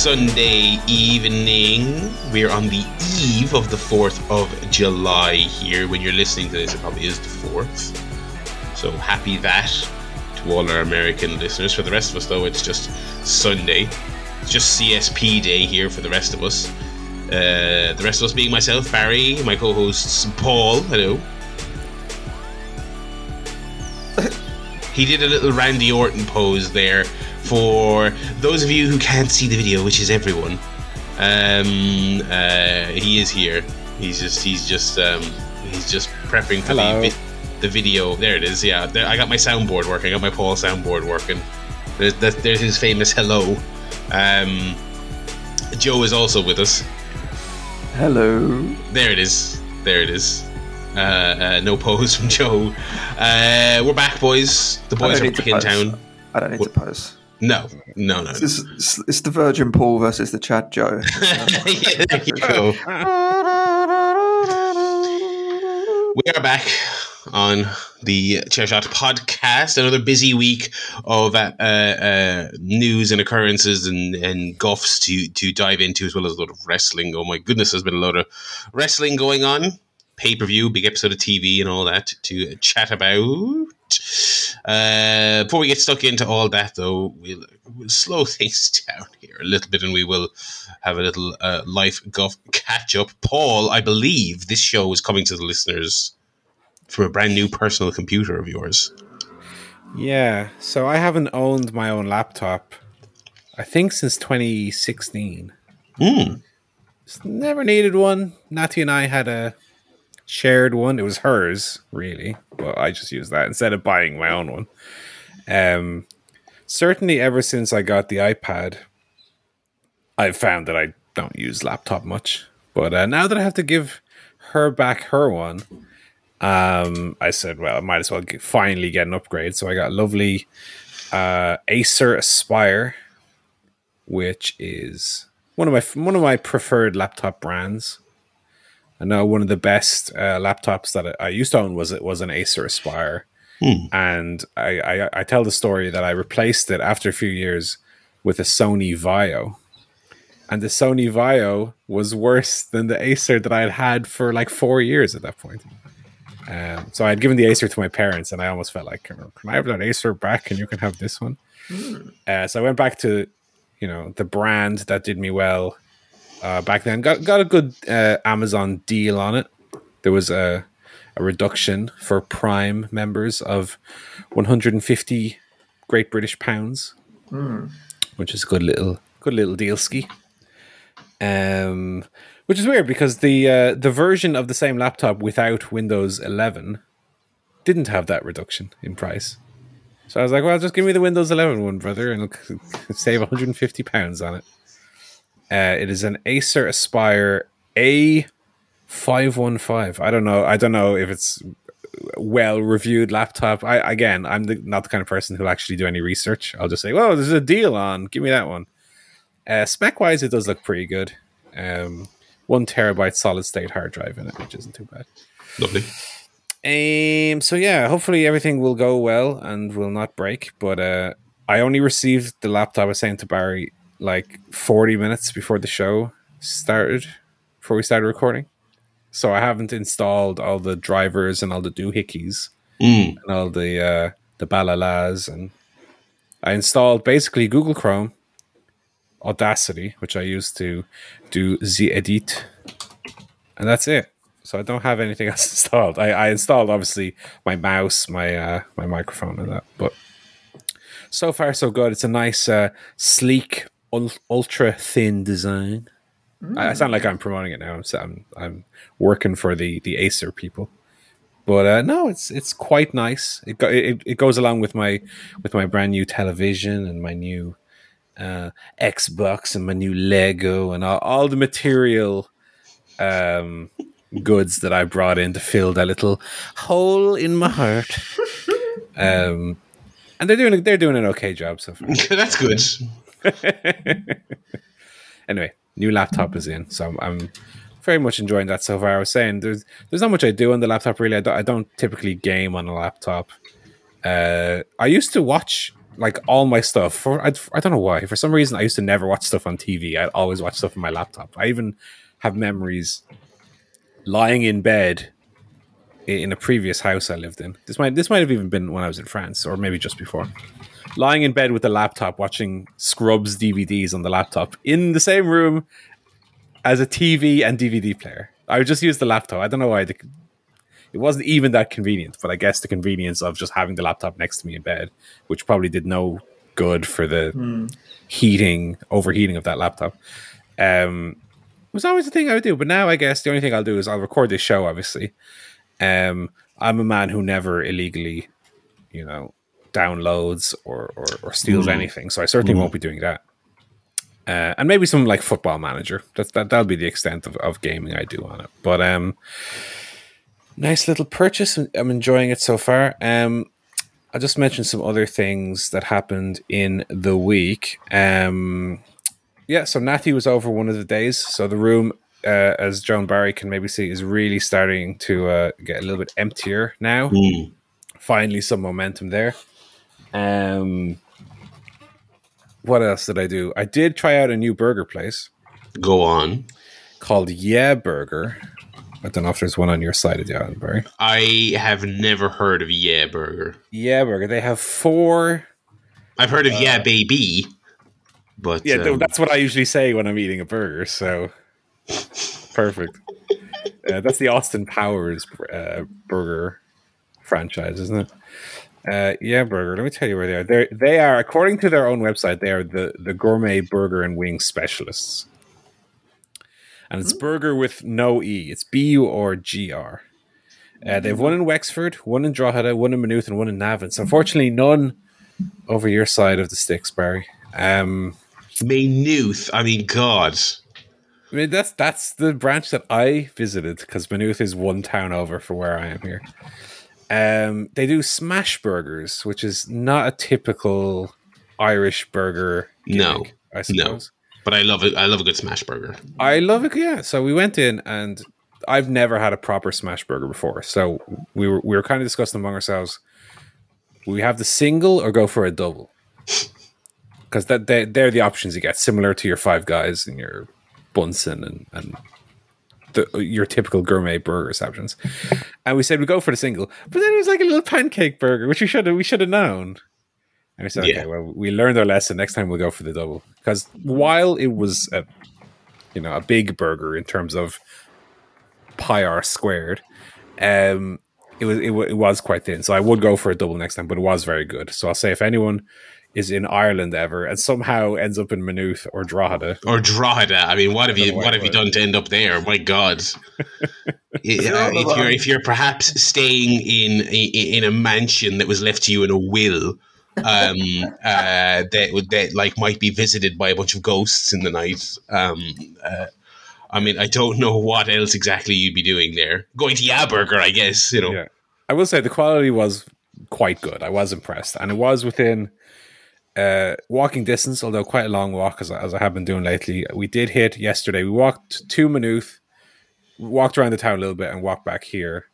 Sunday evening. We're on the eve of the 4th of July here. When you're listening to this, it probably is the 4th. So happy that to all our American listeners. For the rest of us, though, it's just Sunday. It's just CSP day here for the rest of us. Uh, the rest of us being myself, Barry, my co hosts, Paul. Hello. he did a little Randy Orton pose there for those of you who can't see the video, which is everyone. Um, uh, he is here. He's just he's just um, he's just prepping for Hello. the vi- the video. There it is. Yeah, there, I got my soundboard working. I got my Paul soundboard working. There's that, there's his famous hello. Um, Joe is also with us. Hello. There it is. There it is. Uh, uh, no pose from Joe. Uh, we're back, boys. The boys are back in town. I don't need What- to pose. No, no, no. It's, it's, it's the Virgin Paul versus the Chad Joe. yeah, there you go. We are back on the Chairshot podcast. Another busy week of uh, uh, uh, news and occurrences and, and guffs to, to dive into, as well as a lot of wrestling. Oh my goodness, there's been a lot of wrestling going on. Pay per view, big episode of TV, and all that to chat about. Uh, before we get stuck into all that, though, we'll, we'll slow things down here a little bit and we will have a little uh, life guff catch up. Paul, I believe this show is coming to the listeners from a brand new personal computer of yours. Yeah, so I haven't owned my own laptop, I think since 2016. Hmm. Just never needed one. Natty and I had a shared one. It was hers, really, but I just used that instead of buying my own one. Um, certainly, ever since I got the iPad, I've found that I don't use laptop much. But uh, now that I have to give her back her one, um, I said, well, I might as well get, finally get an upgrade. So I got a lovely uh, Acer Aspire, which is one of my one of my preferred laptop brands. I know one of the best uh, laptops that I, used to own was it was an Acer Aspire, and I, I I tell the story that I replaced it after a few years with a Sony Vaio, and the Sony Vaio was worse than the Acer that I had had for like four years at that point. Um, so I had given the Acer to my parents, and I almost felt like, can I have that Acer back, and you can have this one? Uh, so I went back to, you know, the brand that did me well uh, back then. Got got a good uh, Amazon deal on it. There was a a reduction for Prime members of 150 Great British pounds, which is a good little good little deal ski. Um, which is weird because the uh, the version of the same laptop without Windows 11 didn't have that reduction in price. So I was like, well, just give me the Windows 11 one, brother, and save 150 pounds on it. Uh, it is an Acer Aspire A515. I don't know. I don't know if it's well reviewed laptop. I again, I'm the, not the kind of person who'll actually do any research. I'll just say, well, there's a deal on. Give me that one. Uh, spec wise, it does look pretty good. Um, one terabyte solid state hard drive in it, which isn't too bad. Lovely. Um. So yeah, hopefully everything will go well and will not break. But uh, I only received the laptop. I was saying to Barry like forty minutes before the show started, before we started recording. So I haven't installed all the drivers and all the doohickeys Mm. and all the uh, the balalas, and I installed basically Google Chrome, Audacity, which I use to do the edit, and that's it. So I don't have anything else installed. I, I installed obviously my mouse, my uh, my microphone, and that. But so far so good. It's a nice, uh, sleek, ultra thin design. I, I sound like I'm promoting it now. I'm, I'm I'm working for the the Acer people. But uh, no, it's it's quite nice. It, go, it it goes along with my with my brand new television and my new uh, Xbox and my new Lego and all, all the material um, goods that I brought in to fill that little hole in my heart. um, and they're doing they're doing an okay job so far. That's good. anyway, new laptop is in, so I'm, very much enjoying that so far. I was saying there's there's not much I do on the laptop really. I don't, I don't typically game on a laptop. Uh, I used to watch like all my stuff. For I, I don't know why. For some reason, I used to never watch stuff on TV. I always watch stuff on my laptop. I even have memories lying in bed in a previous house I lived in. This might this might have even been when I was in France, or maybe just before. Lying in bed with the laptop, watching Scrubs DVDs on the laptop in the same room as a TV and DVD player. I would just use the laptop. I don't know why. The, it wasn't even that convenient, but I guess the convenience of just having the laptop next to me in bed, which probably did no good for the heating, overheating of that laptop, um, was always the thing I would do. But now I guess the only thing I'll do is I'll record this show, obviously. Um, I'm a man who never illegally, you know, downloads or, or, or steals anything. So I certainly won't be doing that. Uh, and maybe some like football manager. That, that that'll be the extent of, of gaming I do on it. But um, nice little purchase. I'm enjoying it so far. Um, I'll just mention some other things that happened in the week. Um, yeah, so Natty was over one of the days. So the room, uh, as Joan Barry can maybe see, is really starting to uh, get a little bit emptier now. Mm. Finally, some momentum there. Um, what else did I do? I did try out a new burger place Go on. called Yeah Burger. I don't know if there's one on your side of the island, Barry. I have never heard of Yeah Burger. Yeah Burger. They have four. I've heard of Yeah Baby, but Yeah, um, that's what I usually say when I'm eating a burger. So perfect. Uh, that's the Austin Powers uh, burger franchise, isn't it? Uh, yeah, burger. Let me tell you where they are. They they are according to their own website. They are the the gourmet burger and wing specialists, and it's burger with no e. It's B U or G R. Uh, they have one in Wexford, one in Drogheda, one in Maynooth, and one in Navan. So unfortunately, none over your side of the sticks, Barry. Um, Maynooth. I mean, God. I mean, that's that's the branch that I visited because Maynooth is one town over for where I am here. Um, they do smash burgers, which is not a typical Irish burger. No, I suppose. But I love it. I love a good smash burger. I love it. Yeah. So we went in, and I've never had a proper smash burger before. So we were we were kind of discussing among ourselves: we have the single or go for a double? Because that they, they're the options you get, similar to your Five Guys and your Bunsen and and the, your typical gourmet burger options. And we said we go for the single, but then it was like a little pancake burger, which we should have we should have known. And we said, Yeah. okay, well, we learned our lesson. Next time we'll go for the double. Because while it was a you know a big burger in terms of pi r squared, um, it was it, wa- it was quite thin. So I would go for a double next time, but it was very good. So I'll say if anyone is in Ireland ever and somehow ends up in Maynooth or Drogheda, Or Drogheda. I mean, what have you what have you done to end up there? My God. Uh, if you're if you're perhaps staying in in a mansion that was left to you in a will, um, uh, that would that like might be visited by a bunch of ghosts in the night. Um, uh, I mean, I don't know what else exactly you'd be doing there. Going to Yeah Burger, I guess. You know. Yeah. I will say the quality was quite good. I was impressed, and it was within uh, walking distance, although quite a long walk as, I- as I have been doing lately. We did hit yesterday. We walked to Maynooth, walked around the town a little bit, and walked back here.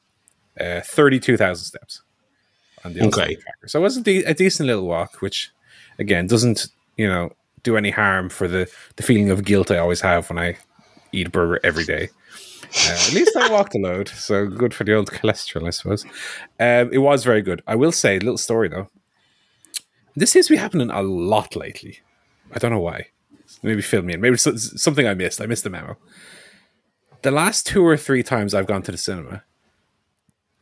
Uh, Thirty-two thousand steps on the Okay. okay. tracker. So it was a, de- a decent little walk, which again doesn't you know do any harm for the the feeling of guilt I always have when I eat a burger every day. Uh, at least I walked a load, so good for the old cholesterol, I suppose. Um, it was very good. I will say, a little story though. This seems to be happening a lot lately. I don't know why. Maybe fill me in. Maybe something I missed. I missed the memo. The last two or three times I've gone to the cinema,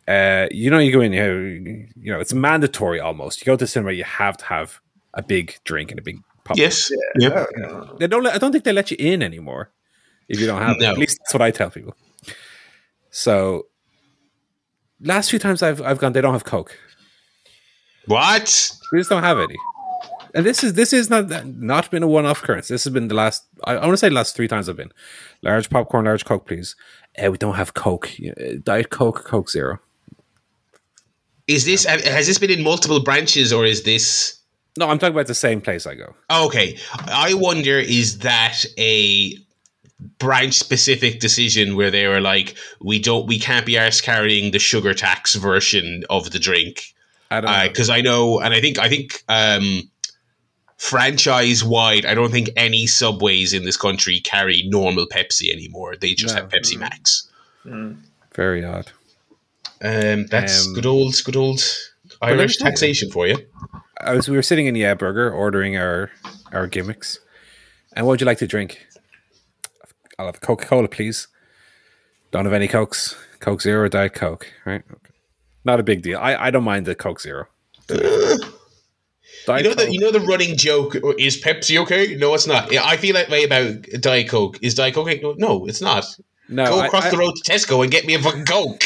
uh, you know, you go in, you, know, you know, it's mandatory almost. You go to the cinema, you have to have a big drink and a big pop. Yes. Yep. They don't. Let, I don't think they let you in anymore if you don't have it. At least that's what I tell people. So, last few times I've I've gone, they don't have Coke. What? We just don't have any. And this is this is not not been a one off occurrence. This has been the last. I, I want to say the last three times I've been. Large popcorn, large Coke, please. Uh, we don't have Coke. Uh, Diet Coke, Coke Zero. Is this has this been in multiple branches or is this? No, I'm talking about the same place I go. Okay, I wonder is that a branch specific decision where they were like, we don't, we can't be arse carrying the sugar tax version of the drink I don't know. because I know, and I think I think um, franchise wide, I don't think any subways in this country carry normal Pepsi anymore. They just No. have Pepsi Max. Very odd. Um, that's Um, good old, good old Irish taxation for you. I was we were sitting in Yeah Burger ordering our our gimmicks. And what would you like to drink? I'll have a Coca Cola, please. Don't have any Cokes. Coke Zero or Diet Coke, right? Okay. Not a big deal. I, I don't mind the Coke Zero. Diet You know the you know the running joke is Pepsi okay? No, it's not. Yeah, I feel that way about Diet Coke. Is Diet Coke? okay? No, it's not. no, Go across I, the road to Tesco and get me a fucking Coke.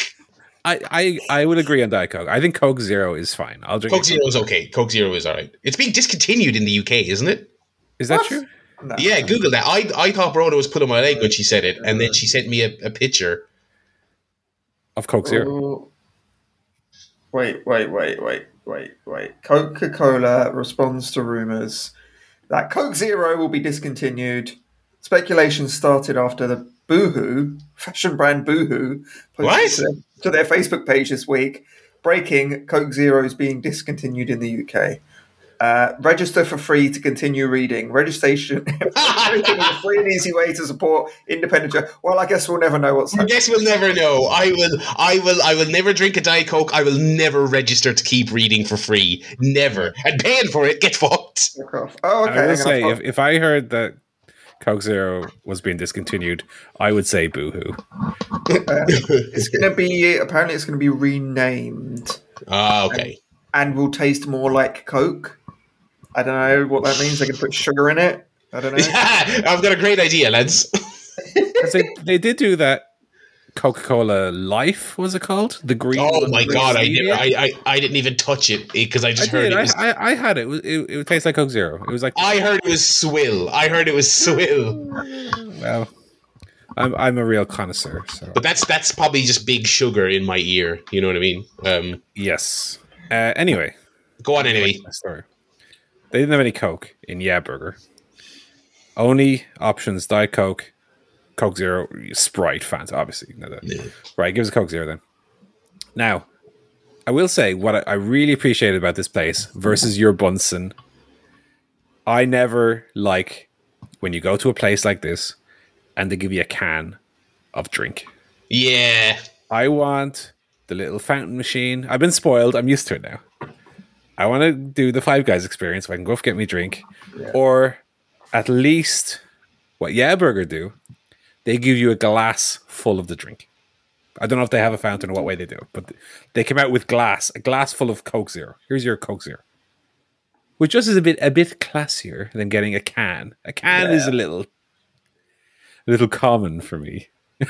I, I, I would agree on Diet Coke. I think Coke Zero is fine. I'll drink Coke a Zero is okay. Coke Zero is alright. It's being discontinued in the UK, isn't it? Is that What? true? No. Yeah, Google that. I I thought Rhoda was pulling my leg when she said it, and then she sent me a, a picture. Of Coke Zero. Oh. Wait, wait, wait, wait, wait, wait. Coca Cola responds to rumors that Coke Zero will be discontinued. Speculation started after the Boohoo, fashion brand Boohoo, posted? To, their, to their Facebook page this week, breaking Coke Zero is being discontinued in the UK. Uh, register for free to continue reading. Registration is a free and easy way to support independent. jo- Well, I guess we'll never know what's I guess we'll never know. I will. I will. I will never drink a Diet Coke. I will never register to keep reading for free. Never. And paying for it. Get fucked. Oh, okay. I okay. will say, if, if I heard that Coke Zero was being discontinued, I would say boohoo. It's going to be apparently it's going to be renamed Ah, okay. and will taste more like Coke. I don't know what that means. They can put sugar in it. I don't know. I've got a great idea, lads. 'Cause they, they did do that Coca Cola Life, was it called? The green. Oh my with god! I, stevia? never, I I I didn't even touch it because I I just heard did. it I, was. I, I had it. It, it. it would taste like Coke Zero. It was like, I heard it was swill. I heard it was swill. well, I'm, I'm a real connoisseur. So But that's that's probably just big sugar in my ear. You know what I mean? Um, yes. Uh, anyway, go on anyway. my story. They didn't have any Coke in Yeah Burger. Only options: Diet Coke, Coke Zero, Sprite, Fanta. Obviously. Yeah. Right, give us a Coke Zero then. Now, I will say what I, I really appreciated about this place versus your Bunsen. I never like when you go to a place like this and they give you a can of drink. Yeah. I want the little fountain machine. I've been spoiled. I'm used to it now. I want to do the Five Guys experience. Where I can go get me a drink, or at least what Yeah Burger do. They give you a glass full of the drink. I don't know if they have a fountain or what way they do it, but they come out with glass, a glass full of Coke Zero. Here's your Coke Zero, which just is a bit a bit classier than getting a can. A can is a little, a little common for me.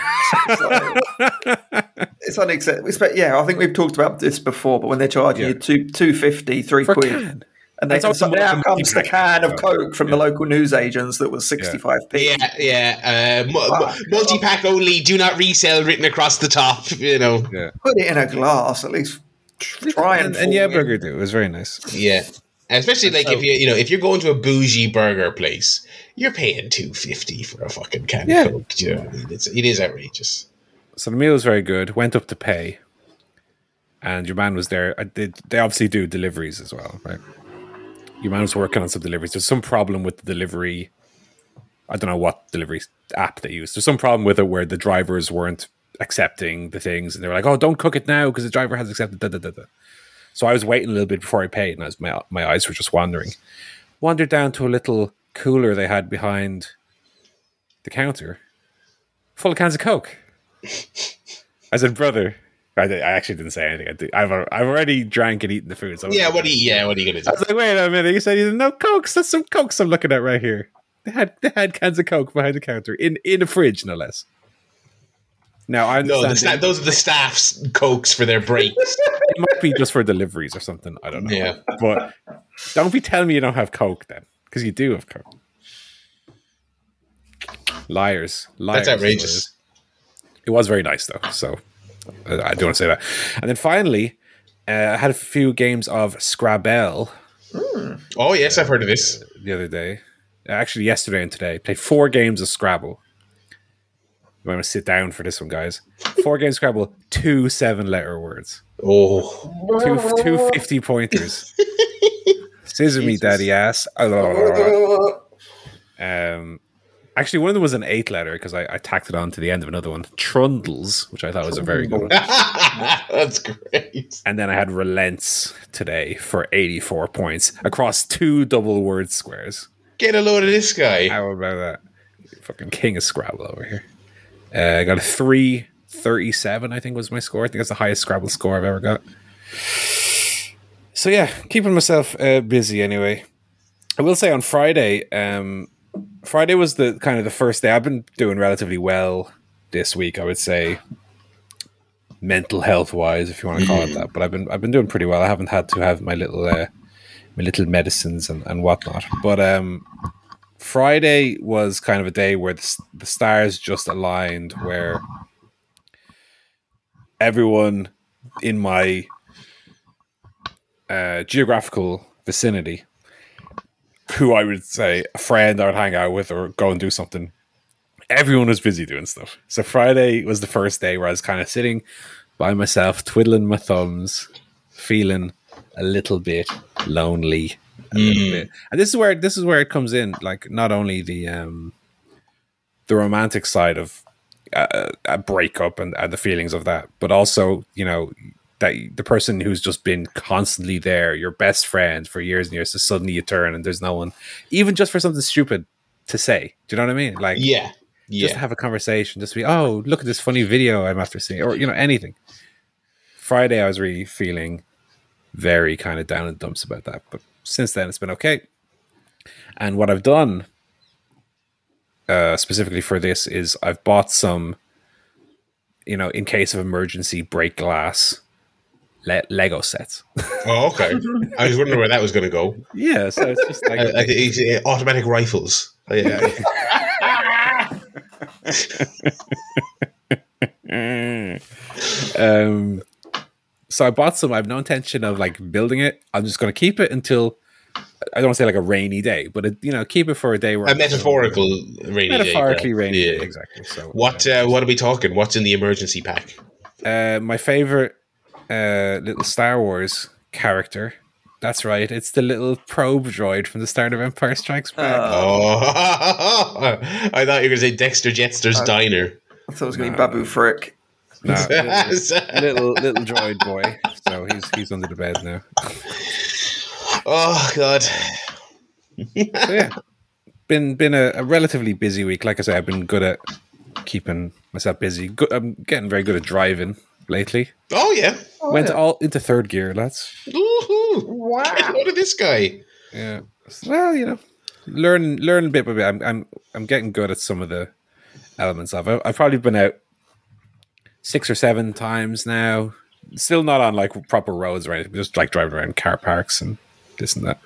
It's unacceptable. But yeah, I think we've talked about this before. But when they're charging Yeah. you two two fifty, three For a quid, can. and they, That's also so now comes the can of Coke from the local news agents that was sixty five p. Yeah, yeah. Uh, mu- Fuck. multi pack only. Do not resell. Written across the top. You know. Yeah. Put it in a glass at least. Try and, and, and yeah, fool burger do. It was very nice. Yeah. Especially like if you you know if you're going to a bougie burger place, you're paying two fifty for a fucking can Yeah. of coke. Do you know what I mean? It's it is outrageous. So the meal was very good. Went up to pay, and your man was there. Did. They obviously do deliveries as well, right? Your man was working on some deliveries. There's some problem with the delivery. I don't know what delivery app they use. There's some problem with it where the drivers weren't accepting the things, and they were like, "Oh, don't cook it now because the driver has accepted." Da, da, da, da. So I was waiting a little bit before I paid, and I was, my my eyes were just wandering. Wandered down to a little cooler they had behind the counter, full of cans of Coke. I said, brother. I, I actually didn't say anything. I did, I've, I've already drank and eaten the food. So Yeah. What are you? Yeah. What are you gonna do? I was like, wait a minute. You said you no cokes. That's some cokes I'm looking at right here. They had they had cans of coke behind the counter in in a fridge, no less. Now I No, the sta- those are the staff's cokes for their breaks. it might be just for deliveries or something. I don't know. Yeah. But don't be telling me you don't have coke then, because you do have coke. Liars, liars. That's outrageous. liars. It was very nice though, so uh, I do want to say that. And then finally, uh, I had a few games of Scrabble Oh yes, I've heard of this. the other day. Actually, yesterday and today, played four games of Scrabble. Want to sit down for this one, guys? Four games Scrabble, two seven-letter words, Oh, two two fifty pointers. Scissor me, daddy ass. Um, actually, one of them was an eight letter because I, I tacked it on to the end of another one. Trundles, which I thought was a very good one. That's great. And then I had relents today for 84 points across two double word squares. Get a load of this guy. How about that? Fucking king of Scrabble over here. Uh, I got a 337, I think was my score. I think that's the highest Scrabble score I've ever got. So yeah, keeping myself uh, busy anyway. I will say on Friday, um, Friday was the kind of the first day I've been doing relatively well this week. I would say, mental health wise, if you want to call it that. But I've been I've been doing pretty well. I haven't had to have my little uh, my little medicines and, and whatnot. But um, Friday was kind of a day where the, the stars just aligned, where everyone in my uh, geographical vicinity, who I would say a friend I would hang out with or go and do something, everyone was busy doing stuff. So Friday was the first day where I was kind of sitting by myself, twiddling my thumbs, feeling a little bit lonely. A little bit. And this is where this is where it comes in. Like not only the um the romantic side of uh, a breakup and, and the feelings of that, but also you know that the person who's just been constantly there, your best friend for years and years, so suddenly you turn and there's no one, even just for something stupid to say. Do you know what I mean? Like Yeah. just to have a conversation, just be, oh, look at this funny video I'm after seeing, or you know, anything. Friday, I was really feeling very kind of down the dumps about that, but since then, it's been okay. And what I've done, uh, specifically for this, is I've bought some, you know, in case of emergency, break glass le- Lego sets. Oh, okay. I was wondering where that was going to go. yeah, so it's just like Uh, uh, it's, uh, automatic rifles. Oh, yeah. um, so I bought some. I have no intention of like building it. I'm just going to keep it until I don't want to say like a rainy day, but it, you know, keep it for a day where a metaphorical rainy day. metaphorically yeah. rainy Yeah. exactly. So What uh, What are we talking? What's in the emergency pack? Uh, my favorite uh, little Star Wars character. That's right. It's the little probe droid from the start of Empire Strikes Back. Oh, I thought you were going to say Dexter Jettster's Diner. I thought it was going to be Babu Frick. No, little, little little droid boy. So he's he's under the bed now. oh God. So yeah, been been a, a relatively busy week. Like I said, I've been good at keeping myself busy. Good, I'm getting very good at driving lately. Oh yeah. Oh, Went all into third gear, lads. Woohoo! Wow. Look at this guy. Yeah. Well, you know, learn learn a bit by bit. I'm I'm I'm getting good at some of the elements of it. I've probably been out six or seven times now. Still not on like proper roads or anything. Just like driving around car parks and this and that.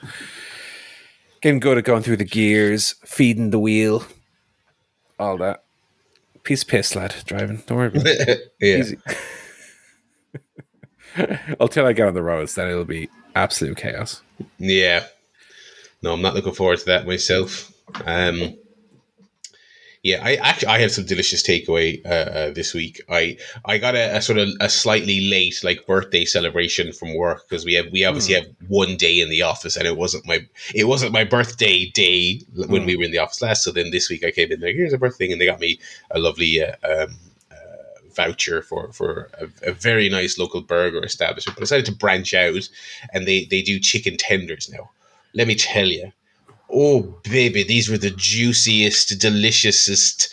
Getting good at going through the gears, feeding the wheel, all that. Piece of piss, lad. Driving. Don't worry about it. yeah. Until I get on the roads, then it'll be absolute chaos. Yeah. No, I'm not looking forward to that myself. Um, yeah, I actually I have some delicious takeaway uh, uh, this week. I I got a, a sort of a slightly late like birthday celebration from work because we have we obviously have one day in the office and it wasn't my it wasn't my birthday day when we were in the office last. So then this week I came in like here's a birthday and they got me a lovely uh, um, voucher for for a, a very nice local burger establishment. But decided to branch out and they they do chicken tenders now. Let me tell you. Oh, baby, these were the juiciest, deliciousest,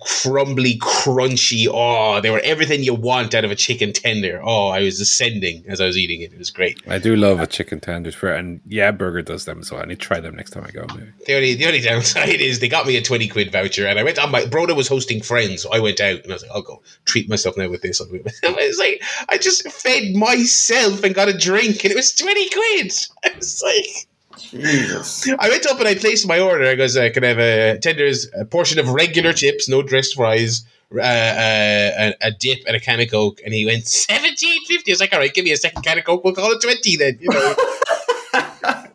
crumbly, crunchy. Oh, they were everything you want out of a chicken tender. Oh, I was ascending as I was eating it. It was great. I do love a chicken tender, for and yeah, Burger does them as well. I need to try them next time I go. Maybe. The only the only downside is they got me a twenty quid voucher, and I went on my Broda was hosting friends, so I went out and I was like, I'll go treat myself now with this. I was like, I just fed myself and got a drink, and it was twenty quid. I was like. Jesus. I went up and I placed my order. I goes, uh, can I have a tenders, a portion of regular chips, no dressed fries, uh, uh, a, a dip, and a can of Coke? And he went seventeen fifty. I was like, all right, give me a second can of Coke. We'll call it twenty then. You know.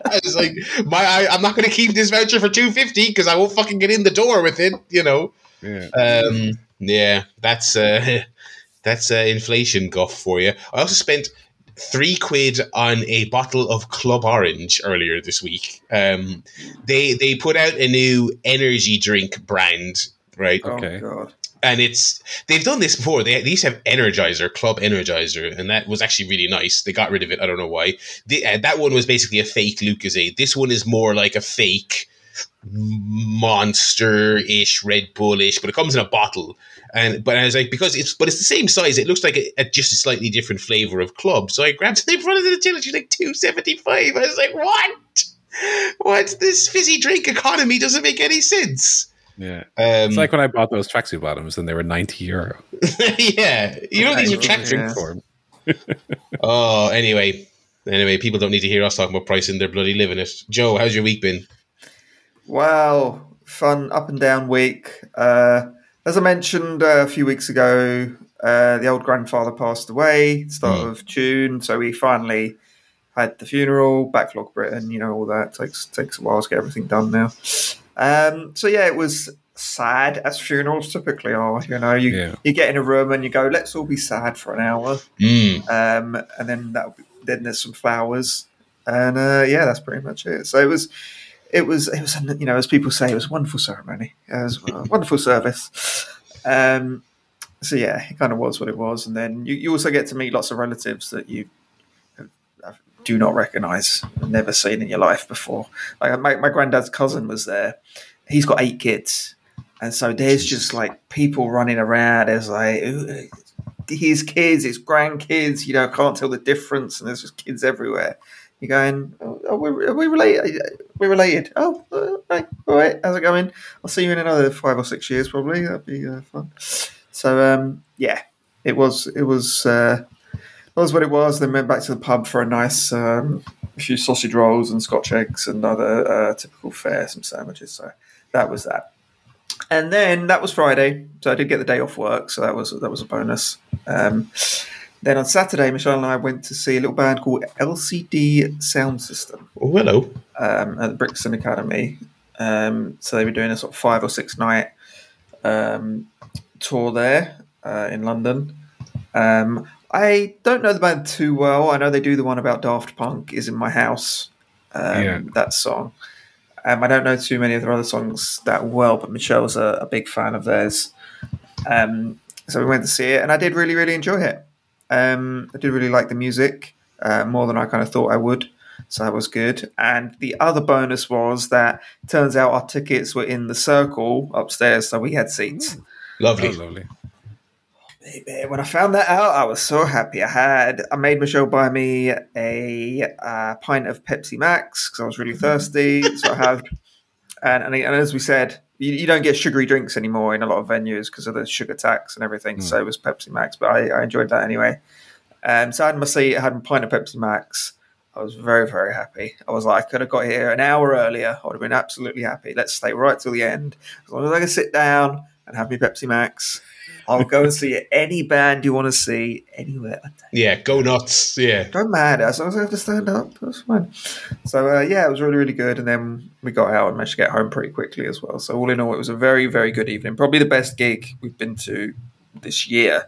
I was like, my, I, I'm not going to keep this voucher for two fifty because I won't fucking get in the door with it. You know. Yeah. Um, yeah, that's uh, that's uh, inflation guff for you. I also spent three quid on a bottle of Club Orange earlier this week. Um, they they put out a new energy drink brand, right? Okay. Oh god. and it's they've done this before. They, they used to have Energizer, Club Energizer, and that was actually really nice. They got rid of it. I don't know why. The, uh, that one was basically a fake Lucozade. This one is more like a fake monster-ish, Red Bull-ish, but it comes in a bottle. And but I was like, because it's but it's the same size. It looks like a, a just a slightly different flavor of Club. So I grabbed it in front of the till. She's like two seventy five. I was like, what? What? This fizzy drink economy doesn't make any sense. Yeah. Um, It's like when I bought those tracksuit bottoms and they were 90 euro. yeah, you know these are Okay, track yeah. drink. Form. Oh, anyway, anyway, people don't need to hear us talking about pricing; they're bloody living it. Joe, how's your week been? Wow, fun up and down week. Uh, as I mentioned uh, a few weeks ago, uh, the old grandfather passed away start Mm. of June, so we finally had the funeral. Backlog Britain, you know, all that takes takes a while to get everything done now. Um, so yeah, it was sad as funerals typically are. You know, you Yeah. you get in a room and you go, let's all be sad for an hour, Mm. um, and then that then there's some flowers, and uh, yeah, that's pretty much it. So it was, it was, it was, you know, as people say, it was a wonderful ceremony, it was a wonderful service. Um, so yeah, it kind of was what it was, and then you, you also get to meet lots of relatives that you do not recognise, never seen in your life before. Like my, my granddad's cousin was there. He's got eight kids, and so there's just like people running around. There's like "Ooh, his kids, his grandkids. You know, can't tell the difference, and there's just kids everywhere. You're going, oh, are we, are we related? We're related. Oh, uh, right, all right. How's it going? I'll see you in another five or six years, probably. That'd be uh, fun. So, um, yeah, it was. It was. Uh, it was what it was. Then went back to the pub for a nice um, few sausage rolls and Scotch eggs and other uh, typical fare, some sandwiches. So that was that. And then that was Friday, so I did get the day off work, so that was that was a bonus. Um, then on Saturday, Michelle and I went to see a little band called LCD Soundsystem Oh, hello. um, at the Brixton Academy. Um, so they were doing a sort of five or six night um, tour there uh, in London. Um, I don't know the band too well. I know they do the one about Daft Punk is in my house. Um, Yeah. That song. Um, I don't know too many of their other songs that well, but Michelle's a, a big fan of theirs. Um, so we went to see it, and I did really, really enjoy it. Um, I did really like the music uh, more than I kind of thought I would. So that was good. And the other bonus was that turns out our tickets were in the circle upstairs, so we had seats. Lovely. Oh, lovely. Baby, When I found that out, I was so happy. I had I made Michelle buy me a uh, pint of Pepsi Max because I was really thirsty. so I have, and, and and as we said, you, you don't get sugary drinks anymore in a lot of venues because of the sugar tax and everything. So it was Pepsi Max, but I, I enjoyed that anyway. Um, so I had my seat. I had a pint of Pepsi Max. I was very very happy. I was like, I could have got here an hour earlier. I would have been absolutely happy. Let's stay right till the end as long as I can sit down and have my Pepsi Max. I'll go and see any band you want to see anywhere. Yeah, go nuts. Yeah. Go mad as long as I have to stand up. That's fine. So uh, yeah, it was really really good. And then we got out and managed to get home pretty quickly as well. So all in all, it was a very very good evening. Probably the best gig we've been to this year.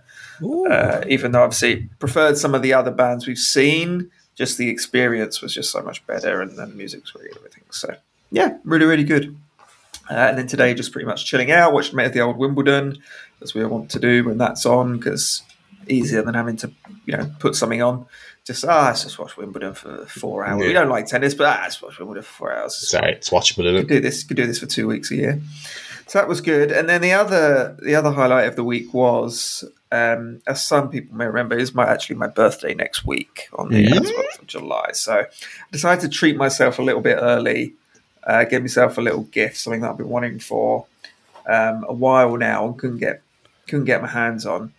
Uh, even though obviously preferred some of the other bands we've seen, just the experience was just so much better, and the music was great and everything. So yeah, really really good. Uh, and then today, just pretty much chilling out, of the Old Wimbledon, as we want to do when that's on, because easier than having to, you know, put something on. Just ah, let's just watch Wimbledon for four hours. We don't like tennis, but ah, let's watch Wimbledon for four hours. Sorry, it's watchable, Could do this. Could do this for two weeks a year. So that was good. And then the other, the other highlight of the week was, um, as some people may remember, is my actually my birthday next week on the Mhm. 12th of July. So I decided to treat myself a little bit early, uh, give myself a little gift, something that I've been wanting for um, a while now and couldn't get couldn't get my hands on.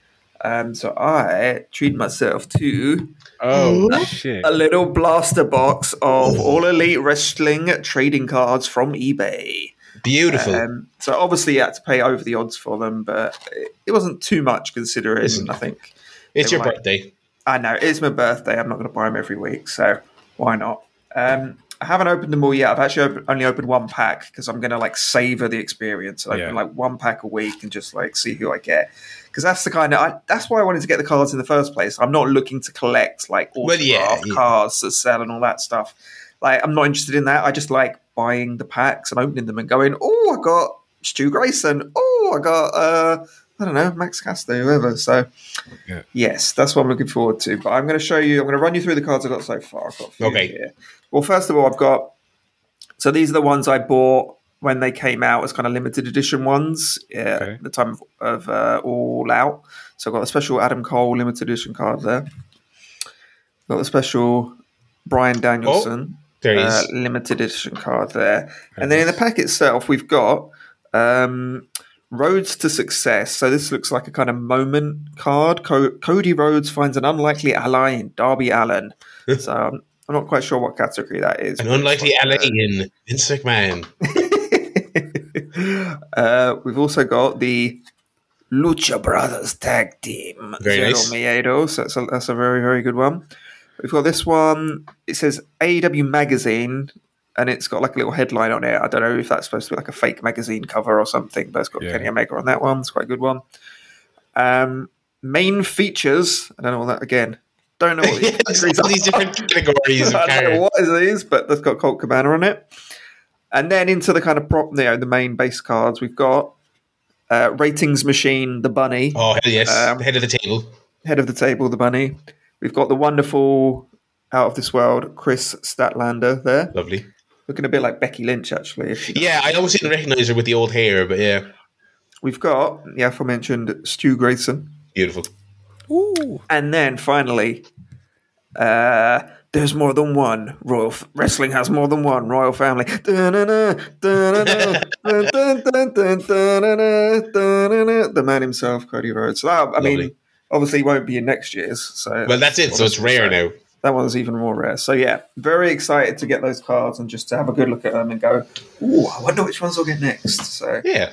Um, so I treated myself to Oh, shit. a little blaster box of all elite wrestling trading cards from eBay. Beautiful. Um, so obviously, you had to pay over the odds for them, but it- it wasn't too much considering. Listen. I think it's they your were like- birthday. I know it's my birthday. I'm not going to buy them every week, so why not? Um, I haven't opened them all yet. I've actually only opened one pack because I'm going to like savor the experience. I open like one pack a week and just like see who I get. Because that's the kind of I, that's why I wanted to get the cards in the first place. I'm not looking to collect like Well, autograph yeah, yeah. cards that sell and all that stuff. Like I'm not interested in that. I just like buying the packs and opening them and going, oh, I got Stu Grayson. Oh, I got uh, I don't know Max Caster, whoever. So Yeah. yes, that's what I'm looking forward to. But I'm going to show you. I'm going to run you through the cards I've got so far. I've got a few Okay. here. Well, first of all, I've got. So these are the ones I bought when they came out as kind of limited edition ones uh, Okay. at the time of, of uh, All Out. So I've got a special Adam Cole limited edition card there. Got the special Bryan Danielson There uh, limited edition card there. And then in the pack itself, we've got um, Roads to Success. So this looks like a kind of moment card. Co- Cody Rhodes finds an unlikely ally in Darby Allin. so um, I'm not quite sure what category that is. An unlikely ally in alien, Vince McMahon. uh, we've also got the Lucha Brothers tag team. Very nice. Miedo, so that's a, that's a very, very good one. We've got this one. It says AEW Magazine, and it's got like a little headline on it. I don't know if that's supposed to be like a fake magazine cover or something, but it's got Yeah. Kenny Omega on that one. It's quite a good one. Um, main features. I don't know what that again. Don't know what these It's categories all these are. different categories I don't know cards. what is these, but that's got Colt Cabana on it. And then into the kind of prop, you know, the main base cards, we've got uh, ratings machine, the bunny, Oh hell yes, Um, head of the table. head of the table, the bunny. We've got the wonderful, out of this world, Kris Statlander there, Lovely. Looking a bit like Becky Lynch actually. if Yeah, I almost didn't recognize her with the old hair, but yeah, We've got the aforementioned Stu Grayson, beautiful. Ooh. and then finally, uh, there's more than one royal f- wrestling has more than one royal family. The man himself, Cody Rhodes. So that, I mean, Lovely. obviously, won't be in next year's. So Well, that's it. So it's rare now. That one's even more rare. So yeah, very excited to get those cards and just to have a good look at them and go, "Ooh, I wonder which ones I'll get next." So Yeah,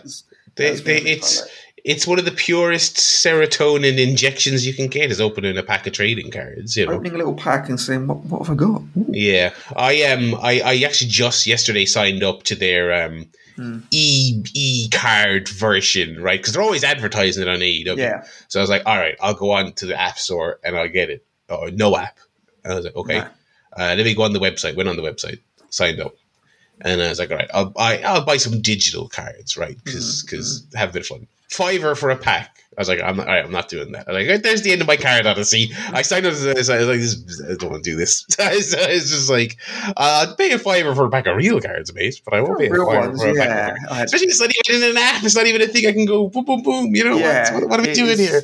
they, that's they, it's highlight. it's one of the purest serotonin injections you can get is opening a pack of trading cards. You know. opening a little pack and saying, "What, what have I got?" Ooh. Yeah, I um, I, I actually just yesterday signed up to their um, Hmm. e e card version, right? Because they're always advertising it on AEW. Yeah, So I was like, all right, I'll go on to the app store and I'll get it. Oh, no app. And I was like, okay. Uh, let me go on the website. Went on the website, signed up, and I was like, all right, I'll buy I'll buy some digital cards, right? Because Mm-hmm. have a bit of fun. Fiver for a pack. I was like, I'm not, all right, I'm not doing that. I was like, there's the end of my card odyssey. I signed up. as a- I was like, this, I don't want to do this. it's just like, uh, I'd pay a fiver for a pack of real cards, mate, but I won't pay a real fiver ones. for a pack Yeah, I Especially it's not even in an app. It's not even a thing I can go boom, boom, boom. You know Yeah, what? What, what are we doing here?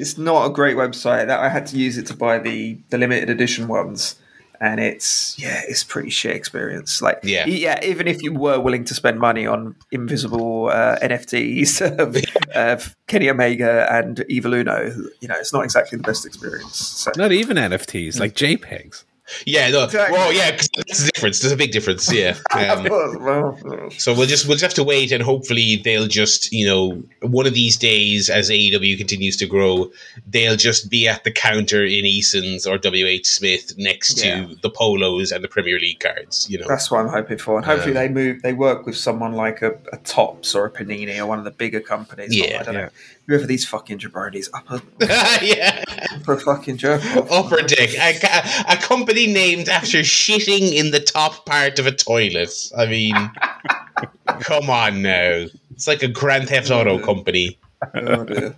It's not a great website. That I had to use it to buy the the limited edition ones, and it's yeah, it's pretty shit experience. Like Yeah. yeah, even if you were willing to spend money on invisible uh, NFTs of, of Kenny Omega and Evil Uno, you know, it's not exactly the best experience. So Not even NFTs, like JPEGs. Yeah, no. Exactly. Well, yeah, because that's the difference. There's a big difference. Yeah. Um, so we'll just we'll just have to wait, and hopefully they'll just you know one of these days as AEW continues to grow, they'll just be at the counter in Eason's or WH Smith next Yeah. to the polos and the Premier League cards. You know. That's what I'm hoping for, and hopefully Um, they move. They work with someone like a, a Topps or a Panini or one of the bigger companies. Yeah, I don't yeah. know whoever these fucking jabronis upper yeah. For a fucking jerk. off. Upper Deck, a, a, a company named after shitting in the top part of a toilet. I mean, come on now. It's like a Grand Theft Auto company. Oh, dear.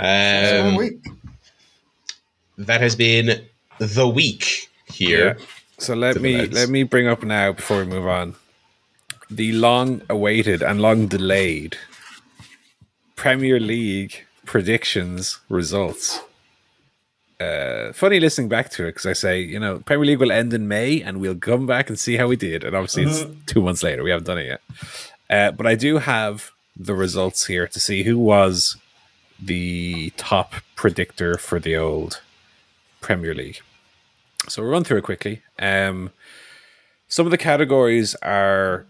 Um, that has been the week here. So let me lads. let me bring up now before we move on the long awaited and long delayed Premier League predictions results. Uh, funny listening back to it because I say, you know, Premier League will end in May and we'll come back and see how we did. And obviously, it's two months later. We haven't done it yet. Uh, but I do have the results here to see who was the top predictor for the old Premier League. So we'll run through it quickly. Um, some of the categories are,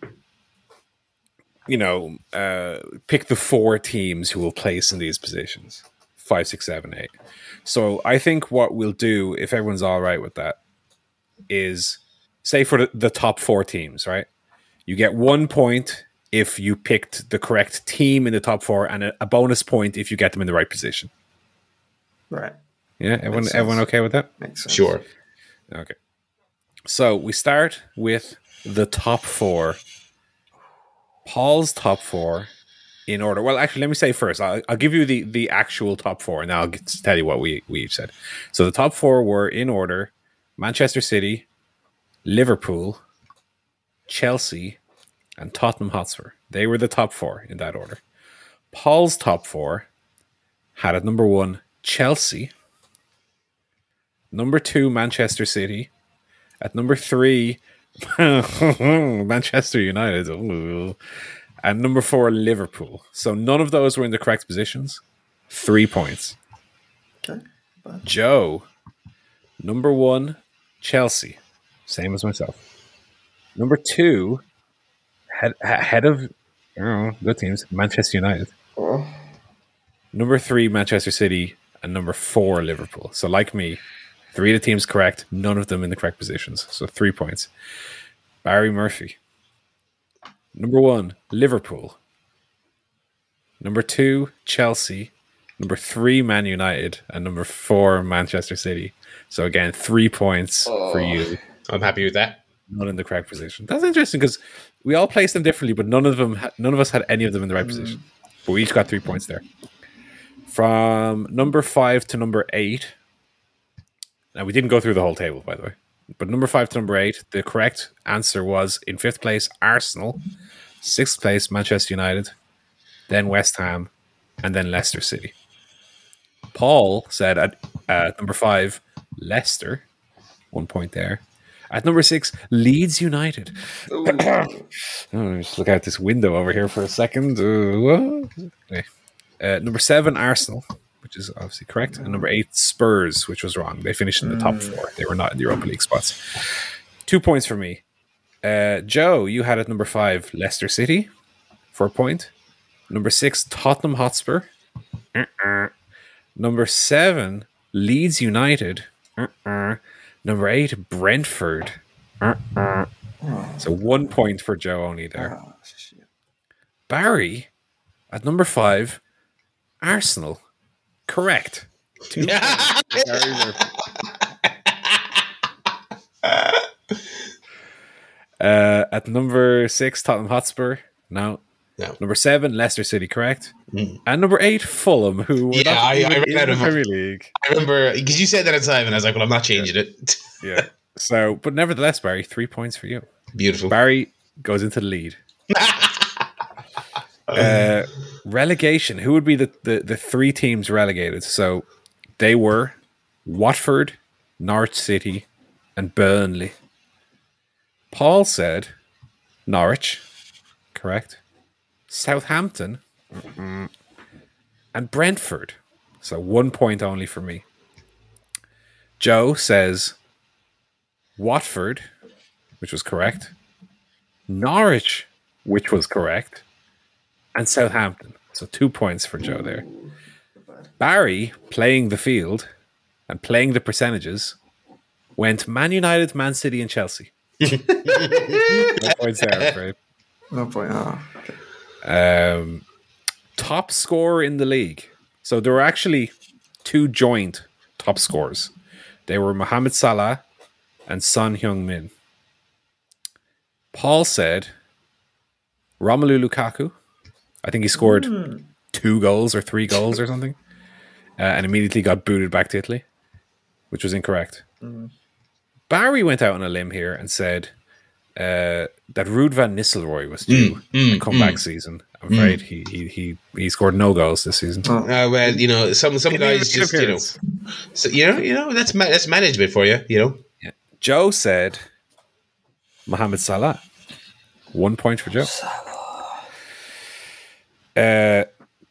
you know, uh, pick the four teams who will place in these positions five, six, seven, eight. So I think what we'll do, if everyone's all right with that, is say for the, the top four teams, right? You get one point if you picked the correct team in the top four, and a, a bonus point if you get them in the right position. Right. Yeah, everyone, everyone okay with that? Makes sense. Sure. Okay. So we start with the top four. Paul's top four in order. Well, actually, let me say first. I'll, I'll give you the the actual top four, and I'll tell you what we we each said. So the top four were in order: Manchester City, Liverpool, Chelsea, and Tottenham Hotspur. They were the top four in that order. Paul's top four had at number one Chelsea, number two Manchester City, at number three Manchester United, Ooh. and number four Liverpool. So none of those were in the correct positions. Three points. Okay. Joe, number one Chelsea, same as myself. Number two, head head of know, good teams, Manchester United. Oh, Number three, Manchester City, and number four, Liverpool. So, like me, three of the teams correct, none of them in the correct positions. So, three points. Barry Murphy. Number one, Liverpool. Number two, Chelsea. Number three, Man United. And number four, Manchester City. So, again, three points for oh, you, I'm happy with that. none in the correct position. That's interesting because we all placed them differently, but none of them, none of us had any of them in the right mm. position. But we each got three points there. From number five to number eight. Now we didn't go through the whole table, by the way. But number five to number eight, the correct answer was in fifth place Arsenal, sixth place Manchester United, then West Ham, and then Leicester City. Paul said at uh, number five Leicester, one point there. At number six, Leeds United. Oh, just look out this window over here for a second. Uh. Okay. Uh, number seven, Arsenal, which is obviously correct. And number eight, Spurs, which was wrong. They finished in the top four. They were not in the Europa League spots. Two points for me. Uh, Joe, you had at number five, Leicester City for a point. Number six, Tottenham Hotspur. Uh-uh. Number seven, Leeds United. Uh-uh. Number eight, Brentford. Uh-uh. So one point for Joe only there. Ah. Barry at number five, Arsenal. Correct. Two points for Barry Murphy. Uh, at number six, Tottenham Hotspur. No. No. Number seven, Leicester City. Correct. Mm. And number eight, Fulham, who Yeah, I- I even read in that the Premier League. I remember because you said that at the time, and I was like, "Well, I'm not changing it." Yeah. So, but nevertheless, Barry, three points for you. Beautiful. Barry goes into the lead. uh, relegation. Who would be the, the, the three teams relegated? So they were Watford, Norwich City, and Burnley. Paul said Norwich, correct. Southampton, mm-mm, and Brentford. So one point only for me. Joe says Watford, which was correct. Norwich, which was correct, and Southampton. So two points for Joe there. Barry, playing the field and playing the percentages, went Man United, Man City, and Chelsea. no points there, I'm afraid. No point. Okay. Um, top scorer in the league. So there were actually two joint top scorers. They were Mohamed Salah and Son Heung Min. Paul said Romelu Lukaku. I think he scored two goals or three goals or something, uh, and immediately got booted back to Italy, which was incorrect. Barry went out on a limb here and said uh, that Ruud van Nistelrooy was due mm, a comeback season. I'm afraid he, he he he scored no goals this season. Oh. Uh, well, you know, some some He made guys just you know, so, you know, you know, that's ma- that's management for you. You know, Joe said Mohamed Salah. One point for Joe. Uh,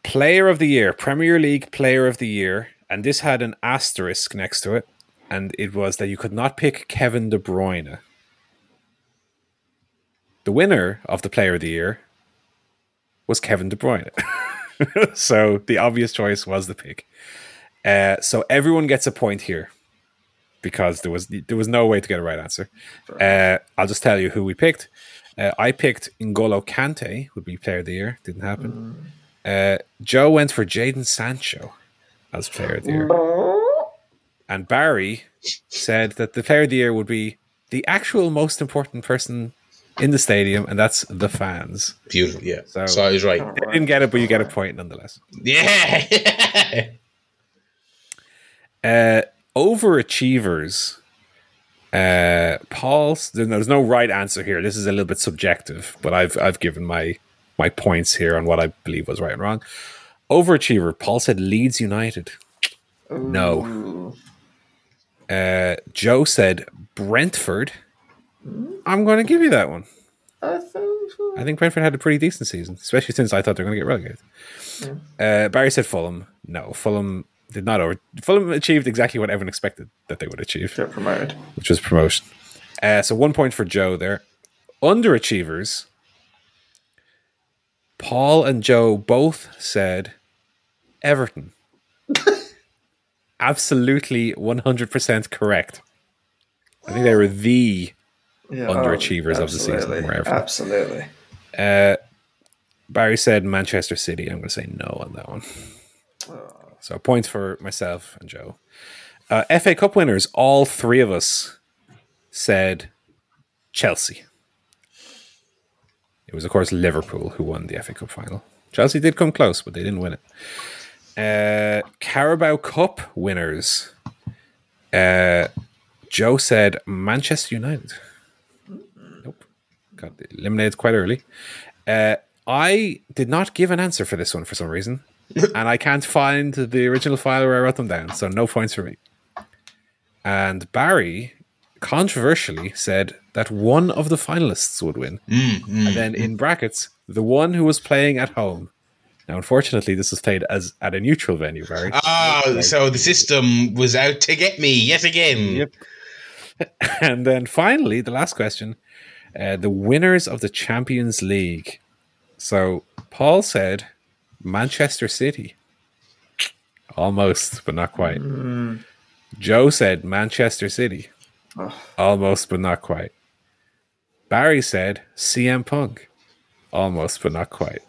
player of the year, Premier League Player of the Year, and this had an asterisk next to it, and it was that you could not pick Kevin De Bruyne. The winner of the Player of the Year was Kevin De Bruyne. so the obvious choice was the pick. Uh, so everyone gets a point here because there was there was no way to get a right answer. Uh, I'll just tell you who we picked. Uh, I picked N'Golo Kante would be player of the year. Didn't happen. Uh, Joe went for Jadon Sancho as player of the year, and Barry said that the player of the year would be the actual most important person in the stadium, and that's the fans. Beautiful. Yeah. So- So, I was right. They didn't get it, but you get a point nonetheless. Yeah. Uh, overachievers. Uh, Paul's. There's no right answer here. This is a little bit subjective, but I've I've given my my points here on what I believe was right and wrong. Overachiever. Paul said Leeds United. No. Uh, Joe said Brentford. I'm going to give you that one. I think I think Brentford had a pretty decent season, especially since I thought they were going to get relegated. Uh, Barry said Fulham. No, Fulham did not over. Fulham achieved exactly what everyone expected that they would achieve. get promoted. which was promotion. Uh, so one point for Joe there. Underachievers. Paul and Joe both said Everton. Absolutely 100% correct. I think they were the. Yeah, Underachievers of the season, absolutely, wherever. Absolutely. Uh, Barry said Manchester City. I'm going to say no on that one. So points for myself and Joe. Uh, FA Cup winners, all three of us said Chelsea. It was, of course, Liverpool who won the FA Cup final. Chelsea did come close, but they didn't win it. Uh, Carabao Cup winners. Uh, Joe said Manchester United. Nope. Got eliminated quite early. Uh, I did not give an answer for this one for some reason. and I can't find the original file where I wrote them down, so no points for me. And Barry controversially said that one of the finalists would win. Mm, mm, and then in mm. brackets, the one who was playing at home. Now, unfortunately, this was played as at a neutral venue, Barry. Oh, so the system was out to get me yet again. Yep. and then finally, the last question uh, the winners of the Champions League. So Paul said Manchester City. Almost, but not quite. Joe said Manchester City. Almost, but not quite. Barry said CM Punk. Almost, but not quite.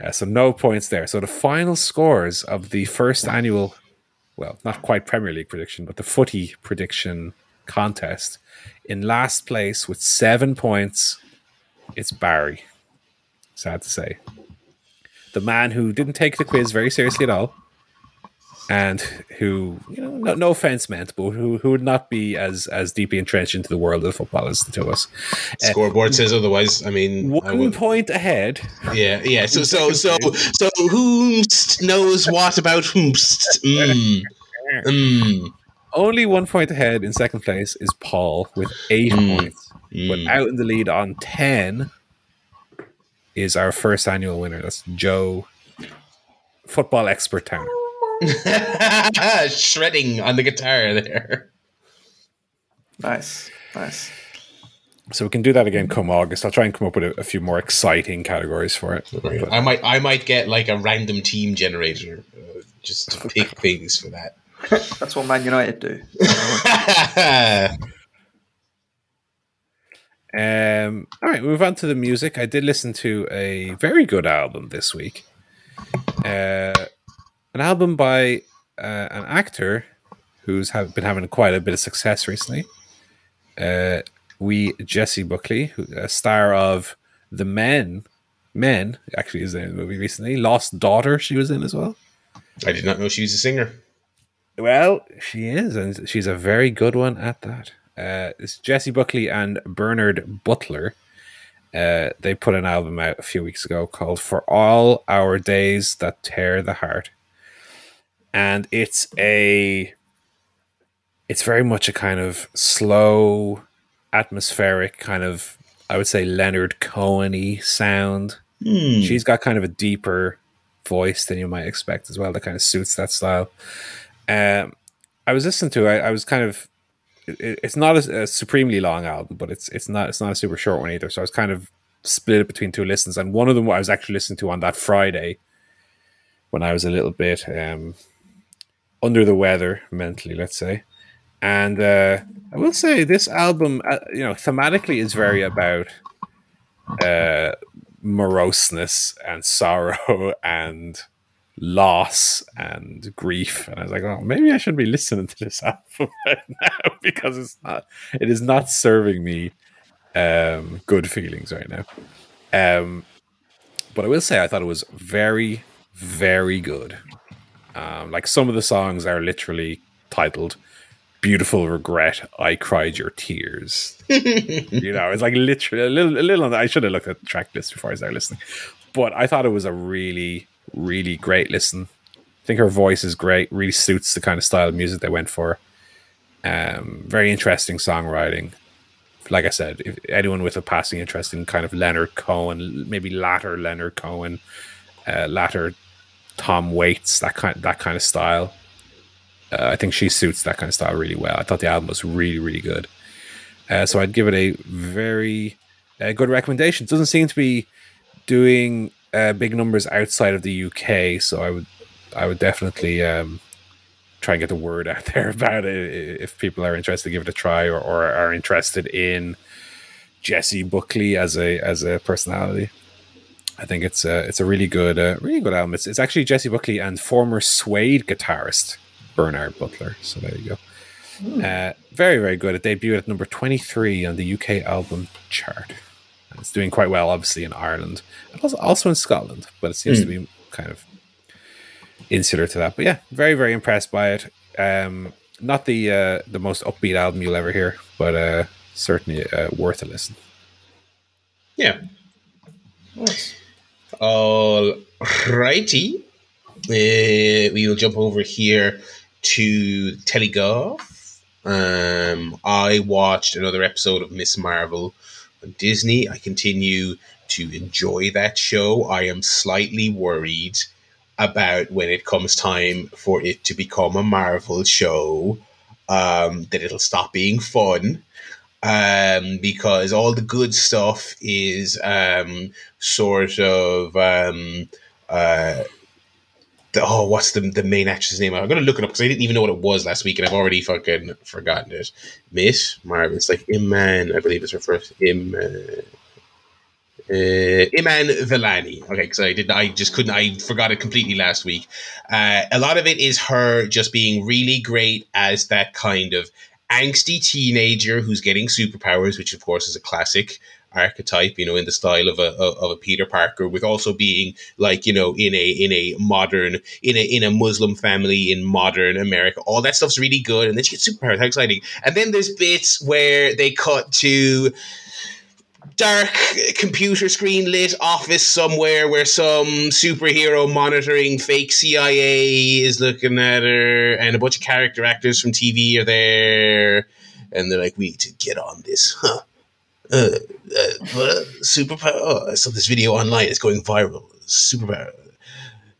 Uh, so no points there. So the final scores of the first annual well, not quite Premier League prediction, but the footy prediction contest. In last place with seven points, it's Barry. Sad to say. The man who didn't take the quiz very seriously at all, and who, you know, no, no offense meant, but who, who would not be as as deeply entrenched into the world of football as the two of us. Scoreboard says otherwise. I mean, I One would- point ahead. yeah, yeah. So, so, so, so, whomst knows what about whomst? Mm. Mm. Only one point ahead in second place is Paul with eight points. But out in the lead on 10 is our first annual winner. That's Joe, football expert town. Shredding on the guitar there. Nice. Nice. So we can do that again come August. I'll try and come up with a, a few more exciting categories for it. But I might, I might get like a random team generator uh, just to pick things for that. That's what Man United do. Um, all right, move on to the music. I did listen to a very good album this week. Uh, an album by uh, an actor who's have, been having quite a bit of success recently. Uh, we Jessie Buckley, who, a star of The Men. Men actually is in the movie recently. Lost Daughter, she was in as well. I did not know she was a singer. Well, she is, and she's a very good one at that. Uh, it's Jessie Buckley and Bernard Butler. Uh, they put an album out a few weeks ago called "For All Our Days That Tear the Heart," and it's a, it's very much a kind of slow, atmospheric kind of, I would say Leonard Cohen-y sound. She's got kind of a deeper voice than you might expect as well. That kind of suits that style. Um, I was listening to. I was kind of. It, it's not a, a supremely long album, but it's it's not it's not a super short one either. So I was kind of split it between two listens, and one of them I was actually listening to on that Friday when I was a little bit um, under the weather mentally, let's say. And uh, I will say this album, uh, you know, thematically is very about uh, moroseness and sorrow and loss and grief. And I was like, oh, maybe I should be listening to this album right now because it's not, it is not serving me um, good feelings right now. Um, but I will say, I thought it was very, very good. Um, like some of the songs are literally titled "Beautiful Regret." I cried your tears. you know, it's like literally a little, a little. I should have looked at the track list before I started listening, but I thought it was a really, really great listen. I think her voice is great. Really suits the kind of style of music they went for. Um, very interesting songwriting. Like I said, if anyone with a passing interest in kind of Leonard Cohen, maybe latter Leonard Cohen, uh, latter Tom Waits, that kind that kind of style. Uh, I think she suits that kind of style really well. I thought the album was really really good. Uh, so I'd give it a very uh, good recommendation. It doesn't seem to be doing uh, big numbers outside of the UK, so I would I would definitely um, try and get the word out there about it if people are interested. To give it a try or, or are interested in Jessie Buckley as a as a personality. I think it's a it's a really good uh, really good album. It's, it's actually Jessie Buckley and former Suede guitarist Bernard Butler. So there you go. Mm. Uh, very very good. It debuted at number twenty three on the UK album chart. And it's doing quite well, obviously in Ireland, also, also in Scotland, but it seems mm. to be kind of insular to that. But yeah, very very impressed by it. Um, not the uh, the most upbeat album you'll ever hear, but uh, certainly uh, worth a listen. Yeah. Nice. All righty. Uh, we will jump over here to Telegraph. Um, I watched another episode of Miss Marvel Disney. I continue to enjoy that show. I am slightly worried about when it comes time for it to become a Marvel show um, that it'll stop being fun um, because all the good stuff is um, sort of um, uh, the, oh, what's the the main actress name? I'm gonna look it up because I didn't even know what it was last week, and I've already fucking forgotten it. Miss Marvel. It's like Iman, I believe is her first. Im. Uh, Iman Vellani. Okay, because I did I just couldn't. I forgot it completely last week. Uh, a lot of it is her just being really great as that kind of angsty teenager who's getting superpowers, which of course is a classic archetype, you know, in the style of a of a Peter Parker, with also being like you know in a in a modern in a in a Muslim family in modern America. All that stuff's really good, and then she gets superpowers. How exciting! And then there's bits where they cut to dark computer screen lit office somewhere where some superhero monitoring fake CIA is looking at her, and a bunch of character actors from TV are there, and they're like, "We need to get on this, huh?" Uh, uh, superpower. Oh, I saw this video online. It's going viral. Superpower.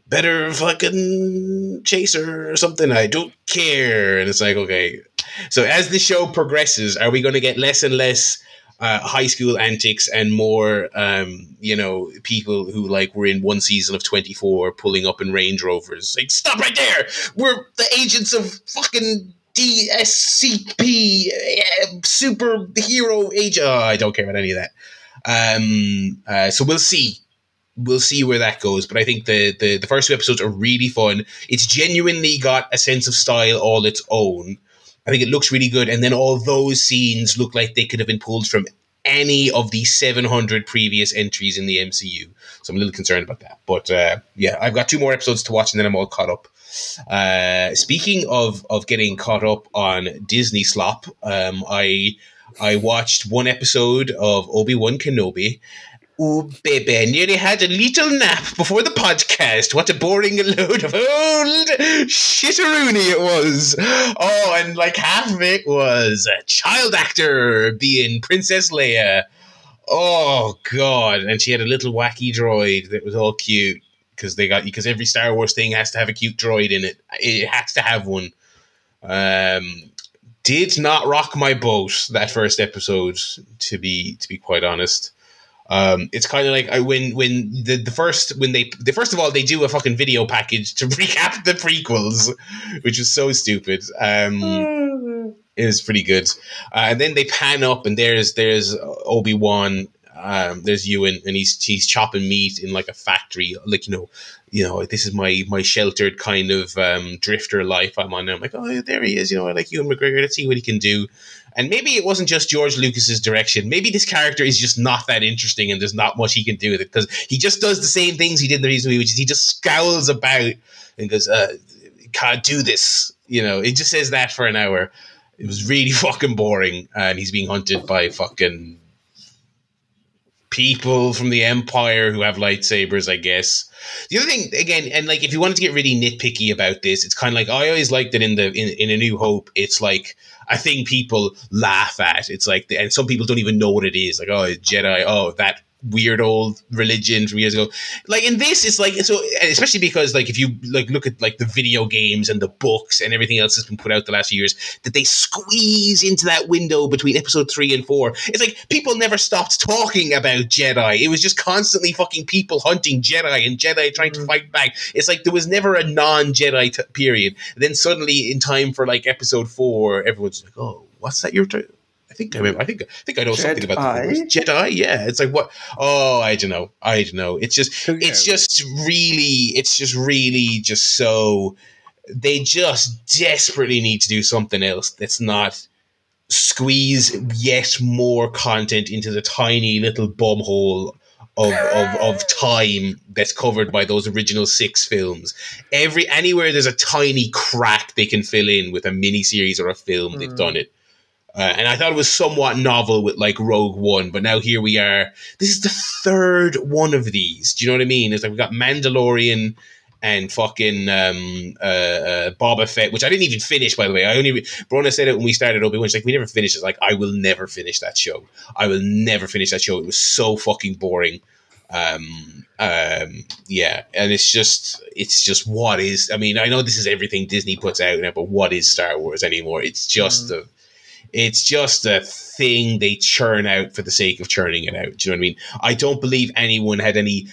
Better fucking chaser or something. I don't care. And it's like, okay. So as the show progresses, are we going to get less and less uh, high school antics and more, um, you know, people who like were in one season of 24 pulling up in Range Rovers. Like, stop right there! We're the agents of fucking DSCP, uh, superhero agent. Oh, I don't care about any of that. Um, uh, so we'll see. We'll see where that goes. But I think the, the, the first two episodes are really fun. It's genuinely got a sense of style all its own. I think it looks really good. And then all those scenes look like they could have been pulled from any of the 700 previous entries in the MCU. So I'm a little concerned about that. But uh, yeah, I've got two more episodes to watch and then I'm all caught up. Uh, speaking of, of getting caught up on Disney slop, um, I I watched one episode of Obi Wan Kenobi Oh, baby, I nearly had a little nap before the podcast. What a boring load of old shitteroony it was. Oh, and like half of it was a child actor being Princess Leia. Oh, God. And she had a little wacky droid that was all cute because they got because every Star Wars thing has to have a cute droid in it. It has to have one. Um, did not rock my boat that first episode, to be to be quite honest. Um, it's kind of like I, when when the, the first when they the first of all they do a fucking video package to recap the prequels, which is so stupid. Um, It was pretty good. Uh, and then they pan up, and there's there's Obi Wan. Um, there's Ewan, and he's he's chopping meat in like a factory, like you know, you know, this is my my sheltered kind of um, drifter life I'm on. And I'm like, oh, there he is. You know, I like Ewan McGregor. Let's see what he can do. And maybe it wasn't just George Lucas's direction. Maybe this character is just not that interesting, and there's not much he can do with it because he just does the same things he did in the reason, which is he just scowls about and goes, uh, "Can't do this." You know, it just says that for an hour. It was really fucking boring, and he's being hunted by fucking people from the Empire who have lightsabers, I guess. The other thing, again, and like if you wanted to get really nitpicky about this, it's kind of like I always liked that in the in, in A New Hope, it's like a thing people laugh at. It's like, and some people don't even know what it is. Like, oh, Jedi, oh, that weird old religion from years ago. Like in this, it's like so, especially because like if you like look at like the video games and the books and everything else that's been put out the last few years, that they squeeze into that window between episode three and four. It's like people never stopped talking about Jedi. It was just constantly fucking people hunting Jedi and Jedi trying to mm. fight back. It's like there was never a non-Jedi t- period. then suddenly, in time for like episode four, everyone's like, "Oh, what's that you're?" T- I think I remember. I think I think I know something about the Jedi. Yeah, it's like what? Oh, I don't know. I don't know. It's just Yeah. it's just really it's just really just so they just desperately need to do something else that's not squeeze yet more content into the tiny little bum hole of, of, of time that's covered by those original six films. Every anywhere there's a tiny crack they can fill in with a mini series or a film, they've done it. Uh, and I thought it was somewhat novel with like Rogue One, but now here we are. This is the third one of these. Do you know what I mean? It's like we got Mandalorian and fucking um, uh, uh, Boba Fett, which I didn't even finish, by the way. I only Brona said it when we started Obi Wan. She's like, we never finished. It's like I will never finish that show. I will never finish that show. It was so fucking boring. Um, um, yeah, and it's just, it's just what is. I mean, I know this is everything Disney puts out now, but what is Star Wars anymore? It's just a it's just a thing they churn out for the sake of churning it out. Do you know what I mean? I don't believe anyone had any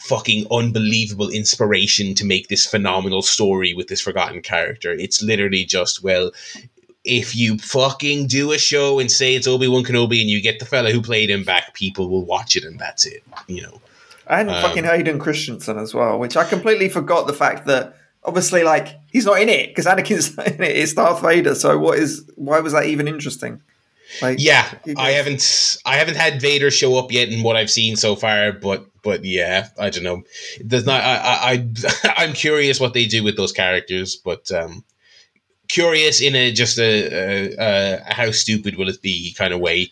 fucking unbelievable inspiration to make this phenomenal story with this forgotten character. It's literally just, well, if you fucking do a show and say it's Obi Wan Kenobi and you get the fella who played him back, people will watch it and that's it. You know. And Um, fucking Hayden Christensen as well, which I completely forgot the fact that obviously, like, he's not in it because Anakin's not in it. It's Darth Vader. So what is? Why was that even interesting? Like, Yeah, I haven't I haven't had Vader show up yet in what I've seen so far, but but yeah, I don't know. There's not I I, I I'm curious what they do with those characters, but um curious in a just a, a, a how stupid will it be kind of way,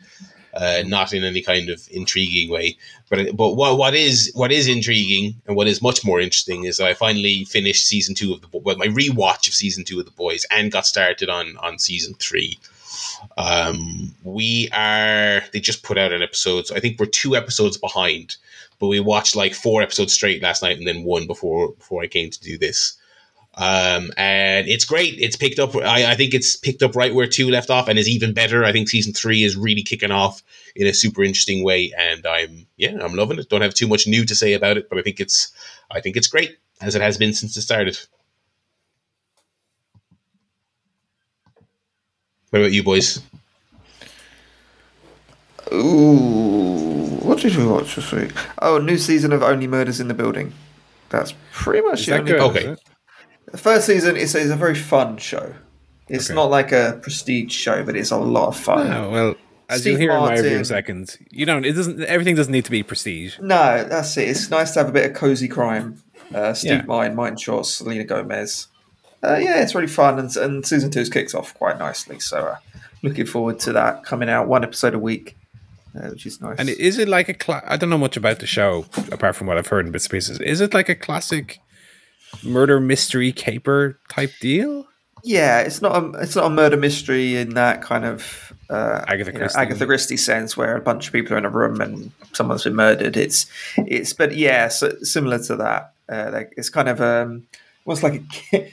uh, not in any kind of intriguing way. But but what what is what is intriguing and what is much more interesting is that I finally finished season two of the well my rewatch of season two of the boys and got started on on season three. Um, we are they just put out an episode, so I think we're two episodes behind. But we watched like four episodes straight last night and then one before before I came to do this. Um, and it's great. It's picked up. I, I think it's picked up right where two left off, and is even better. I think season three is really kicking off in a super interesting way, and I'm yeah, I'm loving it. Don't have too much new to say about it, but I think it's I think it's great as it has been since it started. What about you boys? Ooh, what did we watch this week? Oh, new season of Only Murders in the Building. That's pretty much Is the that only. good? Okay. The first season is, is a very fun show. It's Okay. not like a prestige show, but it's a lot of fun. Oh, well, as Steve you'll hear in my review in a second, you don't. It doesn't. Everything doesn't need to be prestige. No, that's it. It's nice to have a bit of cozy crime. Uh, Steve Yeah. Martin, Martin Short, Selena Gomez. Uh, yeah, it's really fun, and, and season two's kicks off quite nicely. So, uh, looking forward to that coming out one episode a week, uh, which is nice. And is it like a? Cla- I don't know much about the show apart from what I've heard in bits and pieces. Is it like a classic murder mystery caper type deal? yeah, it's not a it's not a murder mystery in that kind of uh, Agatha you know, Christie. Agatha Christie sense where a bunch of people are in a room and someone's been murdered. It's it's but yeah, so, similar to that. Uh, like, it's kind of um, almost like a ki-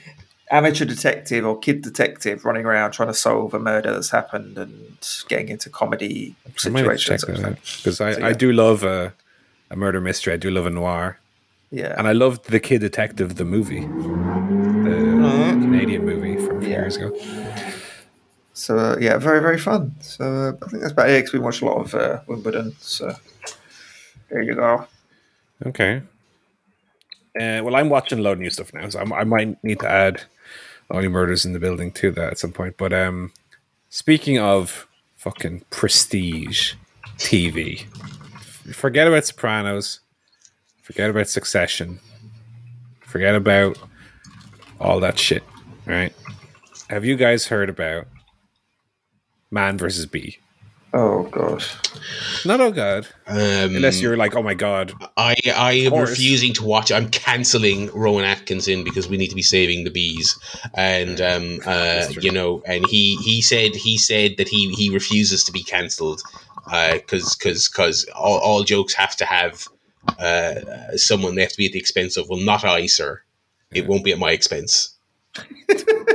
amateur detective or kid detective running around trying to solve a murder that's happened and getting into comedy I might have to check situations. because I, So, I do love a, a murder mystery. I do love a noir, Yeah, and I loved the Kid Detective, the movie, the Canadian movie from a few Yeah. years ago. So uh, yeah, very very fun. So uh, I think that's about it. Cause we watched a lot of uh, Wimbledon. So there you go. Okay. Uh, well, I'm watching a load of new stuff now, so I'm, I might need to add Only Murders in the Building to that at some point. But um, speaking of fucking prestige TV, forget about Sopranos, forget about Succession, forget about all that shit. Right? Have you guys heard about Man versus Bee? Oh god. Not oh god, Um, unless you're like, oh my god, I I am refusing to watch. I'm canceling Rowan Atkinson because we need to be saving the bees, and um, uh, you know, and he he said he said that he he refuses to be cancelled, because because because all, all jokes have to have uh someone they have to be at the expense of. Well, not I, sir. It won't be at my expense.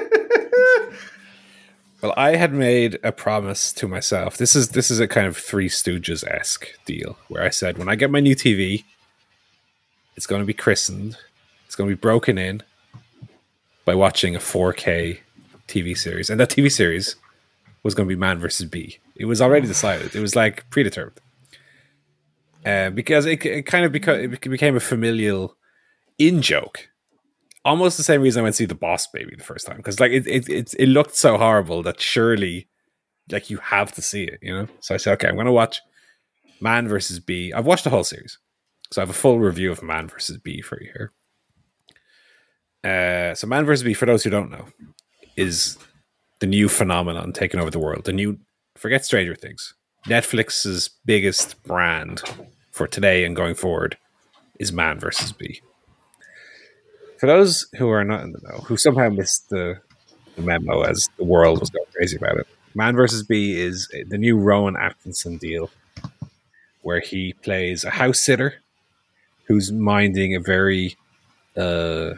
Well, I had made a promise to myself. This is this is a kind of Three Stooges esque deal where I said when I get my new TV, it's going to be christened. It's going to be broken in by watching a 4K TV series, and that TV series was going to be Man versus Bee. It was already decided. It was like predetermined, uh, because it, it kind of beca- it became a familial in joke almost the same reason I went to see the Boss Baby the first time because like it it it, it looked so horrible that surely like you have to see it, you know. So I said, okay, I'm going to watch Man versus Bee. I've watched the whole series, so I have a full review of Man versus Bee for you here. Uh, so Man versus Bee, for those who don't know, is the new phenomenon taking over the world. The new forget Stranger Things. Netflix's biggest brand for today and going forward is Man versus Bee for those who are not in the know, who somehow missed the, the memo as the world was going crazy about it, Man versus Bee is the new Rowan Atkinson deal, where he plays a house sitter who's minding a very uh,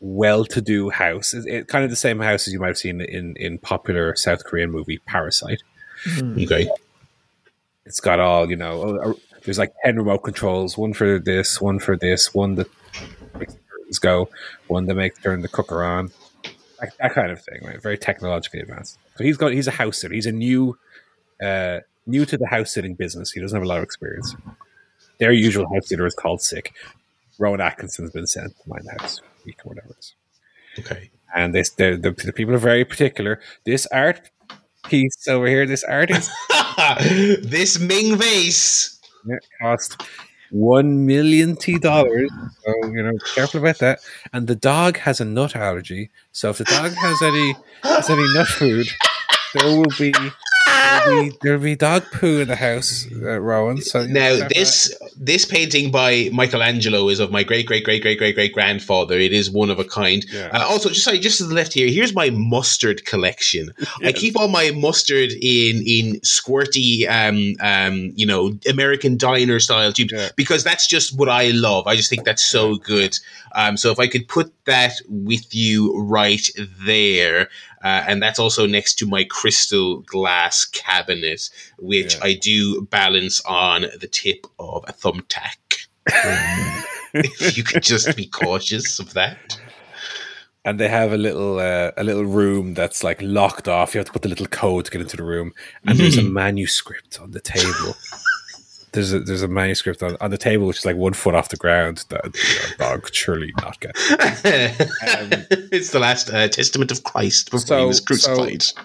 well-to-do house. It's it, kind of the same house as you might have seen in in popular South Korean movie Parasite. Okay. It's got all you know. There's like ten remote controls, one for this, one for this, one that makes the go, one that makes turn the cooker on, that, that kind of thing. Right, very technologically advanced. So he's got he's a house sitter. He's a new, uh, new to the house sitting business. He doesn't have a lot of experience. Their usual house sitter is called sick. Rowan Atkinson's been sent to the house week or whatever it is. Okay. And this the, the the people are very particular. This art piece over here, this artist, this Ming vase. it cost one million T dollars. So you know, careful about that. And the dog has a nut allergy. So if the dog has any has any nut food, there will be be, there'll be dog poo in the house, uh, Rowan. So Now this this painting by Michelangelo is of my great great great great great great grandfather. It is one of a kind. Yeah. Uh, also, just sorry, just to the left here. Here's my mustard collection. I keep all my mustard in in squirty, um, um, you know, American diner style tubes Yeah. because that's just what I love. I just think that's so good. Um, so if I could put that with you right there, uh, and that's also next to my crystal glass cabinet, which Yeah. I do balance on the tip of a thumbtack. if you could just be cautious of that. and they have a little uh, a little room that's like locked off. You have to put the little code to get into the room, and there's a manuscript on the table. There's a there's a manuscript on, on the table which is like one foot off the ground that a dog could surely not get. it's the last uh, testament of Christ before he was crucified. So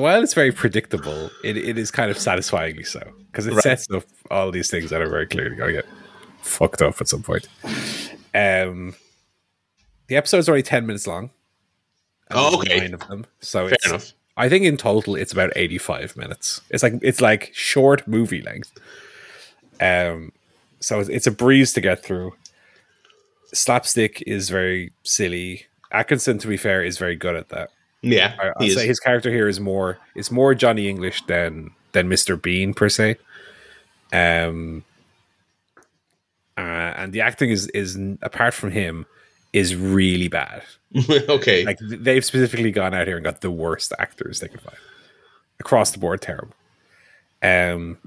while it's very predictable, it, it is kind of satisfyingly so because it Right. sets up all these things that are very clearly going to get fucked up at some point. Um, the episode's only ten minutes long. Oh, okay. nine of them. So Fair it's, enough. I think in total it's about eighty-five minutes. It's like it's like short movie length. Um, so it's, it's a breeze to get through. Slapstick is very silly. Atkinson, to be fair, is very good at that. Yeah, I, I'll say his character here is more is more Johnny English than than Mr. Bean per se. Um, uh, and the acting is is apart from him is really bad. okay. Like they've specifically gone out here and got the worst actors they could find across the board. Terrible. Um,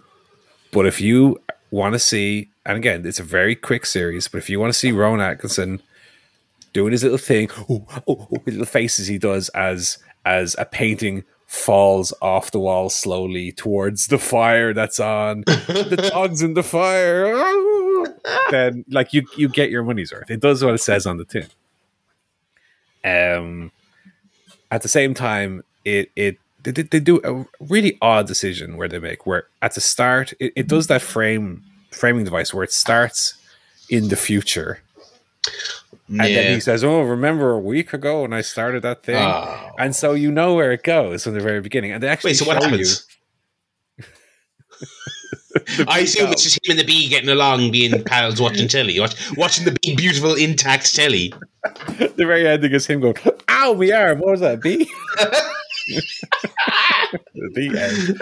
but if you want to see, and again, it's a very quick series, but if you want to see Rowan Atkinson doing his little thing, oh, oh, oh, little faces he does as as a painting falls off the wall slowly towards the fire that's on. the dog's in the fire. then, like you, you get your money's worth. It does what it says on the tin. Um, at the same time, it it they, they do a really odd decision where they make where at the start it, it does that frame framing device where it starts in the future and then he says, "Oh, remember a week ago when I started that thing?" Oh. And so you know where it goes from the very beginning. And they actually Wait, so what happens? I assume go. it's just him and the bee getting along, being pals, watching telly, watch, watching the big, beautiful, intact telly. the very ending is him going, "Ow, my arm! What was that, bee?" the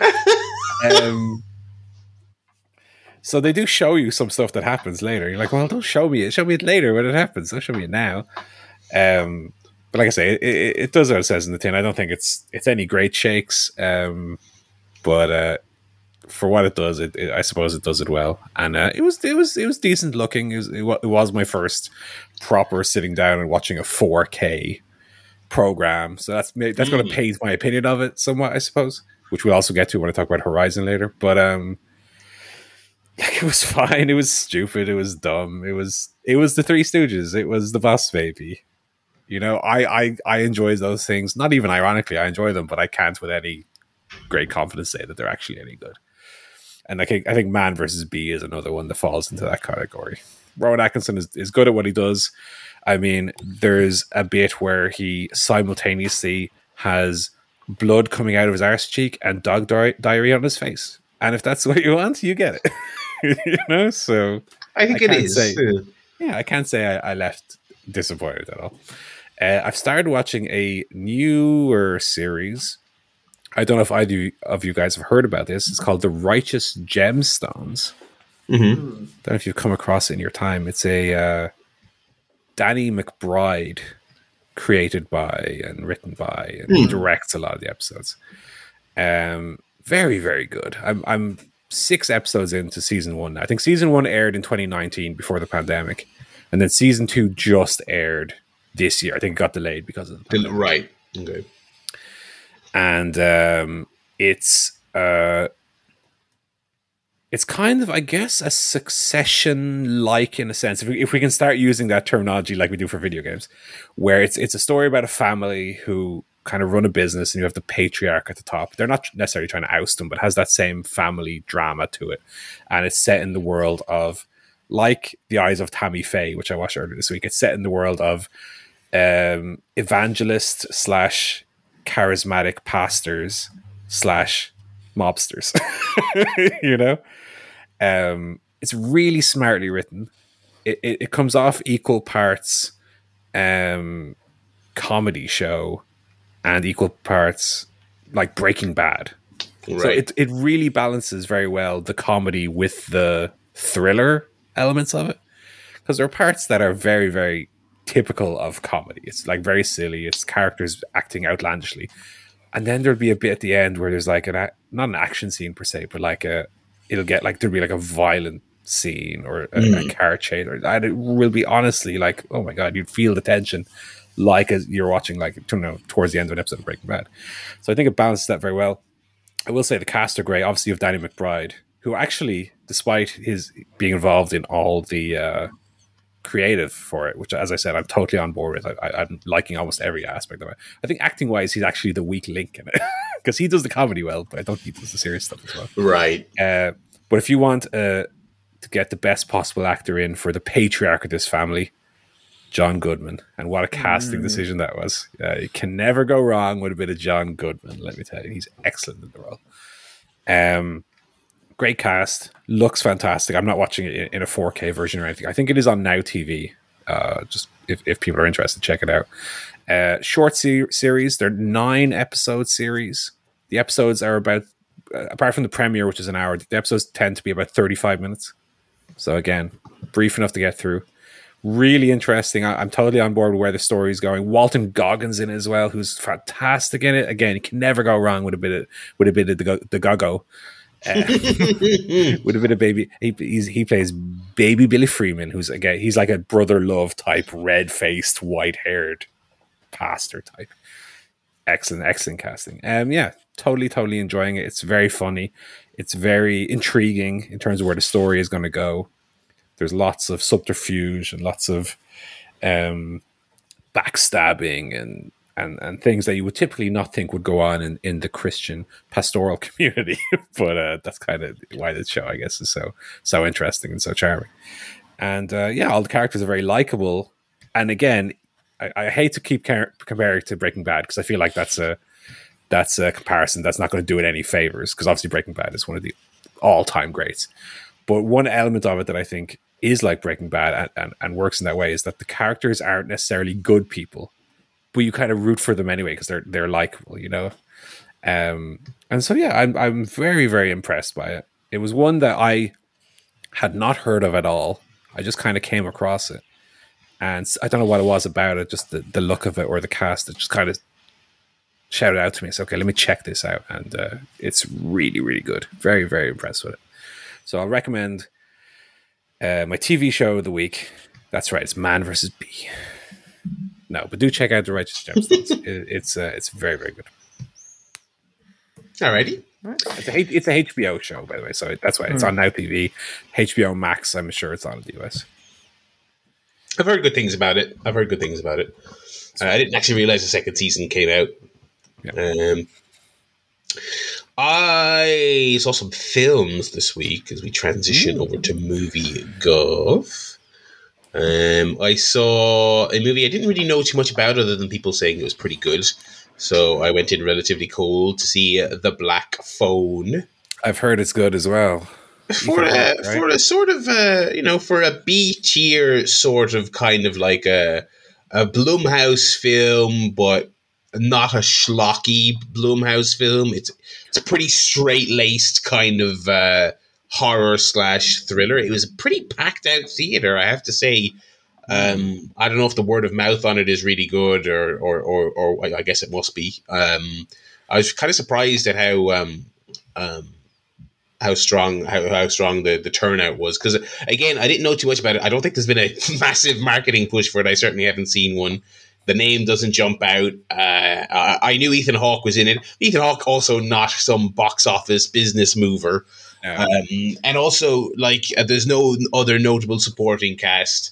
end. Um, so they do show you some stuff that happens later. You're like, well, don't show me it. Show me it later when it happens. Don't show me it now. Um, but like I say, it, it, it, does what it says in the tin. I don't think it's it's any great shakes, um, but uh, for what it does, it, it, I suppose it does it well. And uh, it was it was it was decent looking. It was, it was my first proper sitting down and watching a 4K program. So that's that's going to mm. paint my opinion of it somewhat, I suppose. Which we'll also get to when I talk about Horizon later. But um, it was fine. It was stupid. It was dumb. It was it was the Three Stooges. It was the Boss Baby. You know, I I I enjoy those things. Not even ironically, I enjoy them, but I can't with any great confidence say that they're actually any good. And I think I think Man versus Bee is another one that falls into that category. Rowan Atkinson is, is good at what he does. I mean, there's a bit where he simultaneously has blood coming out of his arse cheek and dog di- diarrhea on his face. And if that's what you want, you get it. you know, so I think I it is. Say, yeah, I can't say I, I left disappointed at all. Uh, I've started watching a newer series. I don't know if either of you guys have heard about this. It's called The Righteous Gemstones. Mm-hmm. Don't know if you've come across it in your time. It's a uh, Danny McBride created by and written by, and mm. he directs a lot of the episodes. Um, very, very good. I'm, I'm six episodes into season one. I think season one aired in 2019 before the pandemic, and then season two just aired this year. I think it got delayed because of the pandemic. right. Okay. And um, it's uh, it's kind of, I guess, a succession like in a sense. If we, if we can start using that terminology like we do for video games, where it's it's a story about a family who kind of run a business and you have the patriarch at the top. They're not necessarily trying to oust him, but has that same family drama to it. And it's set in the world of, like The Eyes of Tammy Faye, which I watched earlier this week, it's set in the world of um, evangelist slash charismatic pastors slash mobsters. you know? Um, it's really smartly written. It, it, it comes off equal parts um, comedy show and equal parts like Breaking Bad. Right. So it it really balances very well the comedy with the thriller elements of it because there are parts that are very very typical of comedy. It's like very silly. It's characters acting outlandishly, and then there'll be a bit at the end where there's like an not an action scene per se, but like a it'll get like there'll be like a violent scene or a, mm. a car chase, or and it will be honestly like oh my god, you'd feel the tension like as you're watching like you know, towards the end of an episode of Breaking Bad. So I think it balances that very well. I will say the cast are great. Obviously, of Danny McBride, who actually, despite his being involved in all the uh, creative for it, which, as I said, I'm totally on board with. I, am liking almost every aspect of it. I think acting wise, he's actually the weak link in it because he does the comedy well, but I don't think he does the serious stuff as well. Right. Uh, but if you want uh, to get the best possible actor in for the patriarch of this family, John Goodman, and what a casting mm. decision that was. Uh, you can never go wrong with a bit of John Goodman. Let me tell you, he's excellent in the role. Um, great cast, looks fantastic. I'm not watching it in a 4K version or anything. I think it is on Now TV. Uh, just if, if people are interested, check it out. Uh, short se- series. They're nine episode series. The episodes are about, uh, apart from the premiere, which is an hour, the episodes tend to be about 35 minutes. So again, brief enough to get through really interesting. I, am totally on board with where the story is going. Walton Goggins in it as well, who's fantastic in it. Again, you can never go wrong with a bit of with a bit of the the go Uh, would have been a baby. He he's, he plays baby Billy Freeman, who's again he's like a brother love type, red faced, white haired pastor type. Excellent, excellent casting. Um, yeah, totally, totally enjoying it. It's very funny. It's very intriguing in terms of where the story is going to go. There's lots of subterfuge and lots of um, backstabbing and and and things that you would typically not think would go on in, in the Christian pastoral community. but uh, that's kind of why this show, I guess, is so so interesting and so charming. And uh, yeah, all the characters are very likable. And again, I, I hate to keep car- comparing to Breaking Bad because I feel like that's a that's a comparison that's not going to do it any favors because obviously Breaking Bad is one of the all time greats. But one element of it that I think is like Breaking Bad and, and, and works in that way is that the characters aren't necessarily good people but you kind of root for them anyway because they're they're likable, you know. Um, and so yeah, I'm I'm very very impressed by it. It was one that I had not heard of at all. I just kind of came across it, and I don't know what it was about it, just the, the look of it or the cast. that just kind of shouted out to me. So okay, let me check this out, and uh, it's really really good. Very very impressed with it. So I'll recommend uh, my TV show of the week. That's right, it's Man versus Bee no, but do check out the Righteous Gemstones. it, it's uh, it's very very good. Alrighty. It's a it's a HBO show, by the way, so that's why it's on Now TV, HBO Max. I'm sure it's on in the US. I've heard good things about it. I've heard good things about it. Uh, I didn't actually realize the second season came out. Yeah. Um, I saw some films this week as we transition Ooh. over to movie guff. Um, I saw a movie I didn't really know too much about, other than people saying it was pretty good. So I went in relatively cold to see uh, The Black Phone. I've heard it's good as well. For a, right? for a sort of uh, you know for a B tier sort of kind of like a a Blumhouse film, but not a schlocky Blumhouse film. It's it's a pretty straight laced kind of uh, horror slash thriller. It was a pretty packed out theater, I have to say. Um, I don't know if the word of mouth on it is really good, or or or, or I guess it must be. Um, I was kind of surprised at how um, um, how strong how, how strong the, the turnout was because again I didn't know too much about it. I don't think there's been a massive marketing push for it. I certainly haven't seen one. The name doesn't jump out. Uh, I, I knew Ethan Hawke was in it. Ethan Hawke also not some box office business mover. Um, and also, like, uh, there's no other notable supporting cast.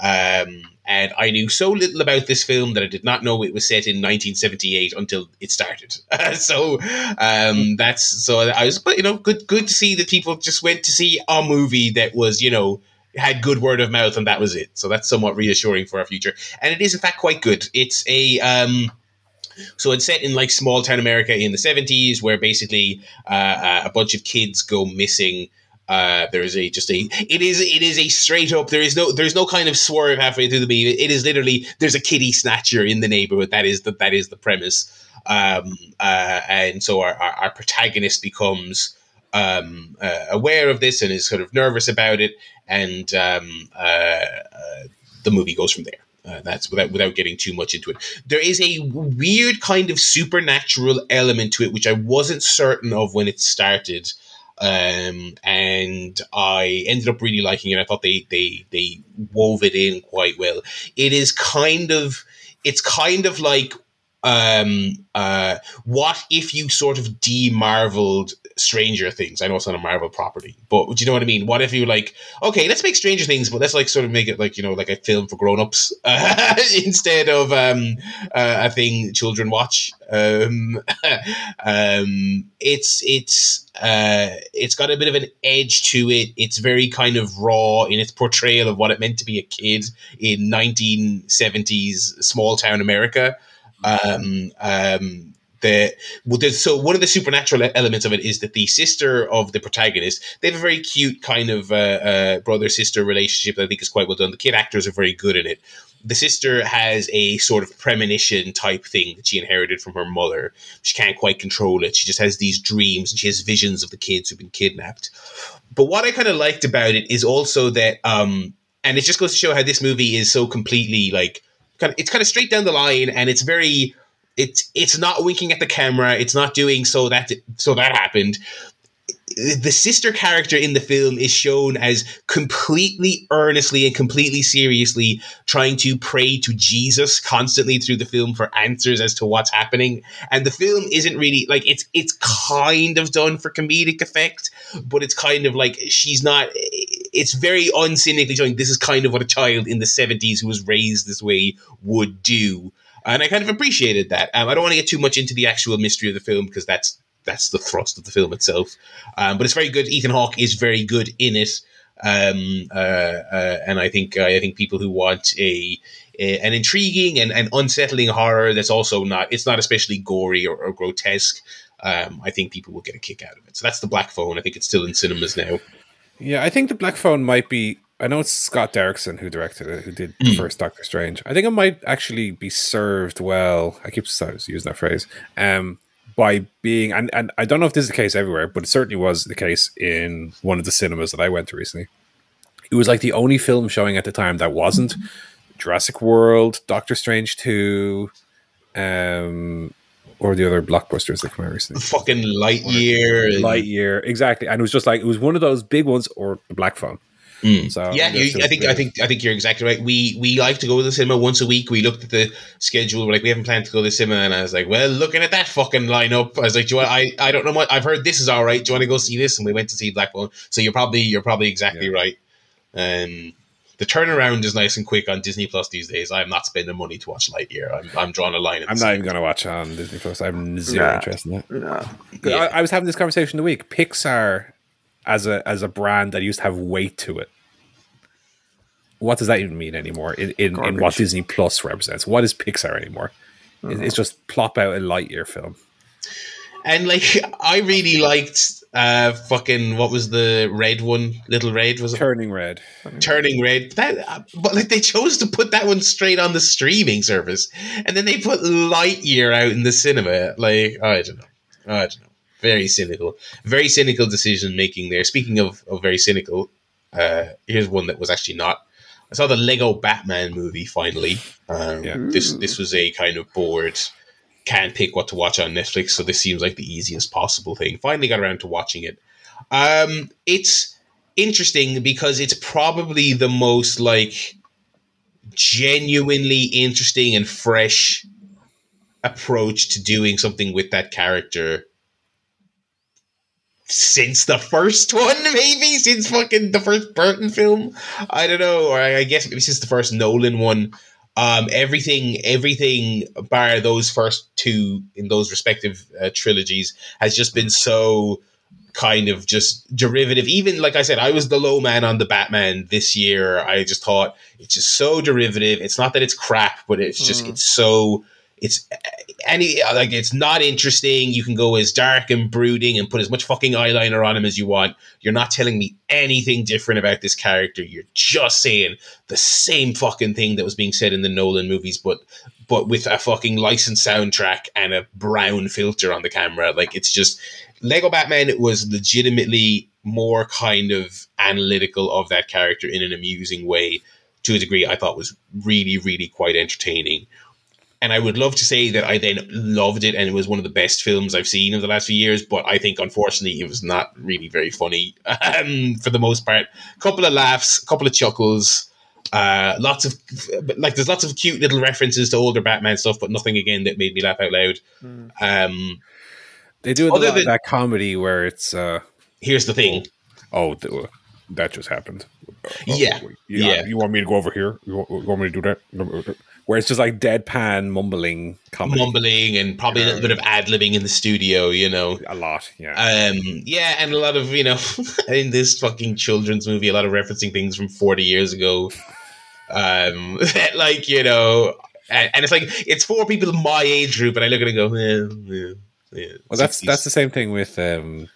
Um, and I knew so little about this film that I did not know it was set in 1978 until it started. so um, that's so I was, but you know, good good to see that people just went to see a movie that was, you know, had good word of mouth and that was it. So that's somewhat reassuring for our future. And it is in fact quite good. It's a um, so it's set in like small town America in the 70s, where basically uh, uh, a bunch of kids go missing. Uh, there is a just a it is it is a straight up there is no there's no kind of swerve halfway through the movie it is literally there's a kitty snatcher in the neighborhood that is the that is the premise um, uh, and so our, our, our protagonist becomes um, uh, aware of this and is sort of nervous about it and um, uh, uh, the movie goes from there uh, that's without without getting too much into it. There is a weird kind of supernatural element to it, which I wasn't certain of when it started, um, and I ended up really liking it. I thought they they they wove it in quite well. It is kind of it's kind of like um uh what if you sort of de-marveled Stranger Things. I know it's not a Marvel property, but do you know what I mean? What if you like, okay, let's make Stranger Things, but let's like sort of make it like you know like a film for grown ups uh, instead of um, uh, a thing children watch. Um, um, it's it's uh, it's got a bit of an edge to it. It's very kind of raw in its portrayal of what it meant to be a kid in 1970s small town America. Um, um, the well, so one of the supernatural elements of it is that the sister of the protagonist they have a very cute kind of uh, uh, brother sister relationship that I think is quite well done. The kid actors are very good in it. The sister has a sort of premonition type thing that she inherited from her mother. She can't quite control it. She just has these dreams and she has visions of the kids who've been kidnapped. But what I kind of liked about it is also that, um, and it just goes to show how this movie is so completely like, kind of, it's kind of straight down the line and it's very it's it's not winking at the camera. It's not doing so that so that happened. the sister character in the film is shown as completely earnestly and completely seriously trying to pray to Jesus constantly through the film for answers as to what's happening. And the film isn't really like it's it's kind of done for comedic effect, but it's kind of like she's not it's very uncynically showing this is kind of what a child in the 70s who was raised this way would do. And I kind of appreciated that. Um, I don't want to get too much into the actual mystery of the film because that's that's the thrust of the film itself. Um, but it's very good. Ethan Hawke is very good in it, um, uh, uh, and I think uh, I think people who want a, a, an intriguing and, and unsettling horror that's also not it's not especially gory or, or grotesque. Um, I think people will get a kick out of it. So that's the Black Phone. I think it's still in cinemas now. Yeah, I think the Black Phone might be. I know it's Scott Derrickson who directed it, who did the first Doctor Strange. I think it might actually be served well. I keep using that phrase. Um, by being and, and I don't know if this is the case everywhere, but it certainly was the case in one of the cinemas that I went to recently. It was like the only film showing at the time that wasn't Jurassic World, Doctor Strange 2, um, or the other blockbusters that come out recently. Fucking Lightyear. and- Lightyear, exactly. And it was just like it was one of those big ones or the Black Phone. Mm. So yeah, you, I think I think I think you're exactly right. We we like to go to the cinema once a week. We looked at the schedule. We're like, we haven't planned to go to the cinema, and I was like, well, looking at that fucking lineup, I was like, do you want, I I don't know what I've heard. This is all right. Do you want to go see this? And we went to see Black Phone. So you're probably you're probably exactly Yeah. right. Um, the turnaround is nice and quick on Disney Plus these days. I'm not spending money to watch Lightyear. I'm I'm drawing a line. in I'm not even going to watch on Disney Plus. I have zero Nah. interest in that. No. Yeah. I, I was having this conversation the week. Pixar as a as a brand that used to have weight to it. What does that even mean anymore in, in, in what Disney Plus represents? What is Pixar anymore? It- It's uh-huh. just plop out a Lightyear film. And like I really liked uh fucking what was the red one? Little Red was it? Turning Red. Turning Red. That uh, but like they chose to put that one straight on the streaming service, and then they put Lightyear out in the cinema. Like I don't know, I don't know. Very cynical, very cynical decision making there. Speaking of of very cynical, uh here's one that was actually not. I saw the Lego Batman movie finally. Um, Yeah. This this was a kind of bored can't pick what to watch on Netflix, so this seems like the easiest possible thing. Finally got around to watching it. Um, it's interesting because it's probably the most like genuinely interesting and fresh approach to doing something with that character since the first one, maybe since fucking the first Burton film. I don't know, or I guess maybe since the first Nolan one. Um, everything, everything, bar those first two in those respective uh, trilogies, has just been so kind of just derivative. Even like I said, I was the low man on the Batman this year. I just thought it's just so derivative. It's not that it's crap, but it's just Mm. it's so it's any like it's not interesting. You can go as dark and brooding and put as much fucking eyeliner on him as you want. You're not telling me anything different about this character. You're just saying the same fucking thing that was being said in the Nolan movies, but but with a fucking licensed soundtrack and a brown filter on the camera. Like it's just Lego Batman was legitimately more kind of analytical of that character in an amusing way to a degree I thought was really, really quite entertaining. And I would love to say that I then loved it and it was one of the best films I've seen in the last few years, but I think unfortunately it was not really very funny um, for the most part. A couple of laughs, a couple of chuckles, uh, lots of like there's lots of cute little references to older Batman stuff, but nothing again that made me laugh out loud. Mm. Um, They do a Other lot than- of that comedy where it's uh here's the thing. oh th- that just happened. Oh, Yeah. yeah. Yeah. You want me to go over here? You want, you want me to do that? Where it's just like deadpan mumbling comedy mumbling and probably a little bit of ad libbing in the studio, you know. a lot. Yeah. Um, yeah, and a lot of you know, in this fucking children's movie, a lot of referencing things from forty years ago. Um, like you know, and, and it's like it's for people my age group, and I look at it and go, yeah, yeah, yeah. well, that's 60s. that's the same thing with um,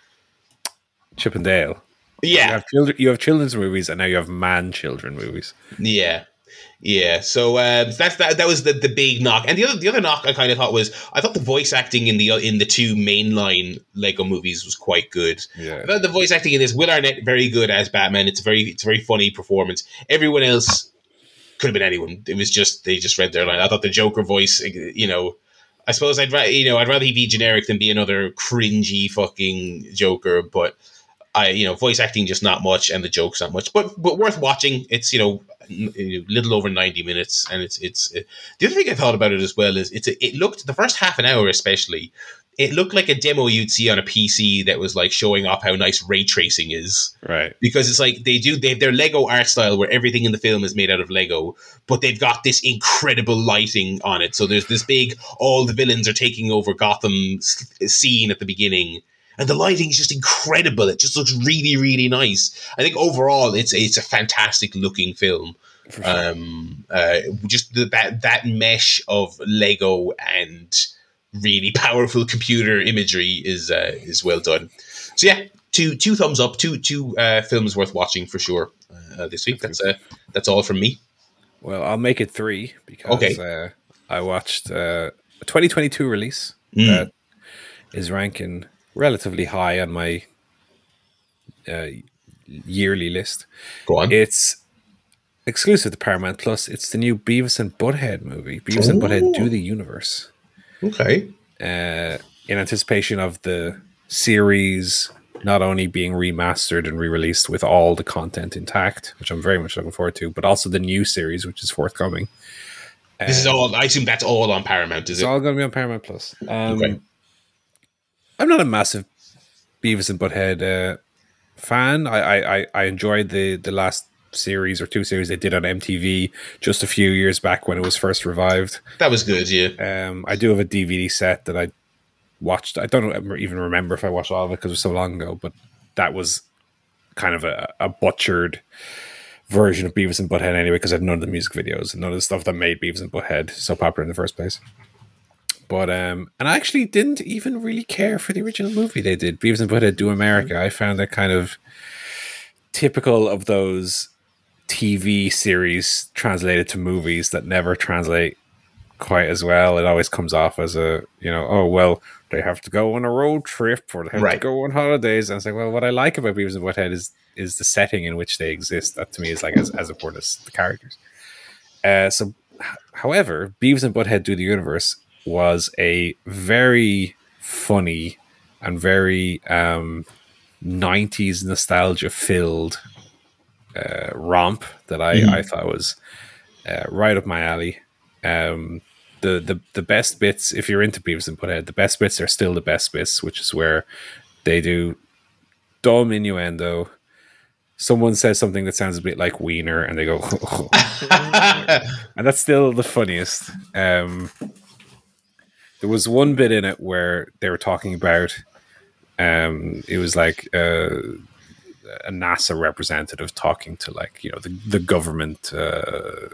Chip and Dale. You yeah, have children. You have children's movies, and now you have man children movies. Yeah. Yeah, so uh, that's that. That was the, the big knock, and the other the other knock I kind of thought was I thought the voice acting in the in the two mainline Lego movies was quite good. Yeah. I thought the voice acting in this Will Arnett very good as Batman. It's a very it's a very funny performance. Everyone else could have been anyone. It was just they just read their line. I thought the Joker voice, you know, I suppose I'd rather you know I'd rather he be generic than be another cringy fucking Joker. But I you know voice acting just not much and the jokes not much, but but worth watching. It's you know a little over ninety minutes, and it's it's it, the other thing I thought about it as well is it's a, it looked the first half an hour especially it looked like a demo you'd see on a PC that was like showing off how nice ray tracing is. Right. Because it's like they do they have their Lego art style where everything in the film is made out of Lego, but they've got this incredible lighting on it. So there's this big all the villains are taking over Gotham scene at the beginning. And the lighting is just incredible. It just looks really, really nice. I think overall, it's it's a fantastic looking film. Sure. Um, uh, just the, that that mesh of Lego and really powerful computer imagery is uh, is well done. So yeah, two two thumbs up, two two uh, films worth watching for sure uh, this week. That's uh, that's all from me. Well, I'll make it three because okay. uh, I watched uh, a 2022 release mm. that is ranking relatively high on my uh, yearly list. Go on. It's exclusive to Paramount Plus. It's the new Beavis and Butthead movie. Beavis and Butthead Do the Universe. Okay. Uh, in anticipation of the series not only being remastered and re-released with all the content intact, which I'm very much looking forward to, but also the new series, which is forthcoming. This is all. I assume that's all on Paramount. Is it's it? It's all going to be on Paramount Plus. Um, okay. I'm not a massive Beavis and Butthead uh, fan. I, I I enjoyed the the last series or two series they did on MTV just a few years back when it was first revived. That was good, yeah. Um, I do have a DVD set that I watched. I don't even remember if I watched all of it because it was so long ago, but that was kind of a, a butchered version of Beavis and Butthead anyway because I had none of the music videos and none of the stuff that made Beavis and Butthead so popular in the first place. But um, and I actually didn't even really care for the original movie they did, Beavis and Butthead Do America. I found that kind of typical of those TV series translated to movies that never translate quite as well. It always comes off as a, you know, oh, well, they have to go on a road trip or they have right. to go on holidays. And it's like, well, what I like about Beavis and Butthead is is the setting in which they exist. That to me is like as, as important as the characters. Uh, so, however, Beavis and Butthead Do the Universe was a very funny and very um, 90s nostalgia filled uh, romp that I, mm. I thought was uh, right up my alley. Um, the, the the best bits, if you're into Beavis and Butthead, the best bits are still the best bits, which is where they do dumb innuendo. Someone says something that sounds a bit like Wiener, and they go, and that's still the funniest. Um, there was one bit in it where they were talking about, um, it was like uh, a NASA representative talking to like you know the the government uh,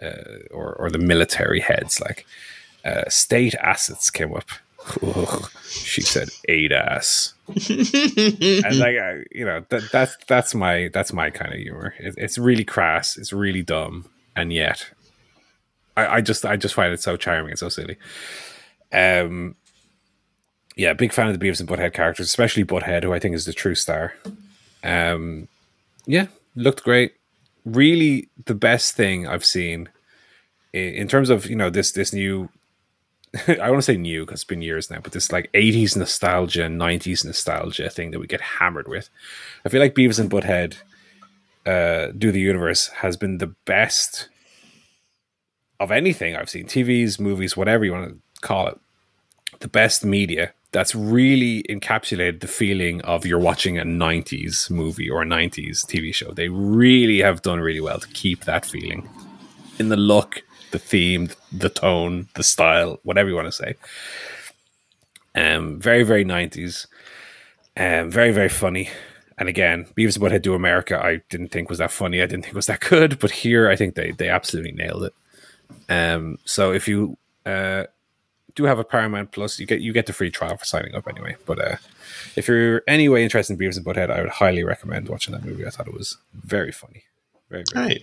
uh, or or the military heads. Like uh, state assets came up. she said ADAS, and like uh, you know that that's that's my that's my kind of humor. It, it's really crass. It's really dumb, and yet I, I just I just find it so charming and so silly. Um, yeah, big fan of the Beavis and Butthead characters, especially Butthead, who I think is the true star. Um, yeah, looked great. Really, the best thing I've seen in, in terms of you know this this new. I want to say new because it's been years now, but this like 80s nostalgia, 90s nostalgia thing that we get hammered with. I feel like Beavis and Butthead uh, Do the Universe has been the best of anything I've seen TVs, movies, whatever you want to call it the best media that's really encapsulated the feeling of you're watching a 90s movie or a 90s TV show. They really have done really well to keep that feeling in the look, the theme, the tone, the style, whatever you want to say. Um, very, very 90s. Um, very, very funny. And again, Beavis and Butthead Do America, I didn't think was that funny. I didn't think was that good. But here, I think they, they absolutely nailed it. Um, so if you uh, do have a Paramount Plus. You get you get the free trial for signing up anyway. But uh, if you're anyway interested in Beavis and Butthead, I would highly recommend watching that movie. I thought it was very funny. Very, very right.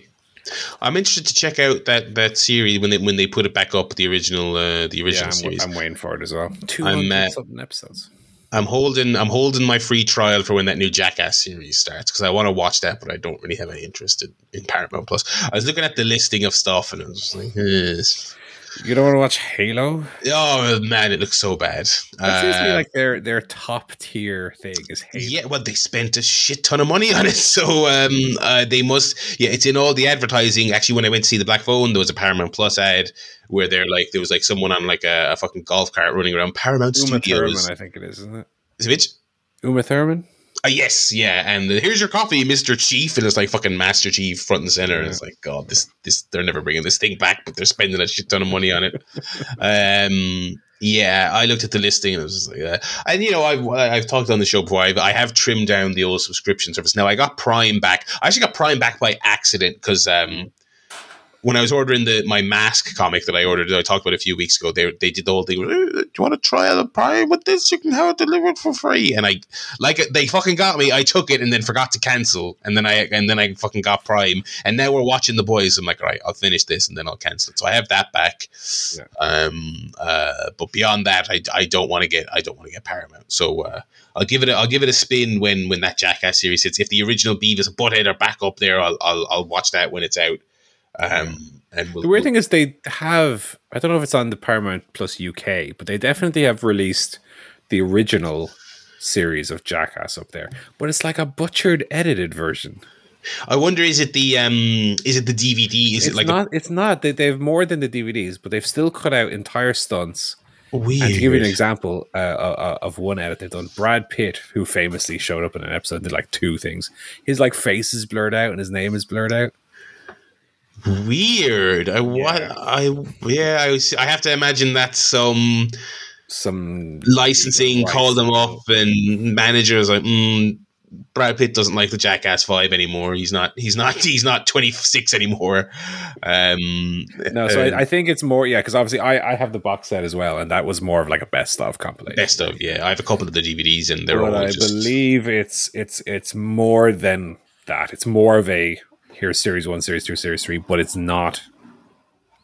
I'm interested to check out that that series when they when they put it back up the original uh, the original yeah, I'm, series. I'm waiting for it as well. Two hundred uh, episodes. I'm holding I'm holding my free trial for when that new Jackass series starts because I want to watch that, but I don't really have any interest in, in Paramount Plus. I was looking at the listing of stuff and I was like, eh, You don't want to watch Halo? Oh man, it looks so bad. That seems to be Uh, like their their top tier thing is Halo. Yeah, well, they spent a shit ton of money on it, so um, uh, they must. Yeah, it's in all the advertising. Actually, when I went to see the Black Phone, there was a Paramount Plus ad where they're like, there was like someone on like a, a fucking golf cart running around Paramount Uma Studios. Thurman, I think it is, isn't it? Is it Mitch? Uma Thurman. Uh, yes, yeah, and uh, here's your coffee, Mister Chief, and it's like fucking Master Chief front and center. And it's like, God, this, this, they're never bringing this thing back, but they're spending a shit ton of money on it. um, yeah, I looked at the listing and it was just like, uh, and you know, I've I've talked on the show before. I've, I have trimmed down the old subscription service. Now I got Prime back. I actually got Prime back by accident because um, when I was ordering the my mask comic that I ordered, that I talked about a few weeks ago, they they did the whole thing. "Uh, Do you want to try the Prime with this? You can have it delivered for free. And I like it. They fucking got me. I took it and then forgot to cancel, and then I and then I fucking got Prime. And now we're watching the boys. I'm like, all right, I'll finish this and then I'll cancel it. So I have that back. Yeah. Um. Uh. But beyond that, I, I don't want to get I don't want to get Paramount. So uh, I'll give it a, I'll give it a spin when when that Jackass series hits. If the original Beavis and Butthead are back up there, I'll I'll, I'll watch that when it's out. Um. And we'll, The weird thing is they have I don't know if it's on the Paramount Plus UK, but they definitely have released the original series of Jackass up there. But it's like a butchered edited version. I wonder is it the um is it the DVD? Is it's it like not it's not they they've more than the DVDs, but they've still cut out entire stunts. a weird? And to give you an example uh, uh, of one edit they've done, Brad Pitt, who famously showed up in an episode, did like two things. His like face is blurred out and his name is blurred out. Weird. I what Yeah. I yeah. I was, I have to imagine that's some Some licensing called them up and managers like mm, Brad Pitt doesn't like the Jackass Five anymore. He's not. He's not. He's not twenty six anymore. Um, No, so uh, I, I think it's more, yeah, because obviously I, I have the box set as well, and that was more of like a best of compilation. best of yeah. I have a couple of the DVDs and they're but all I just believe it's it's it's more than that. It's more of a here's series one, series two, series three, but it's not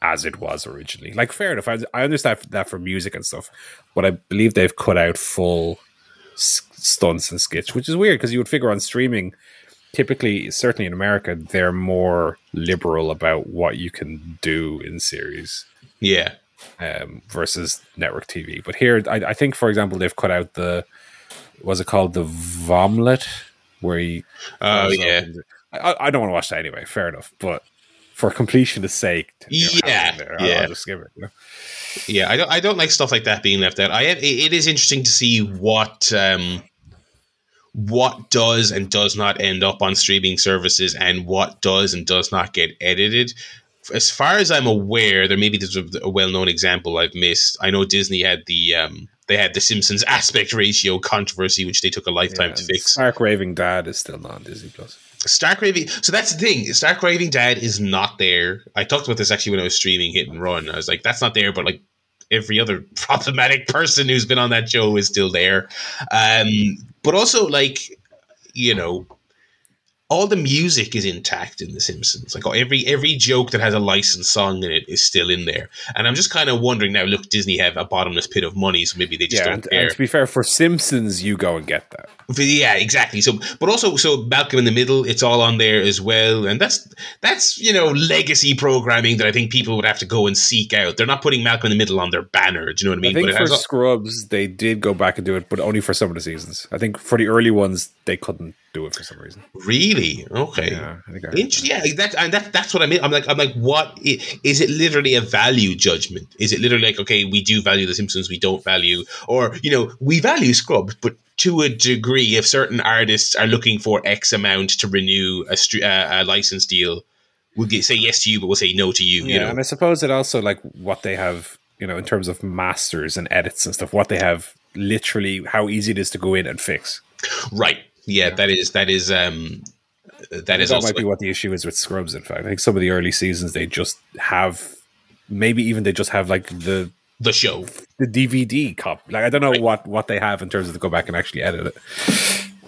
as it was originally. Like fair enough, I, I understand that for music and stuff, but I believe they've cut out full s- stunts and skits, which is weird because you would figure on streaming. Typically, certainly in America, they're more liberal about what you can do in series yeah. um, versus network TV. But here, I, I think, for example, they've cut out the was it called the Vomlet, where he. Oh up yeah. and- I, I don't want to watch that anyway. Fair enough, but for completionist sake, you know, Yeah, there, I'll, yeah. I'll just skip it. You know? Yeah, I don't. I don't like stuff like that being left out. I it, it is interesting to see what um, what does and does not end up on streaming services, and what does and does not get edited. As far as I'm aware, there maybe there's a, a well-known example I've missed. I know Disney had the um, they had the Simpsons aspect ratio controversy, which they took a lifetime Yeah, to fix. Stark Raving Dad is still not on Disney Plus. Stark Raving. So that's the thing. Stark Raving Dad is not there. I talked about this actually when I was streaming Hit and Run. I was like, that's not there, but like every other problematic person who's been on that show is still there. Um, but also, like, you know, all the music is intact in The Simpsons. Like every every joke that has a licensed song in it is still in there. And I'm just kind of wondering now. Look, Disney have a bottomless pit of money, so maybe they just Yeah, don't and, care. and to be fair, for Simpsons, you go and get that. Yeah, exactly. So, but also, so Malcolm in the Middle, it's all on there as well, and that's that's you know legacy programming that I think people would have to go and seek out. They're not putting Malcolm in the Middle on their banner. Do you know what I mean? I think but for Scrubs, they did go back and do it, but only for some of the seasons. I think for the early ones, they couldn't do it for some reason. really okay. Yeah, I think I Inter- that. yeah, that and that that's what I mean. I'm like, I'm like, what is, is it? Literally a value judgment? Is it literally like, okay, we do value The Simpsons, we don't value, or you know, we value Scrubs, but to a degree, if certain artists are looking for X amount to renew a, str- uh, a license deal, we'll get, say yes to you, but we'll say no to you. Yeah, you know, and I suppose it also like what they have, you know, in terms of masters and edits and stuff. What they have, literally, how easy it is to go in and fix. right? Yeah, that is that is um that is that also might be what the issue is with Scrubs. In fact, I think some of the early seasons they just have, maybe even they just have like the the show. the DVD cop. Like I don't know what what they have in terms of to go back and actually edit it.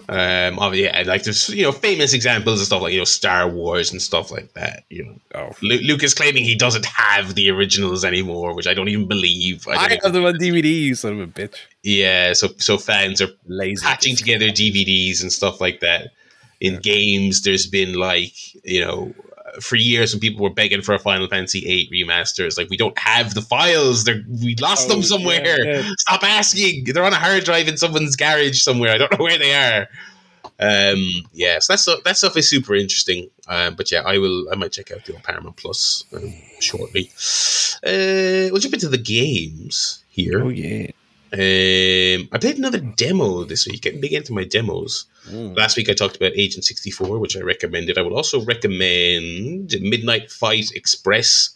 Um, obviously, yeah, like there's you know famous examples of stuff like you know Star Wars and stuff like that. You know, Oh, Lu- Lucas claiming he doesn't have the originals anymore, which I don't even believe. I I have them on DVD. You son of a bitch. yeah, so so fans are Lazy. patching together DVDs and stuff like that. In games, there's been like you know for years when people were begging for a Final Fantasy VIII remaster, it's like we don't have the files. They're we lost Oh, them somewhere. yeah, yeah. Stop asking. They're on a hard drive in someone's garage somewhere. I don't know where they are. Um, yeah, so that stuff that stuff is super interesting. Um, but yeah, I will. I might check out the old Paramount Plus um, shortly. Uh, we'll jump into the games here. Oh yeah. Um, I played another demo this week. Getting big into my demos. Mm. Last week I talked about Agent 64, which I recommended. I would also recommend Midnight Fight Express.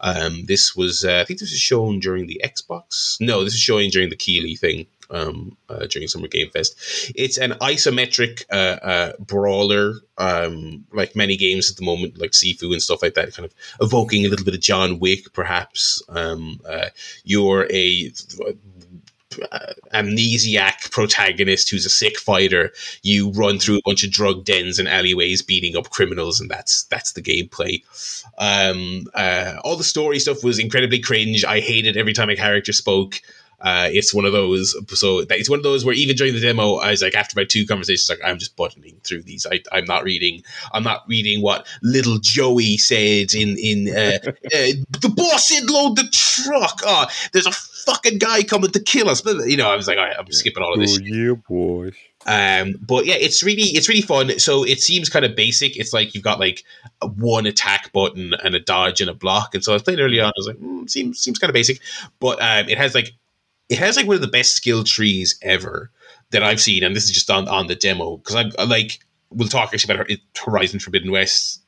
Um, this was, uh, I think this was shown during the Xbox. No, this is showing during the Keighley thing um, uh, during Summer Game Fest. It's an isometric uh, uh, brawler, um, like many games at the moment, like Sifu and stuff like that, kind of evoking a little bit of John Wick, perhaps. Um, uh, you're a uh, amnesiac protagonist who's a sick fighter. You run through a bunch of drug dens and alleyways, beating up criminals, and that's that's the gameplay. Um, uh, all the story stuff was incredibly cringe. I hated every time a character spoke. Uh, it's one of those. So it's one of those where even during the demo, I was like, after my two conversations, like I'm just buttoning through these. I, I'm not reading. I'm not reading what little Joey said in in uh, uh, the boss said load the truck. Oh, there's a fucking guy coming to kill us. You know, I was like, right, I'm skipping all of this. Oh yeah, boy. Um, but yeah, it's really it's really fun. So it seems kind of basic. It's like you've got like one attack button and a dodge and a block. And so I was playing early on. I was like, mm, seems seems kind of basic, but um, it has like it has like one of the best skill trees ever that I've seen. And this is just on on the demo because I'm I like we'll talk actually about Horizon Forbidden West.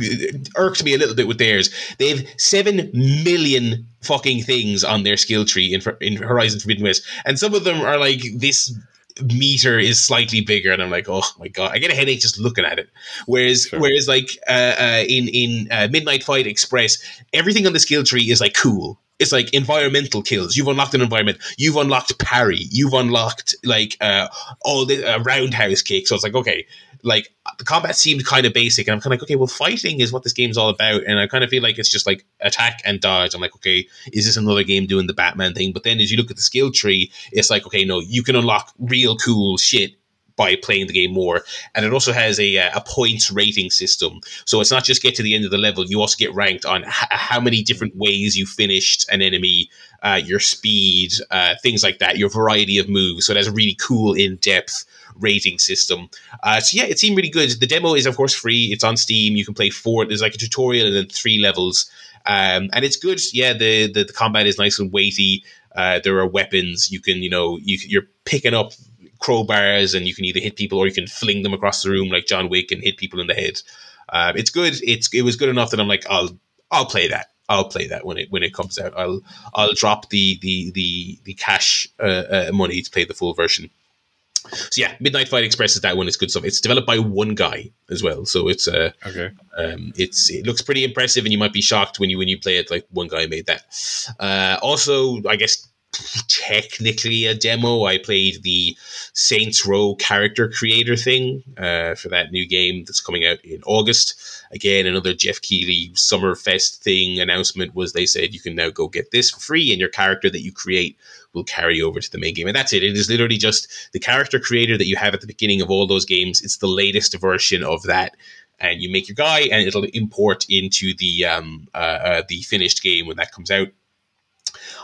It irked me a little bit with theirs. They have seven million fucking things on their skill tree in, in Horizon Forbidden West, and some of them are like this meter is slightly bigger, and I'm like, oh my god, I get a headache just looking at it. Whereas, Sure. whereas like uh, uh, in in uh, Midnight Fight Express, everything on the skill tree is like cool. It's like environmental kills. You've unlocked an environment. You've unlocked parry. You've unlocked like uh, all the uh, roundhouse kick. So it's like okay, like the combat seemed kind of basic, and I'm kind of like, okay, well, fighting is what this game's all about, and I kind of feel like it's just like attack and dodge. I'm like, okay, is this another game doing the Batman thing? But then as you look at the skill tree, it's like, okay, no, you can unlock real cool shit by playing the game more, and it also has a uh, a points rating system. So it's not just get to the end of the level; you also get ranked on h- how many different ways you finished an enemy, uh, your speed, uh, things like that, your variety of moves. So it has a really cool in depth rating system. Uh, so yeah, it seemed really good. The demo is of course free. It's on Steam. You can play four. There's like a tutorial and then three levels, um, and it's good. Yeah, the, the the combat is nice and weighty. Uh, there are weapons you can you know you, you're picking up crowbars and you can either hit people or you can fling them across the room like John Wick and hit people in the head. Um, it's good. It's it was good enough that I'm like I'll I'll play that. I'll play that when it when it comes out. I'll I'll drop the the the the cash uh, uh, money to play the full version. So yeah, Midnight Fight Express is that one. It's good stuff. It's developed by one guy as well, so it's uh, Okay. um, it's it looks pretty impressive, and you might be shocked when you when you play it. Like one guy made that. Uh, also, I guess technically a demo. I played the Saints Row character creator thing uh, for that new game that's coming out in August. Again, another Jeff Keighley Summerfest thing announcement was they said you can now go get this for free, and your character that you create will carry over to the main game. And that's it. It is literally just the character creator that you have at the beginning of all those games. It's the latest version of that. And you make your guy, and it'll import into the um, uh, uh, the finished game when that comes out.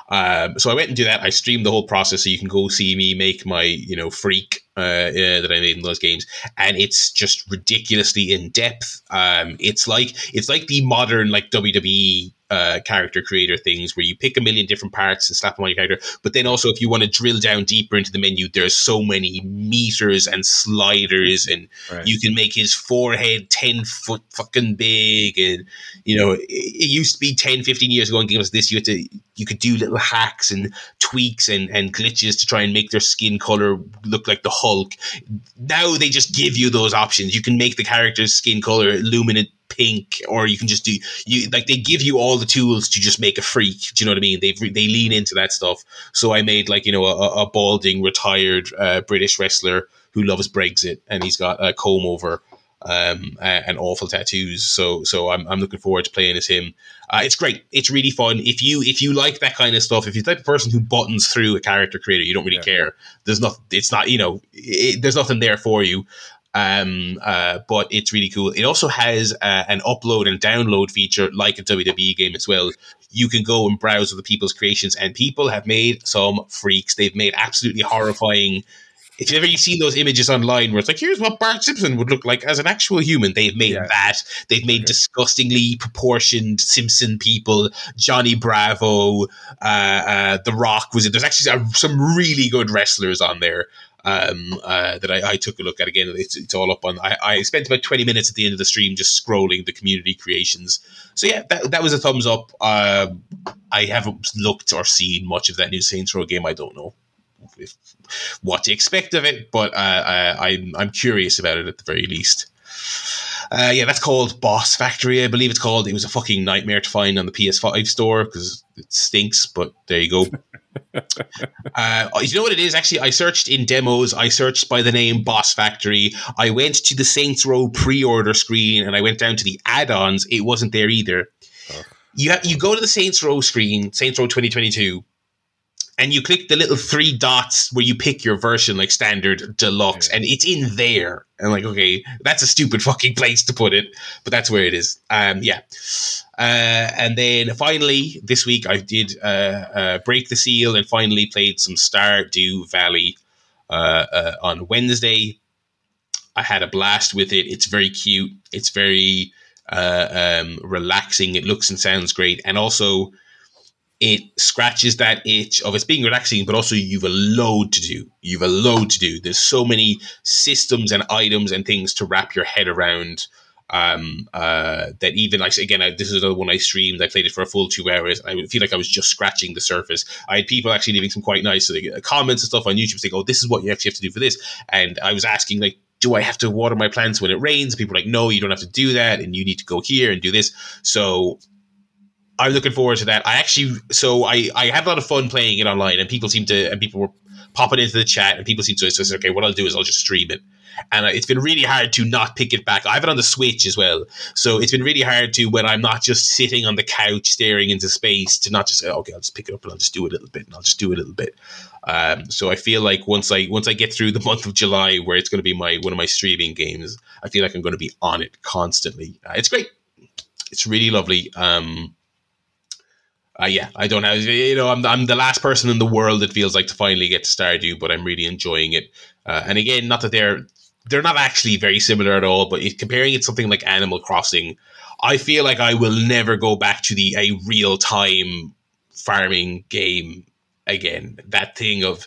Um, so I went and do that. I streamed the whole process, so you can go see me make my you know freak uh, uh, that I made in those games, and it's just ridiculously in depth. Um, it's like it's like the modern like WWE uh, character creator things where you pick a million different parts and slap them on your character. But then also, if you want to drill down deeper into the menu, there's so many meters and sliders, and Right. you can make his forehead 10 foot fucking big. And, you know, it, it used to be 10, 15 years ago in games like this, you had to, you could do little hacks and tweaks and, and glitches to try and make their skin color look like the Hulk. Now they just give you those options. You can make the character's skin color luminant pink, or you can just do you like they give you all the tools to just make a freak. Do you know what I mean? They they lean into that stuff. So I made like you know a, a balding retired uh, British wrestler who loves Brexit, and he's got a comb over um, and awful tattoos. So so I'm, I'm looking forward to playing as him. Uh, it's great. It's really fun. If you if you like that kind of stuff, if you're the type of person who buttons through a character creator, you don't really Yeah. care. There's not. It's not. You know. It, there's nothing there for you. Um, uh, but it's really cool. It also has uh, an upload and download feature like a WWE game as well. You can go and browse other people's creations, and people have made some freaks. They've made absolutely horrifying if you've ever seen those images online where it's like, here's what Bart Simpson would look like as an actual human, they've made yeah. that. They've made okay. disgustingly proportioned Simpson people. Johnny Bravo, uh, uh, The Rock was it. There's actually some really good wrestlers on there. Um, uh, that I, I, took a look at again. It's, it's all up on. I, I, spent about twenty minutes at the end of the stream just scrolling the community creations. So yeah, that, that was a thumbs up. Uh, I haven't looked or seen much of that new Saints Row game. I don't know if, what to expect of it, but uh, uh, I, I'm I'm curious about it at the very least. Uh, yeah, that's called Boss Factory, I believe it's called. It was a fucking nightmare to find on the PS5 store because it stinks, but there you go. uh, you know what it is? Actually, I searched in demos. I searched by the name Boss Factory. I went to the Saints Row pre-order screen and I went down to the add-ons. It wasn't there either. Oh. You ha- you go to the Saints Row screen, Saints Row 2022 and you click the little three dots where you pick your version, like standard, deluxe, and it's in there. And like, okay, that's a stupid fucking place to put it, but that's where it is. Um, yeah. Uh, and then finally, this week I did uh, uh, break the seal and finally played some Stardew Valley uh, uh, on Wednesday. I had a blast with it. It's very cute. It's very uh, um, relaxing. It looks and sounds great, and also it scratches that itch of it's being relaxing, but also you've a load to do. You've a load to do. There's so many systems and items and things to wrap your head around. Um, uh, that even like again, I, this is another one I streamed. I played it for a full two hours. I feel like I was just scratching the surface. I had people actually leaving some quite nice comments and stuff on YouTube saying, "Oh, this is what you actually have to do for this." And I was asking like, do I have to water my plants when it rains? People are like, no, you don't have to do that, and you need to go here and do this. So I'm looking forward to that. I actually, so I, I had a lot of fun playing it online, and people seem to, and people were popping into the chat, and people seem to So say, okay, what I'll do is I'll just stream it. And it's been really hard to not pick it back. I have it on the Switch as well, so it's been really hard to when I'm not just sitting on the couch staring into space to not just say, okay, I'll just pick it up and I'll just do a little bit, and I'll just do a little bit. Um, so I feel like once I once I get through the month of July, where it's going to be my one of my streaming games, I feel like I'm going to be on it constantly. Uh, it's great. It's really lovely. Um, uh, yeah, I don't have you know I'm I'm the last person in the world that feels like to finally get to Stardew, but I'm really enjoying it. Uh, and again, not that they're they're not actually very similar at all, but comparing it to something like Animal Crossing, I feel like I will never go back to the a real time farming game again. That thing of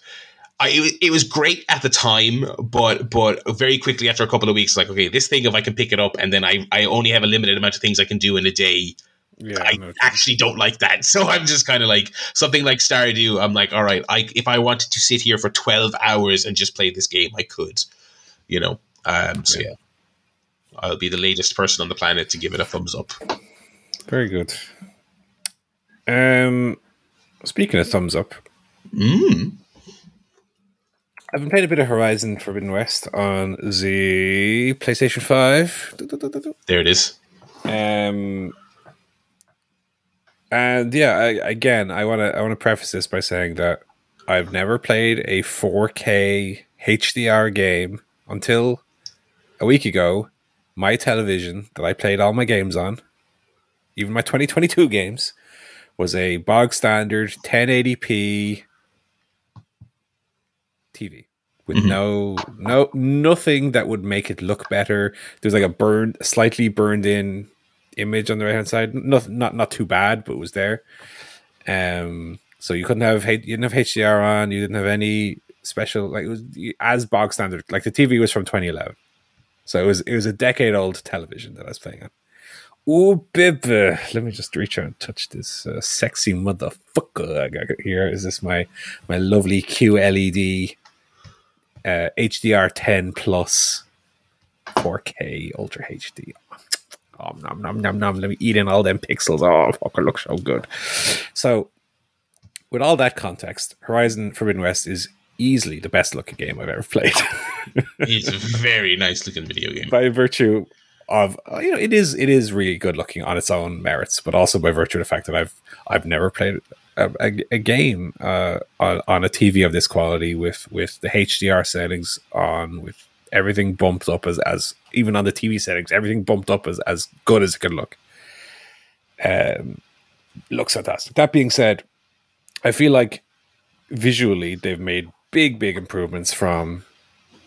I, it, it, was great at the time, but but very quickly after a couple of weeks, like okay, this thing if I can pick it up and then I, I only have a limited amount of things I can do in a day yeah, I no, actually don't like that. So I'm just kind of like something like Stardew. I'm like, all right, I if I wanted to sit here for 12 hours and just play this game, I could, you know. Um, so yeah. yeah, I'll be the latest person on the planet to give it a thumbs up. Very good. Um, speaking of thumbs up, mm. I've been playing a bit of Horizon Forbidden West on the PlayStation Five. There it is. Um, and yeah, I, again, I want to I want to preface this by saying that I've never played a 4K HDR game until a week ago. My television that I played all my games on, even my 2022 games, was a bog standard 1080p TV with mm-hmm. no no nothing that would make it look better. There's like a burned, slightly burned in image on the right hand side. Not not not too bad, but it was there. Um, so you couldn't have you didn't have HDR on. You didn't have any special like it was as bog standard. Like the TV was from 2011, so it was it was a decade old television that I was playing on. Oh, baby. Let me just reach out and touch this uh, sexy motherfucker I got here. Is this my my lovely QLED uh, HDR 10 plus 4K Ultra HD? Oh, nom, nom, nom, nom. Let me eat in all them pixels. Oh, fuck, it looks so good. So, with all that context, Horizon Forbidden West is easily the best looking game I've ever played. it's a very nice looking video game. By virtue of you know, it is it is really good looking on its own merits, but also by virtue of the fact that I've I've never played a, a, a game uh, on, on a TV of this quality with with the HDR settings on with everything bumped up as as even on the TV settings, everything bumped up as as good as it could look. Um, looks fantastic. That being said, I feel like visually they've made big big improvements from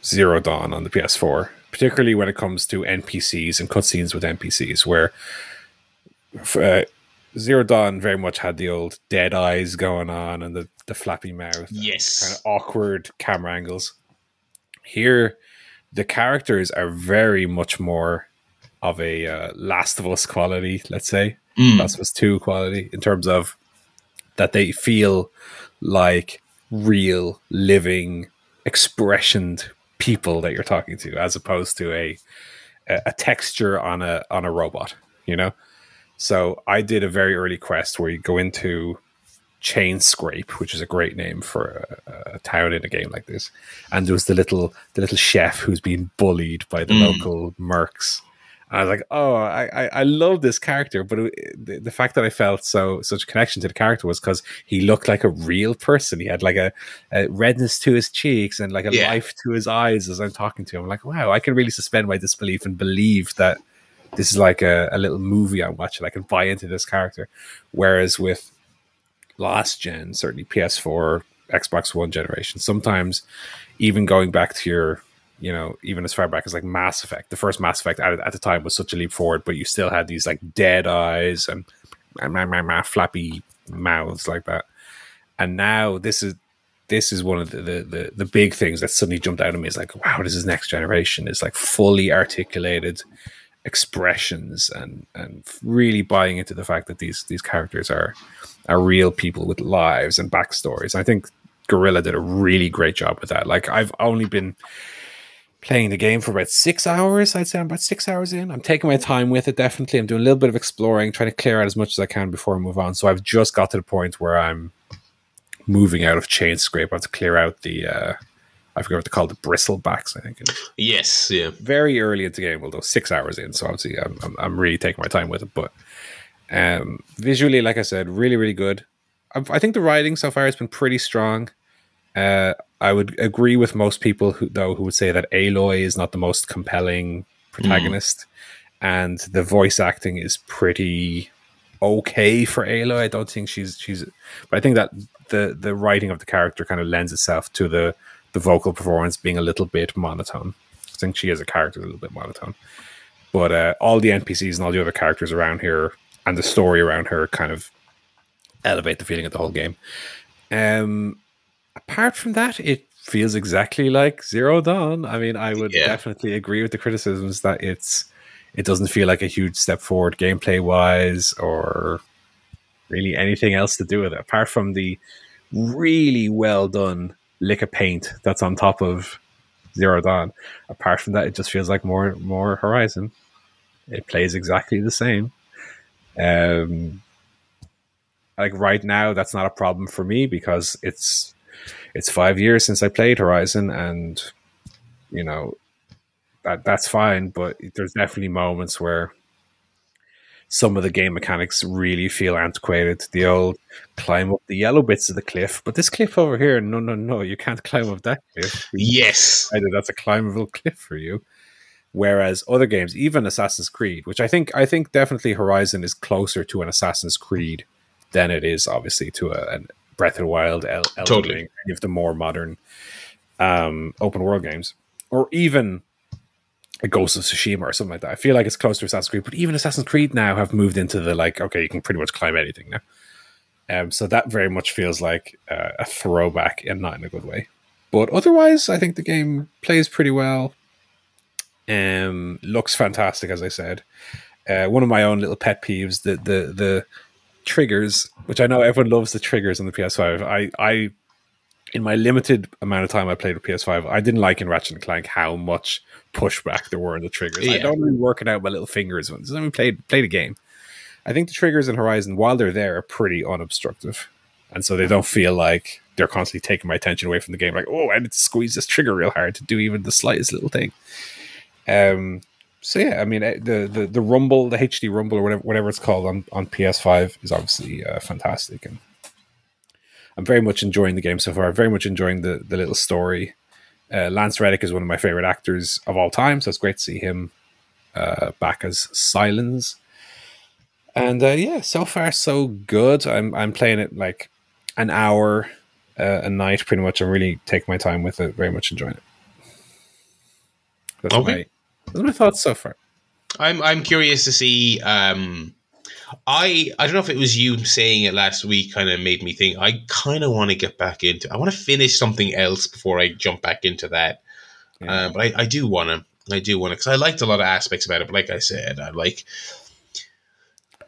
Zero Dawn on the PS4, particularly when it comes to NPCs and cutscenes with NPCs, where uh, Zero Dawn very much had the old dead eyes going on and the, the flappy mouth, Yes. kind of awkward camera angles. Here, the characters are very much more of a uh, Last of Us quality, let's say. Mm. Last of Us 2 quality in terms of that they feel like real, living, expressioned people that you're talking to, as opposed to a a a texture on a on a robot, you know. So I did a very early quest where you go into Chain Scrape, which is a great name for a, a town in a game like this, and there was the little the little chef who's being bullied by the Mm. local mercs. And I was like, oh, I, I, I love this character, but it, the, the fact that I felt so such a connection to the character was because he looked like a real person. He had like a, a redness to his cheeks and like a Yeah. life to his eyes as I'm talking to him. I'm like, wow, I can really suspend my disbelief and believe that this is like a, a little movie I'm watching. I can buy into this character. Whereas with last gen, certainly PS4, Xbox One generation, sometimes even going back to your, you know, even as far back as like Mass Effect, the first Mass Effect at, at the time was such a leap forward, but you still had these like dead eyes and mah, mah, mah, flappy mouths like that. And now this is this is one of the, the the the big things that suddenly jumped out at me. Is like, wow, this is next generation. It's like fully articulated expressions and and really buying into the fact that these these characters are are real people with lives and backstories. I think Guerrilla did a really great job with that. Like I've only been playing the game for about six hours. I'd say I'm about six hours in. I'm taking my time with it. Definitely, I'm doing a little bit of exploring, trying to clear out as much as I can before I move on. So I've just got to the point where I'm moving out of chain scrape. I have to clear out the. uh I forget what they call the bristlebacks. I think Yes. Yeah. very early into the game, although six hours in. So obviously, I'm, I'm, I'm really taking my time with it. But um, visually, like I said, really, really good. I, I think the writing so far has been pretty strong. Uh, I would agree with most people who, though, who would say that Aloy is not the most compelling protagonist, and the voice acting is pretty okay for Aloy. I don't think she's she's, but I think that the the writing of the character kind of lends itself to the the vocal performance being a little bit monotone. I think she is a character a little bit monotone. But uh, all the NPCs and all the other characters around here and the story around her kind of elevate the feeling of the whole game. Um, apart from that, it feels exactly like Zero Dawn. I mean, I would Yeah. definitely agree with the criticisms that it's it doesn't feel like a huge step forward gameplay wise or really anything else to do with it apart from the really well done lick of paint that's on top of Zero Dawn. Apart from that, it just feels like more more Horizon. It plays exactly the same. Um, like right now, that's not a problem for me because it's it's five years since I played Horizon, and you know that that's fine. But there's definitely moments where some of the game mechanics really feel antiquated. The old climb up the yellow bits of the cliff, but this cliff over here, no, no, no, you can't climb up that cliff. Yes. Either that's a climbable cliff for you. Whereas other games, even Assassin's Creed, which I think I think definitely Horizon is closer to an Assassin's Creed than it is obviously to a, a Breath of the Wild, El- Totally. Ring, any of the more modern um, open world games, or even a Ghost of Tsushima or something like that. I feel like it's closer to Assassin's Creed, but even Assassin's Creed now have moved into the like, okay, you can pretty much climb anything now. Um, so that very much feels like uh, a throwback and not in a good way. But otherwise, I think the game plays pretty well. Um, looks fantastic, as I said. Uh, one of my own little pet peeves, the the the triggers, which I know everyone loves the triggers on the PS5. I I in my limited amount of time I played with PS5, I didn't like in Ratchet and Clank how much pushback there were in the triggers. I don't really work it out with my little fingers when I played played a game. I think the triggers in Horizon, while they're there, are pretty unobstructive. And so they don't feel like they're constantly taking my attention away from the game. Like, oh, I need to squeeze this trigger real hard to do even the slightest little thing. Um, so yeah, I mean, eh, the the the Rumble, the HD Rumble, or whatever whatever it's called on on PS5 is obviously uh, fantastic, and I'm very much enjoying the game so far. Very much enjoying the the little story Uh, Lance Reddick is one of my favorite actors of all time, so it's great to see him uh, back as Sylens. And uh, yeah, so far so good. I'm I'm playing it like an hour uh, a night, pretty much. I'm really taking my time with it. Very much enjoying it. That's Okay. That's my thoughts so far. I'm I'm curious to see. Um, I I don't know if it was you saying it last week. Kind of made me think. I kind of want to get back into. I want to finish something else before I jump back into that. Yeah. Uh, but I, I do want to. I do want to because I liked a lot of aspects about it. But like I said, I like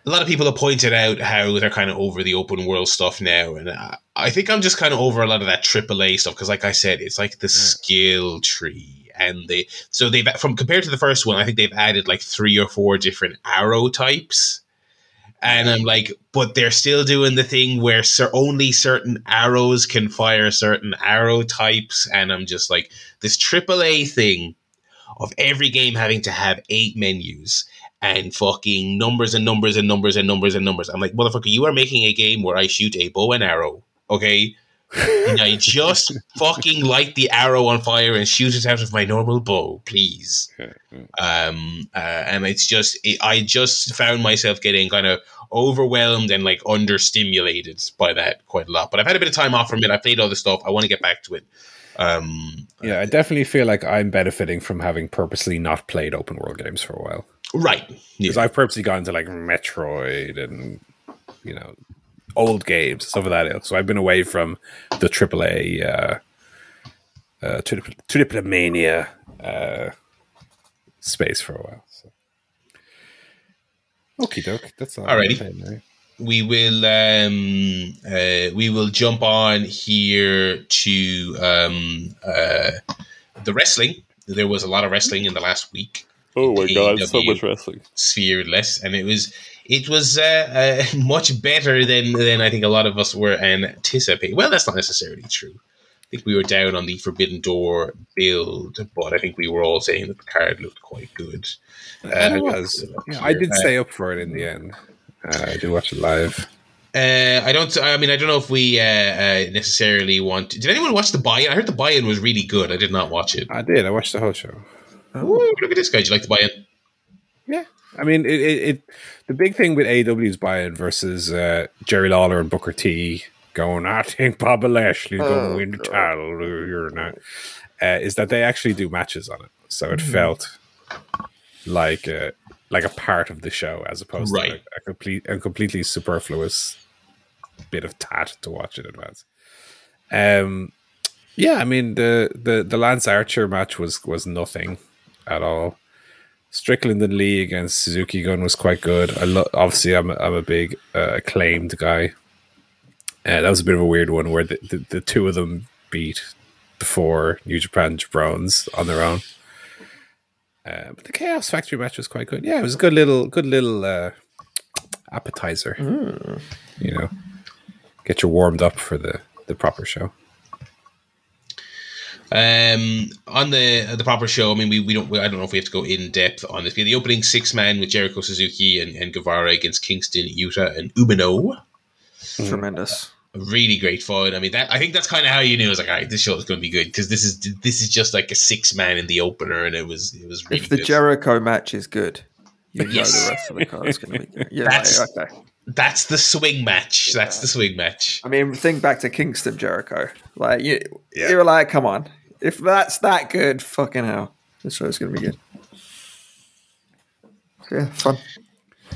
a lot of people have pointed out how they're kind of over the open world stuff now, and I, I think I'm just kind of over a lot of that AAA stuff because, like I said, it's like the skill tree, and they so they've from compared to the first one, I think they've added like three or four different arrow types. And I'm like, but they're still doing the thing where cer- only certain arrows can fire certain arrow types. And I'm just like, this AAA thing of every game having to have eight menus and fucking numbers and numbers and numbers and numbers and numbers. I'm like, motherfucker, you are making a game where I shoot a bow and arrow, okay? And I just fucking light the arrow on fire and shoot it out of my normal bow, please. Um, uh, and it's just, it, I just found myself getting kind of overwhelmed and like understimulated by that quite a lot. But I've had a bit of time off from it. I played all the stuff. I want to get back to it. Um, Yeah, I definitely feel like I'm benefiting from having purposely not played open world games for a while. right. Because Yeah. I've purposely gone to like Metroid and you know old games stuff of that ilk. So I've been away from the AAA uh, uh, triple, triple mania uh, space for a while. So. Okay, doke. That's all. I'm Alrighty. playing now. we will um uh we will jump on here to um uh the wrestling there was a lot of wrestling in the last week Oh my god, so much wrestling. sphere less and it was it was uh, uh much better than than i think a lot of us were anticipating well that's not necessarily true i think we were down on the forbidden door build but i think we were all saying that the card looked quite good And Uh, it was. Yeah, I did stay up for it in the end. Uh, I did watch it live. Uh, I don't. I mean, I don't know if we uh, uh, necessarily want. Did anyone watch the buy-in? I heard the buy-in was really good. I did not watch it. I did. I watched the whole show. Ooh, look at this guy. Did you like the buy-in? Yeah, I mean, it, it, it the big thing with AEW's buy-in versus uh, Jerry Lawler and Booker T going, I think Bobby Lashley's going to Oh, win the title here and that, uh, is that they actually do matches on it, so it felt like uh, like a part of the show as opposed Right. to like a complete a completely superfluous bit of tat to watch in advance. Um, yeah, I mean the the the Lance Archer match was was nothing at all. Strickland and Lee against Suzuki Gun was quite good. I lo- obviously I'm a, I'm a big uh, acclaimed guy. Uh, that was a bit of a weird one where the, the, the two of them beat before New Japan Jabrones on their own. Uh, but the Chaos Factory match was quite good. Yeah, it was a good little good little uh, appetizer. You know, get you warmed up for the the proper show. Um, on the the proper show, I mean, we, we don't. We, I don't know if we have to go in depth on this. We had the opening six man with Jericho Suzuki and, and Guevara against Kingston, Yuta, and Umino. Tremendous. Really great fight. I mean, that I think that's kind of how you knew. It was like, all right, this show is going to be good because this is this is just like a six man in the opener, and it was it was really If the good. Jericho match is good, you Yes. know the rest of the card's going to be good. Yeah, That's- like, okay. That's the swing match. That's the swing match. I mean, think back to Kingston Jericho. Like you, Yeah. you were like, come on, if that's that good, fucking hell, this show's going to be good. Yeah, fun.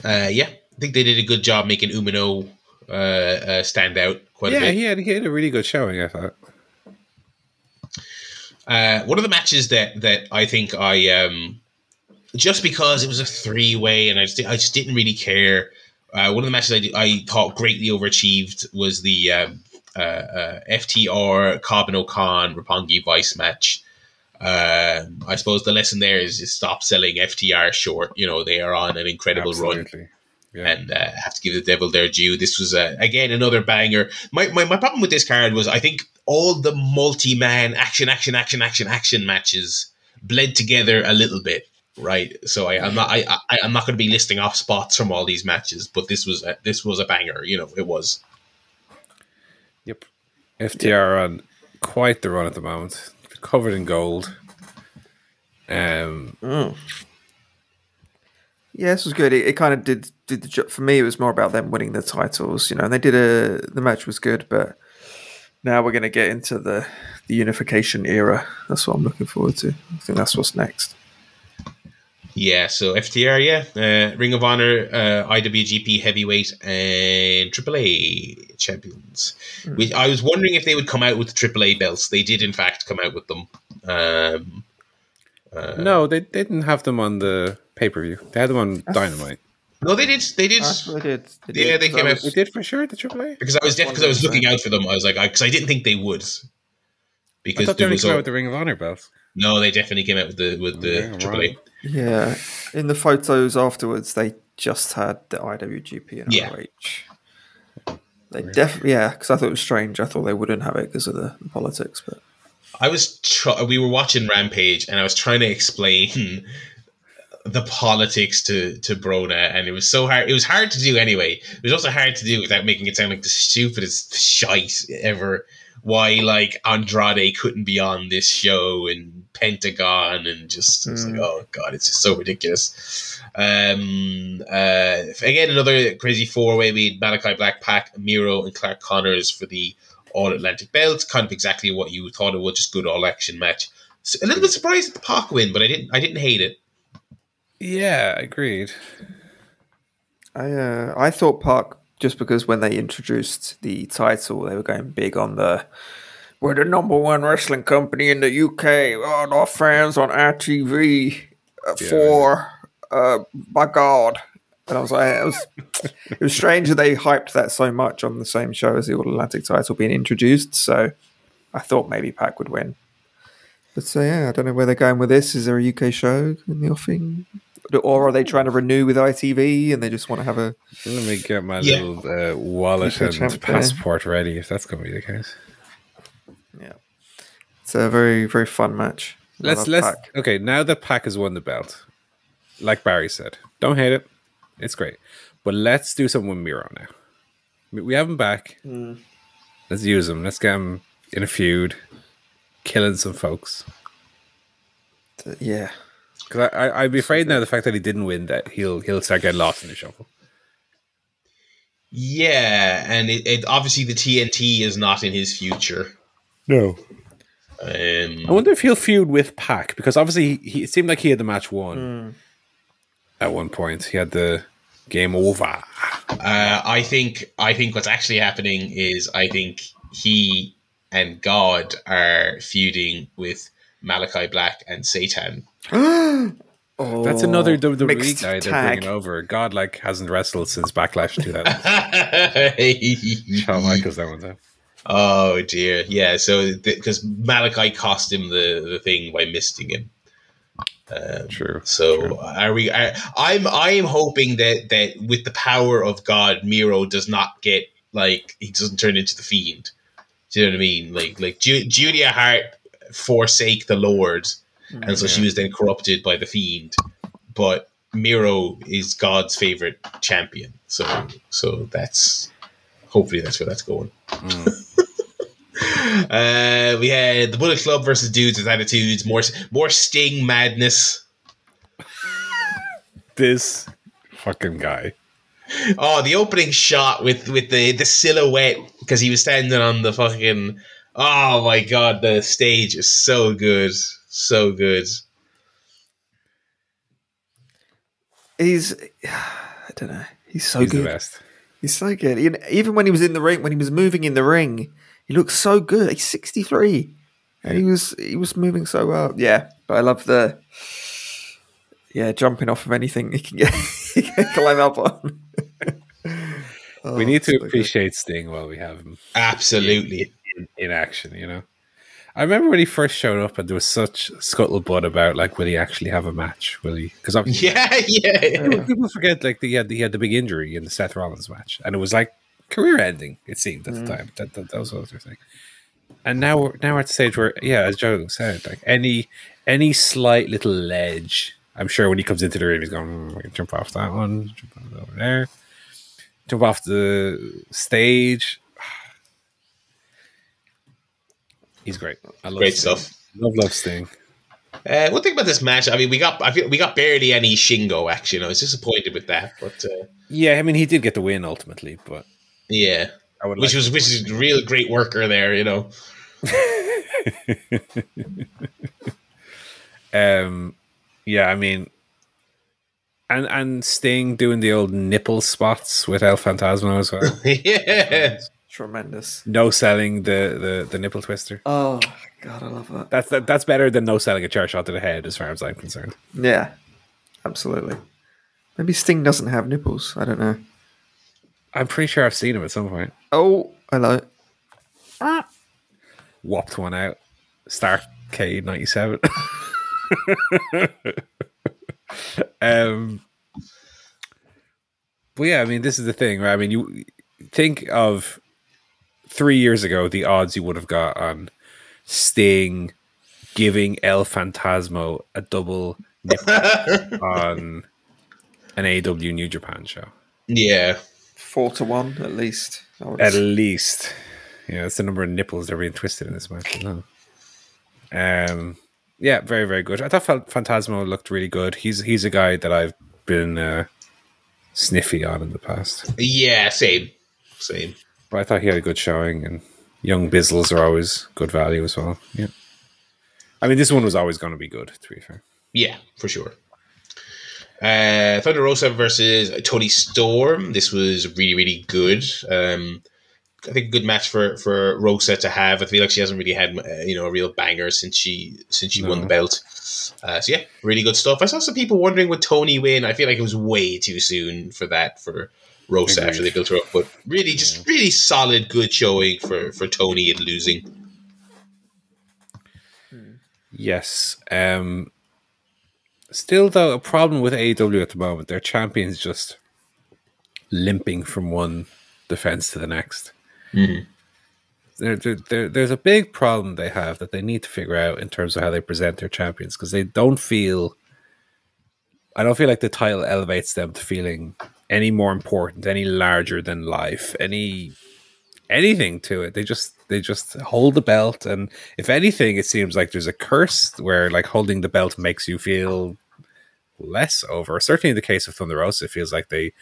Uh, yeah, I think they did a good job making Umino uh, uh, stand out quite a bit. Yeah, he had he had a really good showing. I thought. Uh, one of the matches that that I think I um just because it was a three way and I just I just didn't really care. Uh, one of the matches I, I thought greatly overachieved was the um, uh, uh, FTR Cobb and O'Khan Roppongi Vice match. Um I suppose the lesson there is just stop selling FTR short. You know they are on an incredible run Yeah. and uh, have to give the devil their due. This was uh, again another banger. My, my my problem with this card was I think all the multi man action action action action action matches bled together a little bit. Right, so I, I'm not I, I I'm not going to be listing off spots from all these matches, but this was a, this was a banger. You know, it was. Yep. FTR on quite the run at the moment, covered in gold. Um, Yeah, this was good. It, it kind of did did the job for me. It was more about them winning the titles, you know. And they did a the match was good, but now we're going to get into the the unification era. That's what I'm looking forward to. I think that's what's next. Yeah, so FTR, yeah, uh, Ring of Honor, uh, IWGP Heavyweight, and AAA champions. We, I was wondering if they would come out with the AAA belts. They did, in fact, come out with them. Um, no, they didn't have them on the pay per view. They had them on Dynamite. no, they did. They did. That's they did. They Yeah, did. they came I out- They did for sure. The AAA. Because I was That's because I was looking out for them. I was like, because I, didn't think they would. I Because thought they there only was came out a, with the Ring of Honor belt. No, they definitely came out with the with the Okay, AAA. right. Yeah, in the photos afterwards, they just had the IWGP and Yeah. ROH. They definitely, yeah, because I thought it was strange. I thought they wouldn't have it because of the, the politics, but I was tr- we were watching Rampage and I was trying to explain the politics to to Brona and it was so hard it was hard to do anyway. It was also hard to do without making it sound like the stupidest shite ever. Why like Andrade couldn't be on this show and Pentagon and just it's like oh god it's just so ridiculous. Um uh again another crazy four way we had Malachi Black Pac, Miro and Clark Connors for the all Atlantic belt, kind of exactly what you thought it was, just good all action match. So, a little bit surprised at the Pac win, but I didn't. I didn't hate it. Yeah, agreed. I uh, I thought Park just because when they introduced the title, they were going big on the we're the number one wrestling company in the UK. Oh, our fans on ITV TV uh, for uh, by God. And I was like, it was it was strange that they hyped that so much on the same show as the All Atlantic title being introduced. So I thought maybe Pac would win. But so yeah, I don't know where they're going with this. Is there a UK show in the offing? Or are they trying to renew with ITV and they just want to have a Let me get my Yeah. little uh, wallet Okay, and champ there. passport ready if that's going to be the case. Yeah, it's a very very fun match. I Let's let's Pac. okay. Now that Pac has won the belt, like Barry said, don't hate it. It's great, but let's do something with Miro now. We- We have him back. Mm. Let's use him. Let's get him in a feud, killing some folks. Yeah, Because I, I I'd be afraid now the fact that he didn't win that he'll he'll start getting lost in the shuffle. Yeah, and it, it obviously the TNT is not in his future. No. Um, I wonder if he'll feud with Pac because obviously he, he it seemed like he had the match won at one point. He had the game over. uh, I think I think what's actually happening is I think he and God are feuding with Malachi Black and Satan. oh, That's another WWE mixed guy they're tag. bringing over. God like hasn't wrestled since Backlash 2000. Shawn Michaels that one time. Oh dear, yeah. So because Malachi cost him the, the thing by misting him. Um, True. So true. are we? I, I'm I'm hoping that that with the power of God, Miro does not get like he doesn't turn into the fiend. Do you know what I mean? Like like Ju- Julia Hart forsake the Lord, and so she was then corrupted by the fiend. But Miro is God's favorite champion. So so that's hopefully that's where that's going. Uh, we had the Bullet Club versus Dudes with Attitudes. More, more Sting madness. This fucking guy. Oh, the opening shot with with the the silhouette because he was standing on the fucking. Oh my god, the stage is so good, so good. He's I don't know. He's so He's the good. best. He's so good. You know, Even when he was in the ring, when he was moving in the ring, he looked so good. He's sixty three, and he was he was moving so well. Yeah, but I love the yeah jumping off of anything he can get he can climb up on. Oh, we need to so good. appreciate Sting while we have him Absolutely. in, in action, you know? I remember when he first showed up and there was such scuttlebutt about, like, will he actually have a match? Will he? Because obviously, Yeah, yeah. people, people forget, like, that he had, he had the big injury in the Seth Rollins match. And it was, like, career ending, it seemed at the time. That, that, that was what I was saying. And now we're, now we're at the stage where, yeah, as Joe said, like, any any slight little ledge, I'm sure when he comes into the ring, he's going, mm, I can jump off that one, jump off over there, jump off the stage. He's great. I love Great Sting. stuff. Love, love Sting. Uh, one thing about this match, I mean, we got I feel we got barely any Shingo action. I was disappointed with that, but uh, Yeah, I mean, he did get the win ultimately, but yeah, which like was which is a real great worker there, you know. Um, yeah, I mean, and and Sting doing the old nipple spots with El Fantasmo as well. yeah, Tremendous. no selling the, the the nipple twister. Oh god, I love that. That's that, that's better than no selling a chair shot to the head, as far as I'm concerned. Yeah, absolutely. Maybe Sting doesn't have nipples. I don't know. I'm pretty sure I've seen him at some point. Oh, hello. Whopped one out. Star K ninety seven. um, but yeah, I mean, this is the thing, right? I mean, you think of three years ago, the odds you would have got on Sting giving El Fantasmo a double nip on an AW New Japan show. yeah. Four to one at least. At say. least. Yeah, that's the number of nipples that are being twisted in this match. as well. Um, yeah, very, very good. I thought Phan- Fantasmo looked really good. He's he's a guy that I've been uh, sniffy on in the past. Yeah, same, same. But I thought he had a good showing, and young Bizzles are always good value as well. Yeah. I mean, this one was always going to be good, to be fair. Yeah, for sure. Uh, Thunder Rosa versus Toni Storm. This was really, really good. Um, I think a good match for for Rosa to have. I feel like she hasn't really had uh, you know a real banger since she since she won the belt. Uh, so yeah, really good stuff. I saw some people wondering would Toni win. I feel like it was way too soon for that for Rosa Agreed. after they built her up. But really, just really solid, good showing for for Toni in losing. Yes. Um, still, though, a problem with AEW at the moment. Their champion's just limping from one defense to the next. Mhm. There, there's a big problem they have that they need to figure out in terms of how they present their champions because they don't feel. I don't feel like the title elevates them to feeling any more important, any larger than life, any anything to it. They just they just hold the belt, and if anything, it seems like there's a curse where like holding the belt makes you feel less over. Certainly, in the case of Thunder Rosa, it feels like they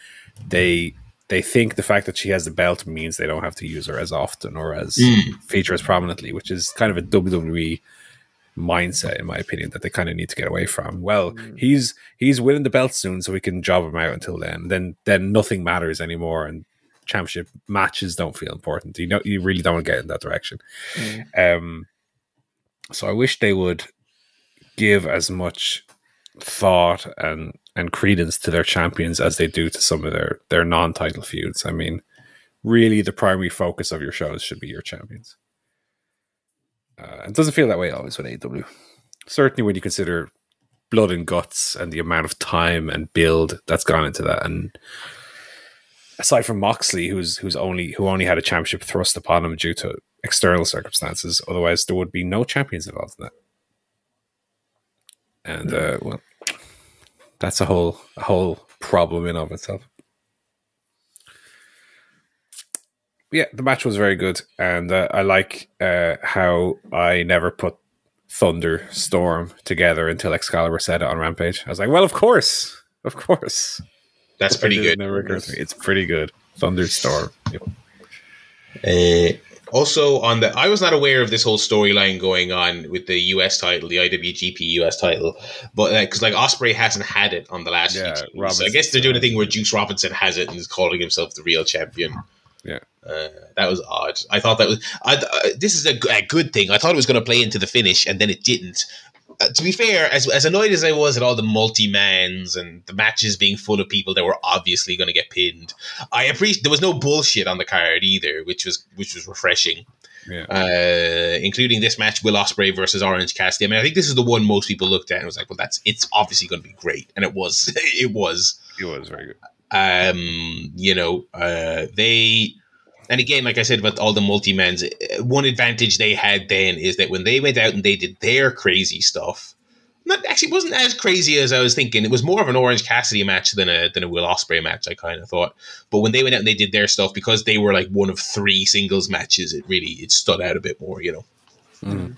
they they think the fact that she has the belt means they don't have to use her as often or as Mm. feature as prominently, which is kind of a WWE mindset, in my opinion, that they kind of need to get away from. Well, he's he's winning the belt soon, so we can job him out until then. Then then nothing matters anymore, and championship matches don't feel important. You know, you really don't get in that direction. Um, so I wish they would give as much thought and and credence to their champions as they do to some of their their non-title feuds. I mean, really, the primary focus of your shows should be your champions. Uh, it doesn't feel that way always with AEW. Certainly, when you consider blood and guts and the amount of time and build that's gone into that, and aside from Moxley, who's who's only who only had a championship thrust upon him due to external circumstances, otherwise there would be no champions involved in that. And uh, well, that's a whole a whole problem in of itself. Yeah, the match was very good, and uh, I like uh, how I never put Thunder Storm together until Excalibur said it on Rampage. I was like, well, of course, of course. That's pretty good. Never occurred to me. It's pretty good. Thunderstorm. Yep. Uh, also, on the, I was not aware of this whole storyline going on with the US title, the IWGP US title, but because like Ospreay hasn't had it on the last Yeah, few. So I guess they're doing a thing where Juice Robinson has it and is calling himself the real champion. Yeah. Uh, that was odd. I thought that was. I, uh, this is a good thing. I thought it was going to play into the finish, and then it didn't. Uh, to be fair, as, as annoyed as I was at all the multi mans and the matches being full of people that were obviously going to get pinned, I appreciate there was no bullshit on the card either, which was which was refreshing. Yeah. Uh, including this match, Will Ospreay versus Orange Cassidy. I mean, I think this is the one most people looked at and was like, "Well, that's it's obviously going to be great," and it was. it was It was very good. um, you know, uh, they, and again, like I said about all the multi mans, eh, one advantage they had then is that when they went out and they did their crazy stuff, not actually it wasn't as crazy as I was thinking. It was more of an Orange Cassidy match than a than a Will Ospreay match. I kind of thought, but when they went out and they did their stuff because they were like one of three singles matches, it really it stood out a bit more. You know. Mm. Mm.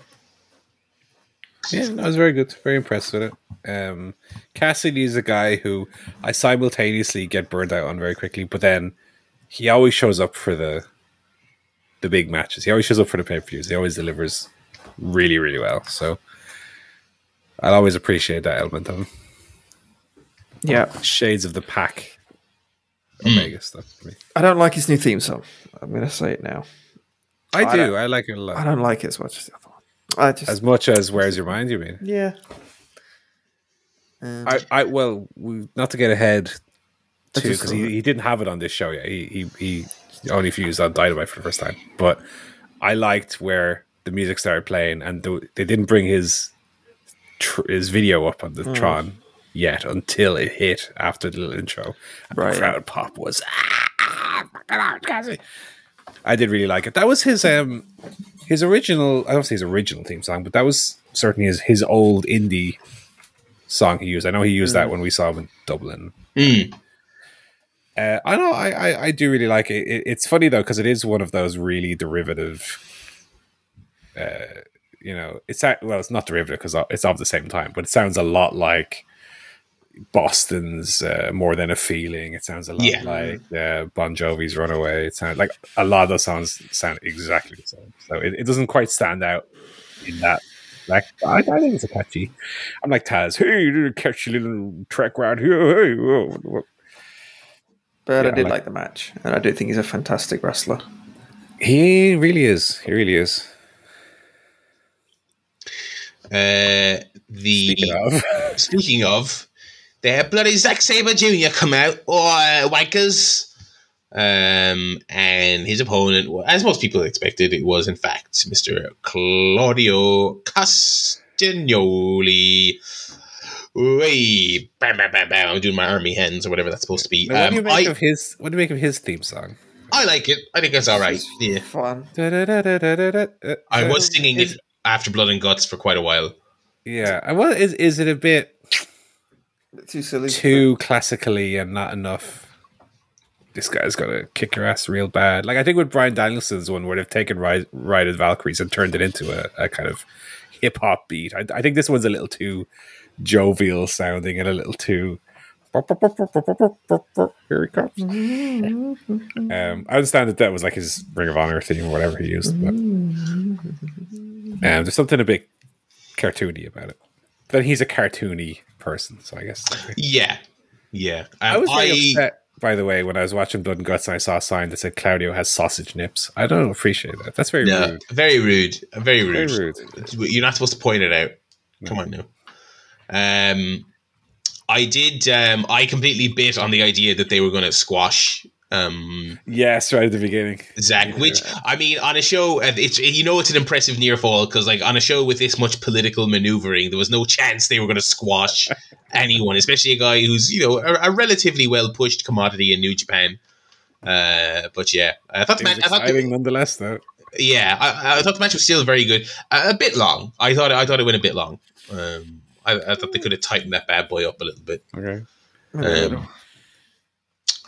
Yeah, that was very good. Very impressed with it. Um, Cassidy is a guy who I simultaneously get burned out on very quickly, but then he always shows up for the the big matches. He always shows up for the pay per views. He always delivers really, really well. So I'll always appreciate that element of him. Yeah, Shades of the pack. Mm. Omega stuff for me. I don't like his new theme song. I'm going to say it now. I, I do. I like it a I lot. I don't like it as much as the other one. I just As much as Where's Your Mind, you mean? yeah. And I, I well, we, not to get ahead I too, because saw he, he didn't have it on this show yet. He he, he only fused on Dynamite for the first time. But I liked where the music started playing, and the, they didn't bring his tr- his video up on the Hmm. Tron yet until it hit after the little intro. And Right. The crowd pop was. "Ah, fucking hell, I did really like it. That was his um his original. I don't say his original theme song, but that was certainly his his old indie song he used. I know he used that when we saw him in Dublin. Mm. Uh, I know. I, I I do really like it. it it's funny though because it is one of those really derivative. Uh, you know, it's well, it's not derivative because it's of the same time, but it sounds a lot like Boston's uh, "More Than a Feeling." It sounds a lot Yeah. like uh, Bon Jovi's "Runaway." It sounds like a lot of those songs sound exactly the same. So it, it doesn't quite stand out in that. Like I, I think it's a catchy. I'm like Taz. Hey, you did a catchy little track round here. Hey, whoa, whoa." But Yeah, I I did like- like the match, and I do think he's a fantastic wrestler. He really is. He really is. Uh, the Speaking of, Speaking of, they had bloody Zack Sabre Jr. come out, or uh, wankers. Um, and his opponent, as most people expected, it was in fact Mr. Claudio Castagnoli. Way, bam, bam, bam, bam. I'm doing my army hands or whatever that's supposed to be. Now, what do you Um, make I, of his? What do you make of his theme song? I like it. I think it's all right. Yeah, Fun. I was singing Is- it after Blood and Guts for quite a while. Yeah, and what is is it a bit Too silly. too classically and not enough? This guy's gonna kick your ass real bad. Like I think with Bryan Danielson's one, where they've taken Ride, Ride of Valkyries and turned it into a, a kind of hip hop beat. I, I think this one's a little too jovial sounding and a little too. Here he comes. Um, I understand that that was like his Ring of Honor theme or whatever he used, but um, there's something a bit cartoony about it. But he's a cartoony person, so I guess. Yeah, yeah. I Um, was very upset, by the way, when I was watching Blood and Guts and I saw a sign that said Claudio has sausage nips. I don't appreciate that. That's very No, rude. very rude. Very Very rude. rude. You're not supposed to point it out. Come on now. Um, I did. Um, I completely bit on the idea that they were going to squash um, Yes, right at the beginning. Zack. Which I mean, on a show, it's you know it's an impressive near fall because like on a show with this much political maneuvering, there was no chance they were going to squash anyone, especially a guy who's you know a, a relatively well pushed commodity in New Japan. Uh, but yeah, I thought It was match, I thought the, nonetheless, though. yeah, I, I thought the match was still very good. A, a bit long. I thought I thought it went a bit long. Um, I, I thought they could have tightened that bad boy up a little bit. Okay. Um,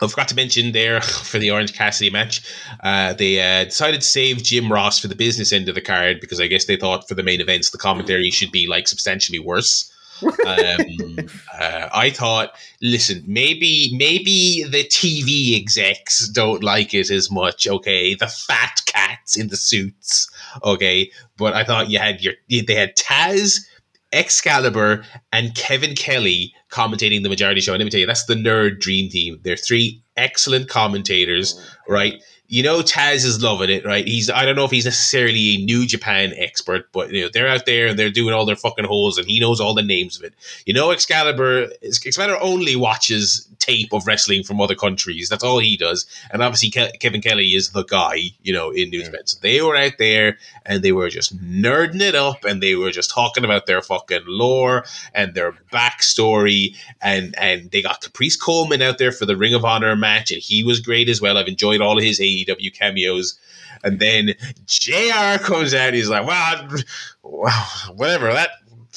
I forgot to mention there for the Orange Cassidy match, uh, they uh, decided to save Jim Ross for the business end of the card because I guess they thought for the main events the commentary should be like substantially worse. um, uh, I thought, listen, maybe maybe the TV execs don't like it as much. Okay, the fat cats in the suits. Okay, but I thought you had your they had Taz, Excalibur, and Kevin Kelly commentating the majority show. And let me tell you, that's the nerd dream team. They're three excellent commentators, oh. right? You know, Taz is loving it, right? He's I don't know if he's necessarily a New Japan expert, but you know, they're out there and they're doing all their fucking holes and he knows all the names of it. You know, Excalibur Excalibur only watches tape of wrestling from other countries. That's all he does. And obviously Ke- Kevin Kelly is the guy, you know, in New Yeah. Japan. So they were out there and they were just nerding it up and they were just talking about their fucking lore and their backstory and and they got Caprice Coleman out there for the Ring of Honor match and he was great as well. I've enjoyed all of his AEW cameos. And then JR comes out, he's like, Well, wow, whatever, that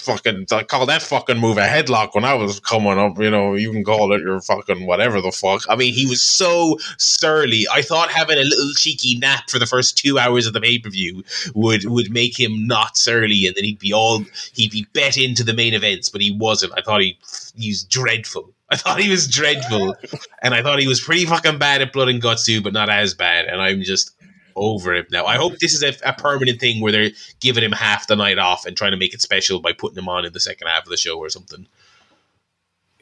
fucking I call that fucking move a headlock when I was coming up. You know, you can call it your fucking whatever the fuck. I mean, he was so surly. I thought having a little cheeky nap for the first two hours of the pay per view would would make him not surly, and then he'd be all he'd be bet into the main events, but he wasn't. I thought he he's dreadful. I thought he was dreadful, and I thought he was pretty fucking bad at blood and guts too, but not as bad. And I'm just over him now. I hope this is a, a, permanent thing where they're giving him half the night off and trying to make it special by putting him on in the second half of the show or something.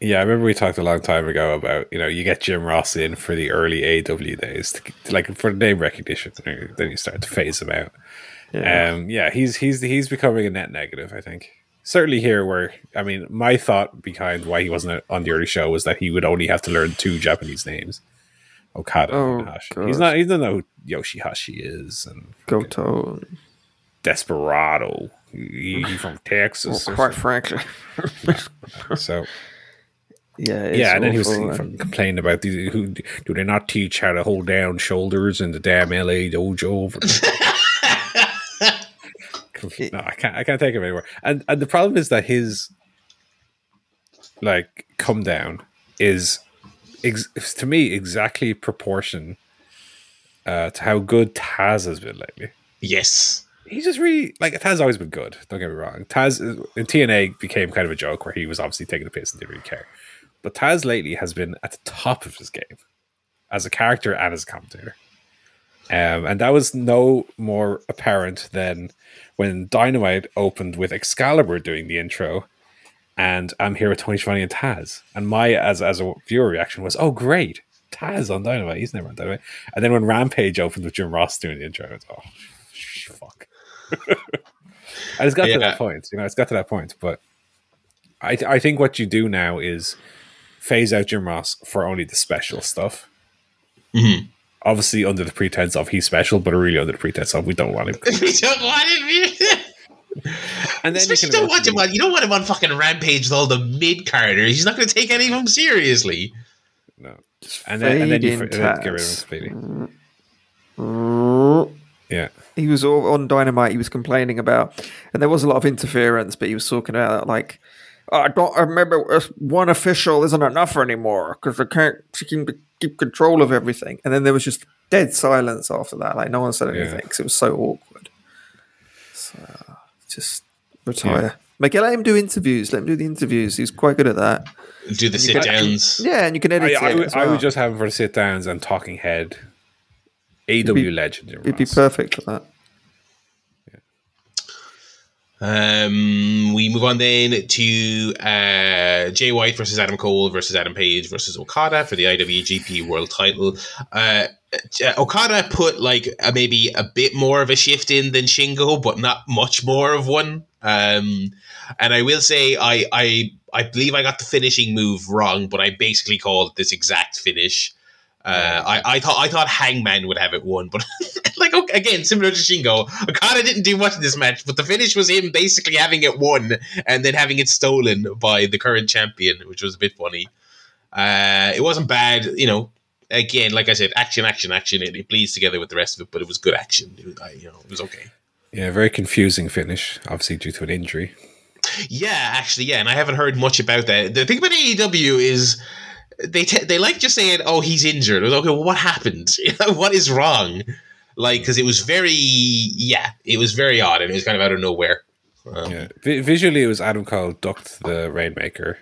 Yeah, I remember we talked a long time ago about you know you get Jim Ross in for the early AW days, to, like for name recognition. Then you start to phase him out. Yeah. Um, yeah, he's he's he's becoming a net negative. I think certainly here where I mean my thought behind why he wasn't on the early show was that he would only have to learn two Japanese names. Okada oh, and Hashi. God. He's not he doesn't know who Yoshihashi is and Goto Desperado. He, he from Texas. Well, quite frankly. so yeah, yeah, and then he was complaining about these. Who do they not teach how to hold down shoulders in the damn LA dojo? no, I can't. I can't take him anywhere. And and the problem is that his like come down is ex- to me exactly proportion uh, to how good Taz has been lately. Yes, he's just really like Taz has always been good. Don't get me wrong. Taz in TNA became kind of a joke where he was obviously taking the piss and didn't really care. But Taz lately has been at the top of his game as a character and as a commentator. Um, and that was no more apparent than when Dynamite opened with Excalibur doing the intro, and I'm here with Tony Schiavone and Taz. And my as as a viewer reaction was, "Oh, great, Taz on Dynamite. He's never on Dynamite." And then when Rampage opened with Jim Ross doing the intro, I was, "Oh, fuck." and it's got yeah. to that point, you know. It's got to that point, but I I think what you do now is phase out Jim Ross for only the special stuff. Mm-hmm obviously under the pretense of he's special, but really under the pretense of we don't want him. we don't want him. and then Especially you don't want him on. You don't want him on fucking rampage with all the mid carders. He's not going to take any of them seriously. No, and then, and then you uh, get rid of him completely. Mm-hmm. Yeah, he was all on Dynamite. He was complaining about, and there was a lot of interference, but he was talking about like Uh, I don't I remember one official isn't enough anymore because they can't keep, keep control of everything. And then there was just dead silence after that. Like no one said anything because yeah. it was so awkward. So just retire. Yeah. Make let him do interviews. Let him do the interviews. He's quite good at that. Do the sit downs. Yeah, and you can edit I, I, would, well. I would just have him for the sit downs and talking head. AW it'd be, legend. It'd be perfect for that. Um, we move on then to uh, Jay White versus Adam Cole versus Adam Page versus Okada for the IWGP World Title. Uh, Okada put like a, maybe a bit more of a shift in than Shingo, but not much more of one. Um, and I will say I I I believe I got the finishing move wrong, but I basically called this exact finish. Uh, I, I thought I thought Hangman would have it won, but like okay, again, similar to Shingo, Okada didn't do much in this match, but the finish was him basically having it won and then having it stolen by the current champion, which was a bit funny. Uh, it wasn't bad, you know. Again, like I said, action, action, action. It, it bleeds together with the rest of it, but it was good action. It I, you know, it was okay. Yeah, very confusing finish, obviously due to an injury. Yeah, actually, yeah, and I haven't heard much about that. The thing about AEW is they t- they like just saying, "Oh, he's injured." Was, okay, well, what happened? what is wrong? Like, because it was very, yeah, it was very odd, and it was kind of out of nowhere. Um, yeah, v- visually, it was Adam Cole ducked the Rainmaker.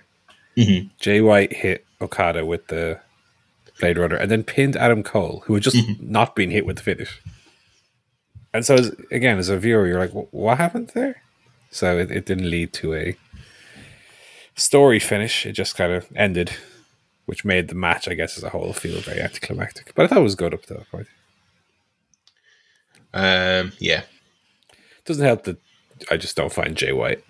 Mm-hmm. Jay White hit Okada with the Blade Runner, and then pinned Adam Cole, who had just mm-hmm. not been hit with the finish. And so, as, again, as a viewer, you're like, "What happened there?" So it, it didn't lead to a story finish; it just kind of ended which made the match, I guess, as a whole feel very anticlimactic. But I thought it was good up to that point. Um, yeah. Doesn't help that I just don't find Jay White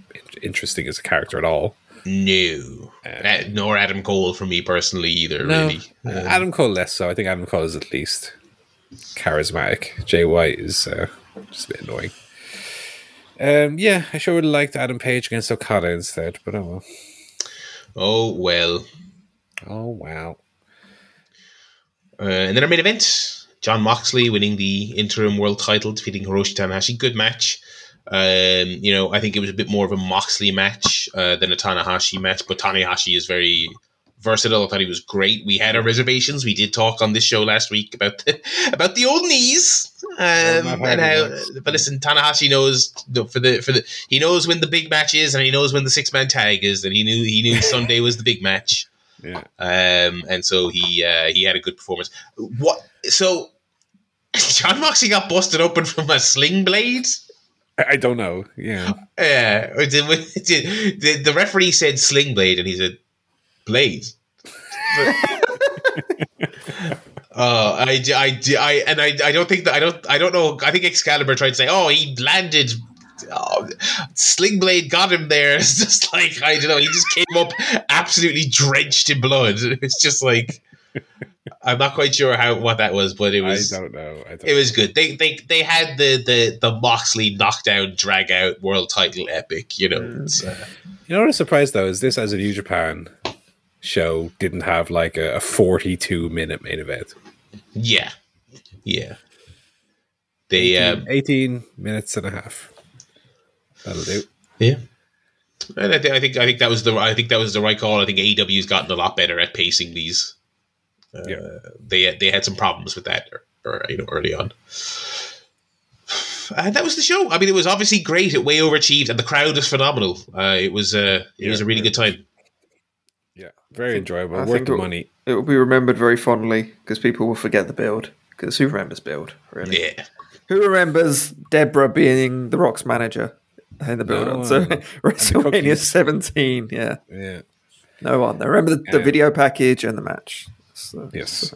interesting as a character at all. No, um, uh, nor Adam Cole for me personally either. No, really, um, Adam Cole less so. I think Adam Cole is at least charismatic. Jay White is uh, just a bit annoying. Um, yeah, I sure would have liked Adam Page against Okada instead, but oh well. Oh well. Oh wow! Uh, and then our main event: Jon Moxley winning the interim world title, defeating Hiroshi Tanahashi. Good match. Um, you know, I think it was a bit more of a Moxley match uh, than a Tanahashi match, but Tanahashi is very versatile. I thought he was great. We had our reservations. We did talk on this show last week about the, about the old knees. Um, and how, but listen, Tanahashi knows for the for the he knows when the big match is, and he knows when the six man tag is, and he knew he knew Sunday was the big match. Yeah. Um, and so he uh, he had a good performance. What so Jon Moxley got busted open from a sling blade. I don't know. Yeah. Yeah, did, did, the, the referee said sling blade, and he said blade. Uh, I, I, I, and I, I don't think that I don't, I don't know. I think Excalibur tried to say, "Oh, he landed." Oh, Sling Blade got him there. It's just like I don't know. He just came up absolutely drenched in blood. It's just like I'm not quite sure how what that was, but it was I don't know. I don't it was good. They they they had the the the Moxley knockdown drag out world title epic. You know, it's, uh, You know what I'm surprised though is this as a New Japan show didn't have like a, a 42 minute main event. yeah, yeah. They 18, um, 18 minutes and a half. That'll do. Yeah. And I think I think I think that was the I think that was the right call. I think AEW's gotten a lot better at pacing these. Uh, Yeah. They they had some problems with that, or, or you know, early on. And that was the show. I mean, it was obviously great. It way overachieved, and the crowd was phenomenal. Uh, it was uh, it was a really good time. Yeah. Very enjoyable. I Worth the it- money. It will be remembered very fondly because people will forget the build. Because who remembers build, really? Yeah, Who remembers Debra being The Rock's manager in the build No up? So one. WrestleMania 17, yeah. Yeah. No one. They remember the, the Yeah. video package and the match. So, Yes.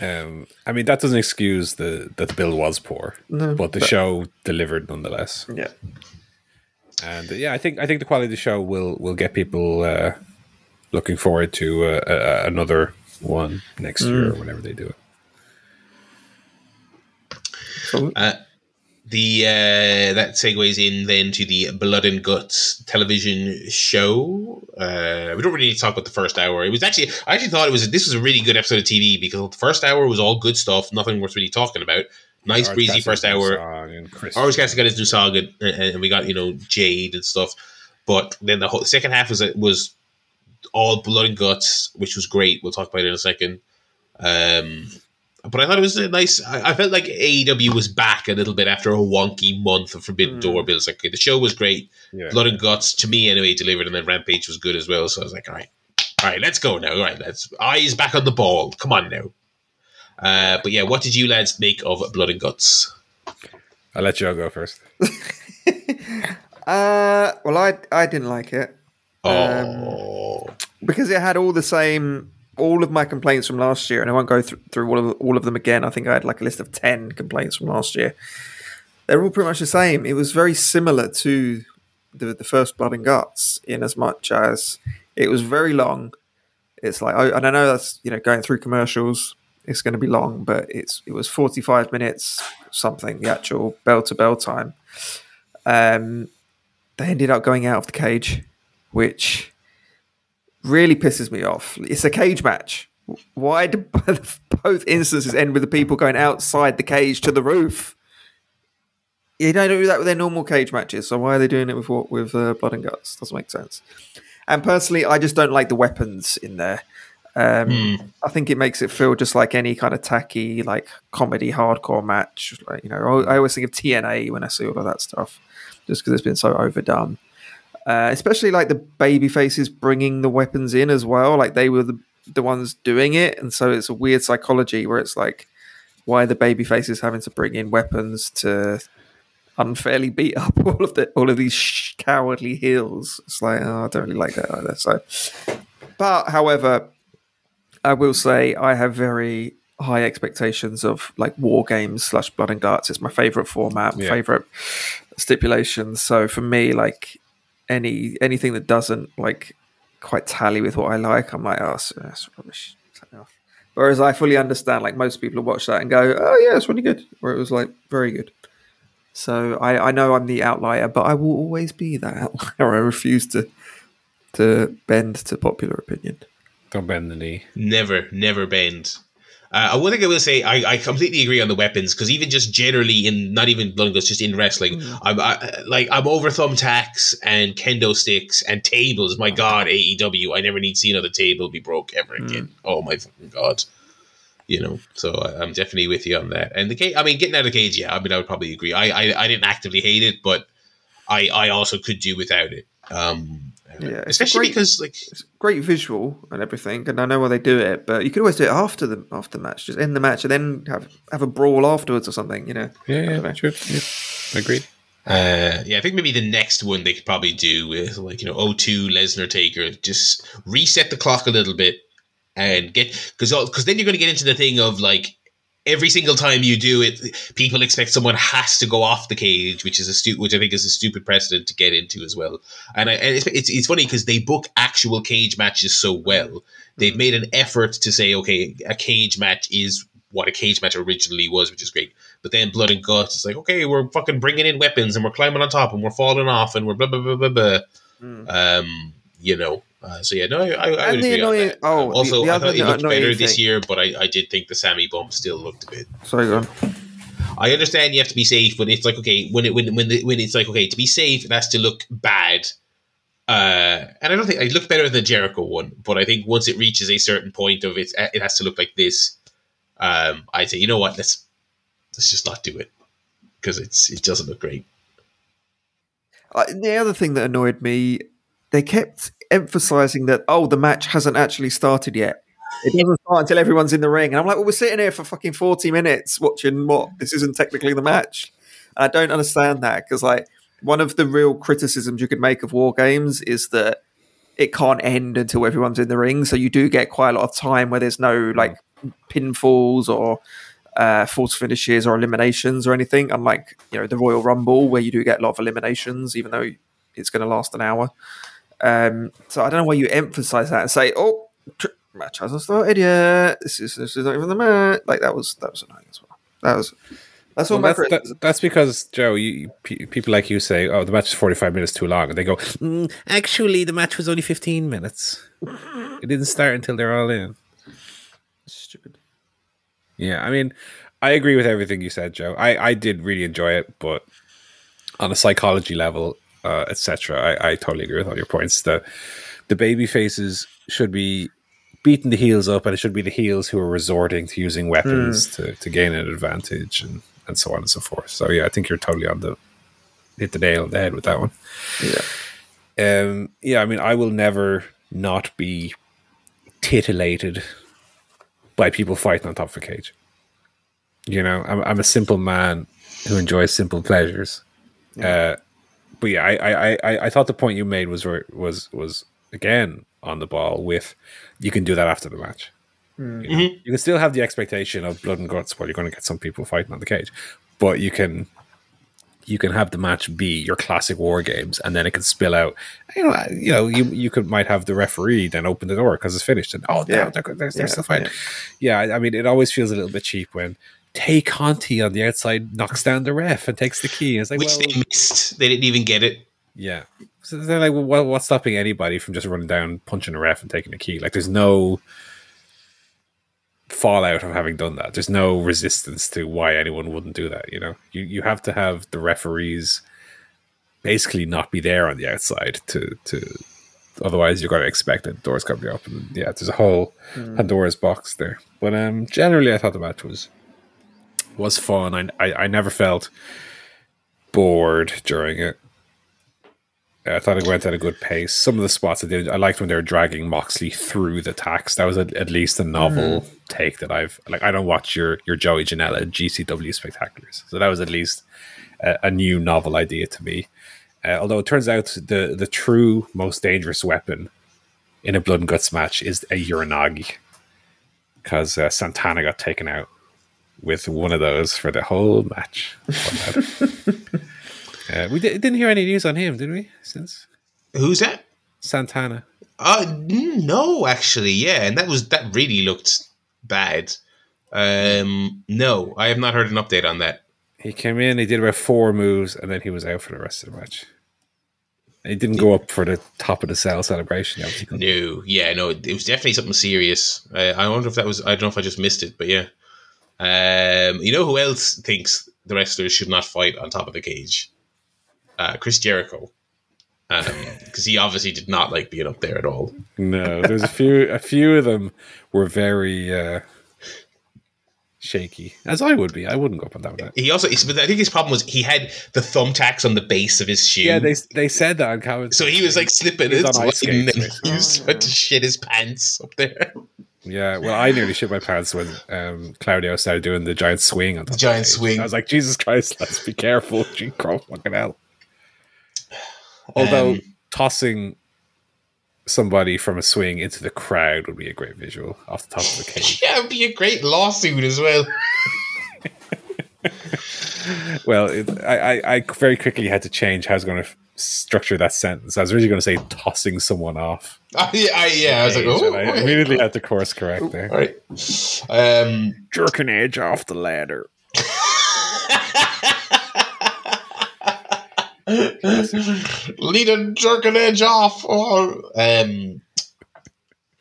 Um, I mean, that doesn't excuse the that the bill was poor, No, but the but- show delivered nonetheless. Yeah. And uh, yeah, I think I think the quality of the show will will get people uh, looking forward to uh, uh, another one next year or whenever they do it. So, uh, the uh, that segues in then to the Blood and Guts television show. Uh, we don't really need to talk about the first hour. It was actually I actually thought it was this was a really good episode of TV because the first hour was all good stuff, nothing worth really talking about. Nice breezy first hour. song and Chris- Orange Cassidy got his new song, and, and we got you know Jade and stuff. But then the whole second half was was all blood and guts, which was great. We'll talk about it in a second. Um, but I thought it was a nice. I, I felt like AEW was back a little bit after a wonky month of Forbidden Door. But it's like okay, the show was great. Yeah. Blood and guts to me anyway delivered, and then Rampage was good as well. So I was like, all right, all right, let's go now. All right, let's eyes back on the ball. Come on now. Uh, but yeah, what did you lads make of Blood and Guts? I'll let you all go first. uh, well, I I didn't like it Oh, because it had all the same, all of my complaints from last year, and I won't go through, through all of all of them again. I think I had like a list of ten complaints from last year. They're all pretty much the same. It was very similar to the the first Blood and Guts, in as much as it was very long. It's like, I, and I know that's you know going through commercials. It's going to be long, but it's it was forty five minutes something the actual bell to bell time. Um, they ended up going out of the cage, which really pisses me off. It's a cage match. Why do both instances end with the people going outside the cage to the roof? You don't do that with their normal cage matches, so why are they doing it with what with uh, blood and guts? Doesn't make sense. And personally, I just don't like the weapons in there. Um, I think it makes it feel just like any kind of tacky, like comedy hardcore match. Like you know, I I always think of TNA when I see all of that stuff, just because it's been so overdone. Uh, especially like the baby faces bringing the weapons in as well. Like they were the the ones doing it, and so it's a weird psychology where it's like, why are the baby faces having to bring in weapons to unfairly beat up all of the all of these sh- cowardly heels? It's like, oh, I don't really like that either. So, but however, I will say I have very high expectations of like war games slash blood and guts. It's my favorite format, my Yeah. favorite stipulations. So for me, like any anything that doesn't like quite tally with what I like, I'm like, oh, that's, that's rubbish. Turn it off. Whereas I fully understand, like most people watch that and go, oh yeah, it's really good, or it was like very good. So I, I know I'm the outlier, but I will always be that outlier. I refuse to to bend to popular opinion. Don't bend the knee. never, never bend. Uh, one thing I will say, I, I completely agree on the weapons because even just generally in not even blood guts, just in wrestling, Mm. I'm I, like I'm over thumbtacks and kendo sticks and tables. My God, AEW, I never need to see another table be broke ever again. Oh my fucking god, you know. So I, I'm definitely with you on that. And the cage, I mean, getting out of the cage, yeah, I mean, I would probably agree. I I, I didn't actively hate it, but I I also could do without it. Um, Yeah, it's especially great- because like It's great visual and everything, and I know why they do it. But you could always do it after the after the match, just end the match and then have have a brawl afterwards or something. You know, Yeah, yeah, true. Yeah. Agreed. Uh, yeah, I think maybe the next one they could probably do with like you know O2 Lesnar Taker, just reset the clock a little bit and get because because then you're going to get into the thing of like every single time you do it, people expect someone has to go off the cage, which is a stu- which I think is a stupid precedent to get into as well. And, I, and it's, it's it's funny because they book actual cage matches so well. They've made an effort to say, okay, a cage match is what a cage match originally was, which is great. But then blood and guts, it's like, okay, we're fucking bringing in weapons and we're climbing on top and we're falling off and we're blah blah blah blah blah. Mm. Um, you know. Uh, so yeah, no, I, I, I would agree annoying- oh, Um, the- also, the I thought it looked better this thing- year, but I, I did think the Sammy bump still looked a bit. sorry, go on. I understand you have to be safe, but it's like okay, when it when when the, when it's like okay to be safe, it has to look bad. Uh, and I don't think it looked better than the Jericho one, but I think once it reaches a certain point of it, it has to look like this. Um, I'd say you know what, let's let's just not do it because it's it doesn't look great. Uh, the other thing that annoyed me, they kept emphasizing that oh, the match hasn't actually started yet. It doesn't start until everyone's in the ring, and I'm like, well, we're sitting here for fucking forty minutes watching what? This isn't technically the match. And I don't understand that because like one of the real criticisms you could make of war games is that it can't end until everyone's in the ring, so you do get quite a lot of time where there's no like pinfalls or uh, false finishes or eliminations or anything. Unlike you know the Royal Rumble, where you do get a lot of eliminations, even though it's going to last an hour. Um, so I don't know why you emphasize that and say, "Oh, tr- match hasn't started yet. This is this is not even the match." Like that was that was annoying as well. That was that's all Well, my that's, that, that's because Joe, you, you- people like you say, "Oh, the match is forty-five minutes too long," and they go, "Mm, "Actually, the match was only fifteen minutes. It didn't start until they're all in." Stupid. Yeah, I mean, I agree with everything you said, Joe. I, I did really enjoy it, but on a psychology level, uh, etc., I, I totally agree with all your points. The the baby faces should be beating the heels up, and it should be the heels who are resorting to using weapons to, to gain an advantage, and, and so on and so forth. So yeah, I think you're totally on the hit the nail on the head with that one. Yeah. Um, yeah, I mean, I will never not be titillated by people fighting on top of a cage. You know, I'm, I'm a simple man who enjoys simple pleasures. Uh, but yeah, I, I, I, I thought the point you made was was was again on the ball with you can do that after the match. Hmm. You, know, mm-hmm. you can still have the expectation of blood and guts where you're going to get some people fighting on the cage, but you can you can have the match be your classic war games, and then it can spill out. You know, you know, you you could might have the referee then open the door because it's finished, and oh, Yeah. yeah, they're, they're, they're Yeah, still fighting. Yeah, I- I mean, it always feels a little bit cheap when Tay Conti on the outside knocks down the ref and takes the key. It's like, Which well, they missed. They didn't even get it. yeah. So they're like, well, what's stopping anybody from just running down, punching a ref, and taking the key? Like, there's no fallout of having done that. There's no resistance to why anyone wouldn't do that. You know, you you have to have the referees basically not be there on the outside to to. Otherwise, you're going to expect that doors going to be open. Yeah, there's a whole Pandora's box there. But um, generally, I thought the match was was fun. I, I I never felt bored during it. I thought it went at a good pace. Some of the spots I did, I liked when they were dragging Moxley through the tacks. That was at, at least a novel take that I've like. I don't watch your your Joey Janela GCW spectaculars, so that was at least a, a new novel idea to me. Uh, although it turns out the the true most dangerous weapon in a blood and guts match is a uranage, because uh, Santana got taken out with one of those for the whole match. uh, we di- didn't hear any news on him, did we? Since Who's that? Santana. Uh no, actually, yeah, and that was that really looked bad. Um, no, I have not heard an update on that. He came in, he did about four moves, and then he was out for the rest of the match. It didn't go up for the top of the cell celebration. Obviously, couldn't- No, yeah, no, it was definitely something serious. Uh, I wonder if that was. I don't know if I just missed it, but yeah. Um, you know who else thinks the wrestlers should not fight on top of the cage? Uh, Chris Jericho, because he obviously did not like being up there at all. No, there's a few. A few of them were very uh, shaky, as I would be. I wouldn't go up on that. That. He also, but I think his problem was he had the thumbtacks on the base of his shoe. Yeah, they they said that on comment. so he was like slipping He it, was on ice sliding, and he was about to shit his pants up there. Yeah, well, I nearly shit my pants when um, Claudio started doing the giant swing on The giant stage. swing. I was like, Jesus Christ, let's be careful. Gee, crow, fucking hell. Although Um, tossing somebody from a swing into the crowd would be a great visual off the top of the cage. Yeah, it'd be a great lawsuit as well. well, it, I, I, I very quickly had to change how I was going to structure that sentence. I was really going to say tossing someone off. I, I, yeah, I was like, oh, I wait. immediately had to course correct there. all right. Um, Jerking edge off the ladder. lead a jerking edge off. Oh. Um,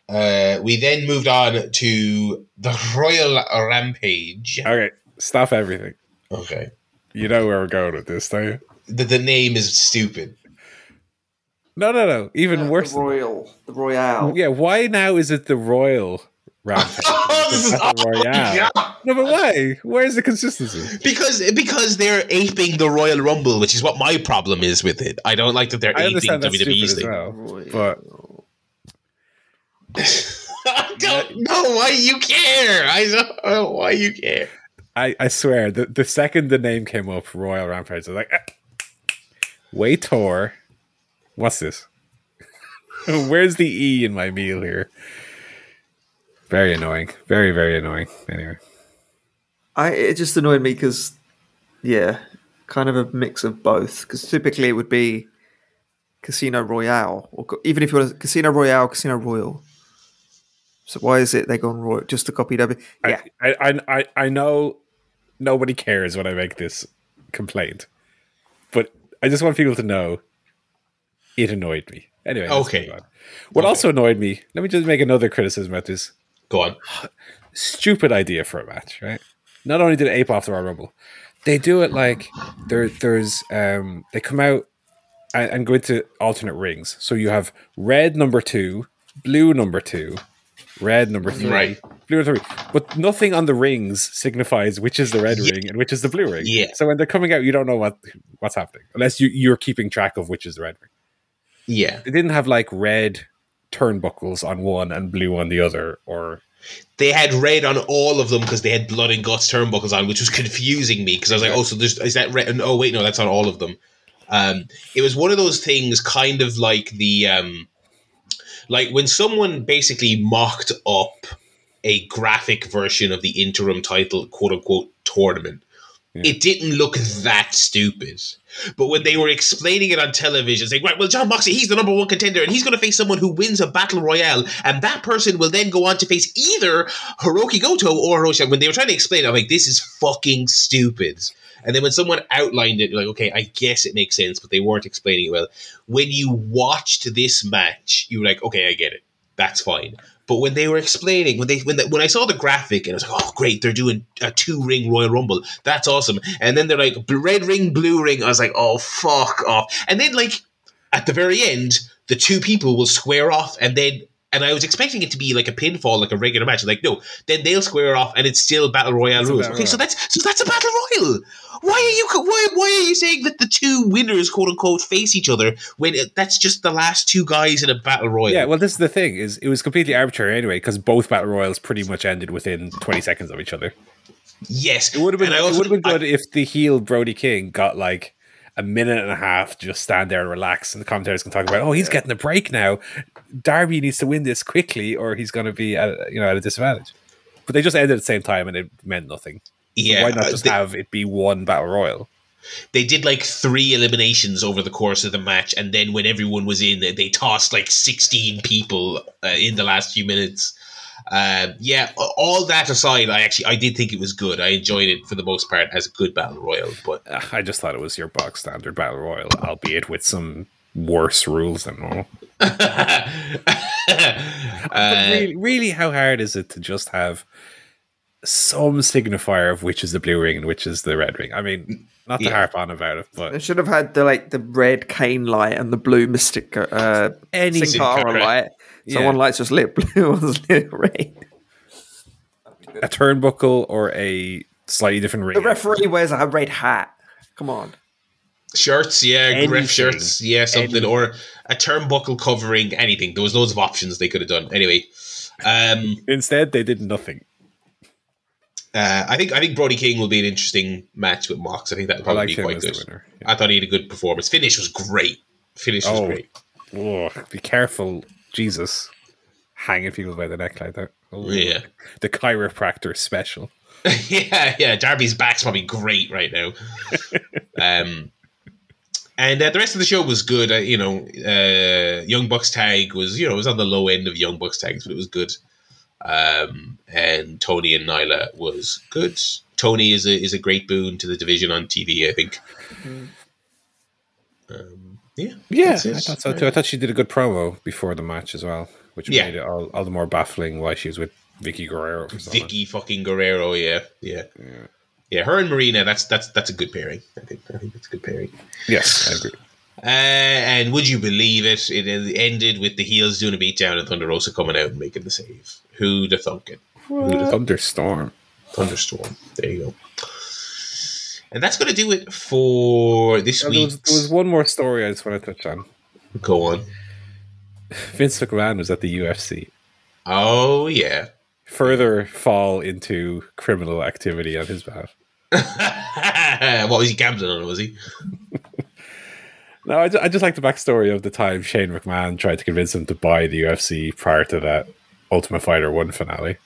uh, we then moved on to the Royal Rampage. Okay, stop everything. Okay. You know where we're going with this, don't you? The, the name is stupid. No, no, no. Even worse. The Royal, the Royale. yeah, why now is it the Royal Rampage? Oh, it's the Battle Royale. Yeah. No, but why? Where's the consistency? Because because they're aping the Royal Rumble, which is what my problem is with it. I don't like that they're I aping understand that's stupid WWE's as thing. well, but I don't know why you care. I don't know why you care. I, I swear, the, the second the name came up, Royal Rampage, I was like, ah, ah, wait, Tor, what's this? Where's the E in my meal here? Very annoying. Very, very annoying. Anyway. I it just annoyed me because, yeah, kind of a mix of both. Because typically it would be Casino Royale, or even if you want Casino Royale, Casino Royal. So why is it they gone Royal just to copy W? Yeah, I, I, I, I know nobody cares when I make this complaint, but I just want people to know it annoyed me. Anyway, Okay. What Okay. also annoyed me, let me just make another criticism about this Go on. stupid idea for a match, right? Not only did it ape off the Royal Rumble, they do it like there. There's um, they come out and, and go into alternate rings. So you have red number two, blue number two, red number three, Right. blue number three. But nothing on the rings signifies which is the red Yeah. ring and which is the blue ring. Yeah. So when they're coming out, you don't know what what's happening unless you you're keeping track of which is the red ring. Yeah. They didn't have like red turnbuckles on one and blue on the other, or They had red on all of them because they had blood and guts turnbuckles on, which was confusing me because I was like, oh, so there's is that red? And, oh, wait, no, that's on all of them. Um, it was one of those things, kind of like the um, like when someone basically mocked up a graphic version of the interim title, quote unquote, tournament. It didn't look that stupid. But when they were explaining it on television, saying, right, well, Jon Moxley, he's the number one contender, and he's going to face someone who wins a battle royale, and that person will then go on to face either Hirooki Goto or Hiroshi. When they were trying to explain it, I'm like, this is fucking stupid. And then when someone outlined it, you're like, okay, I guess it makes sense, but they weren't explaining it well. When you watched this match, you were like, okay, I get it. That's fine. But when they were explaining, when they when when I saw the graphic, and I was like, "Oh, great! They're doing a two ring Royal Rumble. That's awesome!" And then they're like, "Red ring, blue ring." I was like, "Oh, fuck off!" And then like at the very end, the two people will square off, and then and I was expecting it to be like a pinfall, like a regular match. Like, no, then they'll square off, and it's still battle royale It's rules. battle Okay, so that's so that's a battle royal. Why are you why why are you saying that the two winners, quote unquote, face each other when it, that's just the last two guys in a battle royal? Yeah, well, this is the thing: is it was completely arbitrary anyway because both battle royals pretty much ended within twenty seconds of each other. yes, It would have been. I It would have been I- good if the heel Brody King got like a minute and a half to just stand there and relax, and the commentators can talk about, oh, he's getting a break now. Darby needs to win this quickly, or he's going to be at you know at a disadvantage. But they just ended at the same time, and it meant nothing. yeah, Why not uh, just they- have it be one battle royal? they did like three eliminations over the course of the match, and then when everyone was in, they, they tossed like sixteen people uh, in the last few minutes. Um, yeah, all that aside, I actually I did think it was good. I enjoyed it for the most part as a good battle royal. But Uh, I just thought it was your box standard battle royal, albeit with some worse rules than normal. Uh, really, really, how hard is it to just have some signifier of which is the blue ring and which is the red ring? I mean, not to Yeah. harp on about it, but but should have had the like the red Kane light and the blue mystic uh, any Sin Cara Cara. light. So Yeah. one light's just lit blue, one's lit red. a turnbuckle or a slightly different ring. The referee wears a red hat. Come on. shirts, yeah, Anything. ref shirts, yeah, something, Anything. or a turnbuckle covering anything. There was loads of options they could have done. Anyway, um, Instead, they did nothing. uh, I think I think Brody King will be an interesting match with Mox. I think that'll probably like be quite good. winner. Yeah. I thought he had a good performance. Finish was great. Finish was Oh. great. Oh, be careful, Jesus, hanging people by the neck like that. Oh, Yeah. the chiropractor special. yeah, yeah. Darby's back's probably great right now. um, and uh, the rest of the show was good. Uh, you know, uh, Young Bucks tag was you know it was on the low end of Young Bucks tags, but it was good. Um, and Toni and Nyla was good. Toni is a is a great boon to the division on TV. I think. Um, yeah, Yeah. I thought so too. I thought she did a good promo before the match as well, which Yeah. made it all, all the more baffling why she was with Vickie Guerrero. For so long. Vickie fucking Guerrero. Yeah, yeah, Yeah. yeah. Her and Marina. That's that's that's a good pairing. I think. I think that's a good pairing. Yes, I agree. Uh, and would you believe it? It ended with the heels doing a beatdown and Thunder Rosa coming out and making the save. Who'd have thunk it? Who'd have thunk Thunderstorm. Thunderstorm. There you go. And that's going to do it for this there, week. was, there was one more story I just want to touch on. Go on. Vince McMahon was at the UFC. Oh, yeah. Further fall into criminal activity on his behalf. what was he gambling on? Was he? No, I just, I just like the backstory of the time Shane McMahon tried to convince him to buy the UFC prior to that Ultimate Fighter 1 finale.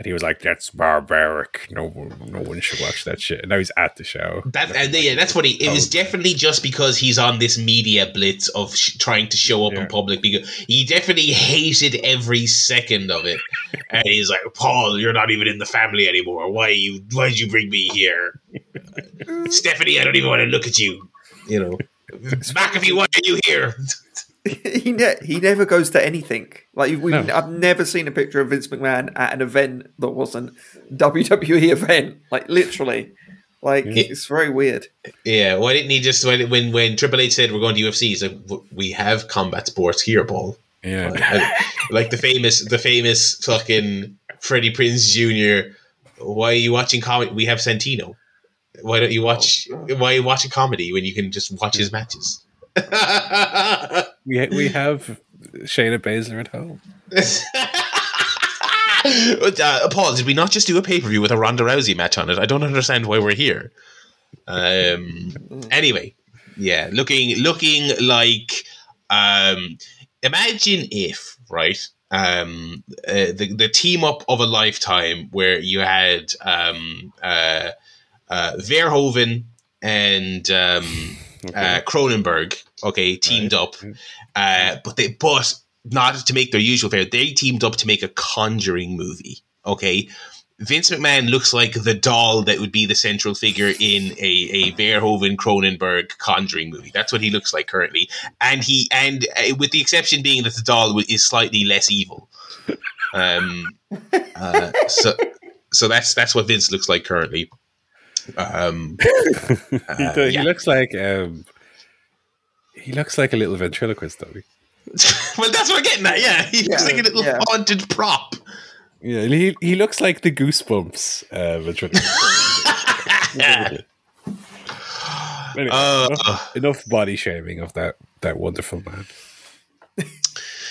And he was like, that's barbaric. No, one- no one should watch that shit. And now he's at the show. That, and yeah, that's funny. It was Oh. definitely just because he's on this media blitz of sh- trying to show up Yeah. in public. Because he definitely hated every second of it, and he's like, "Paul, you're not even in the family anymore. Why you? Why did you bring me here, Stephanie? I don't even want to look at you. You know, McAfee, why are you here? he ne- he never goes to anything. Like we've, No. I've never seen a picture of Vince McMahon at an event that wasn't WWE event. Like literally, like Yeah. it's very weird. yeah, why didn't he just when when when Triple H said we're going to UFC? He's like, we have combat sports here, Paul. Yeah. like, like the famous the famous fucking Freddie Prinze Jr. Why are you watching comedy? We have Santino. Why don't you watch? Oh, why are you watching comedy when you can just watch his matches? We, we have Shayna Baszler at home. uh, Paul, did we not just do a pay per view with a Ronda Rousey match on it? I don't understand why we're here. Um. Anyway, yeah, looking looking like. Um. Imagine if right. Um. Uh, the the team up of a lifetime where you had um uh uh Verhoeven and um uh, Cronenberg, okay, teamed Right. up, uh, but they but not to make their usual fare. They teamed up to make a Conjuring movie. Okay, Vince McMahon looks like the doll that would be the central figure in a a Verhoeven Cronenberg Conjuring movie. That's what he looks like currently, and he and uh, with the exception being that the doll is slightly less evil. Um, uh, so so that's that's what Vince looks like currently. Um, he, uh, do- he looks like um, he looks like a little ventriloquist though. well, that's what I'm getting at. Yeah, he looks Yeah, like a little yeah. haunted prop. Yeah, he he looks like the Goosebumps uh, ventriloquist. Anyway, Uh, enough, enough body shaming of that that wonderful man.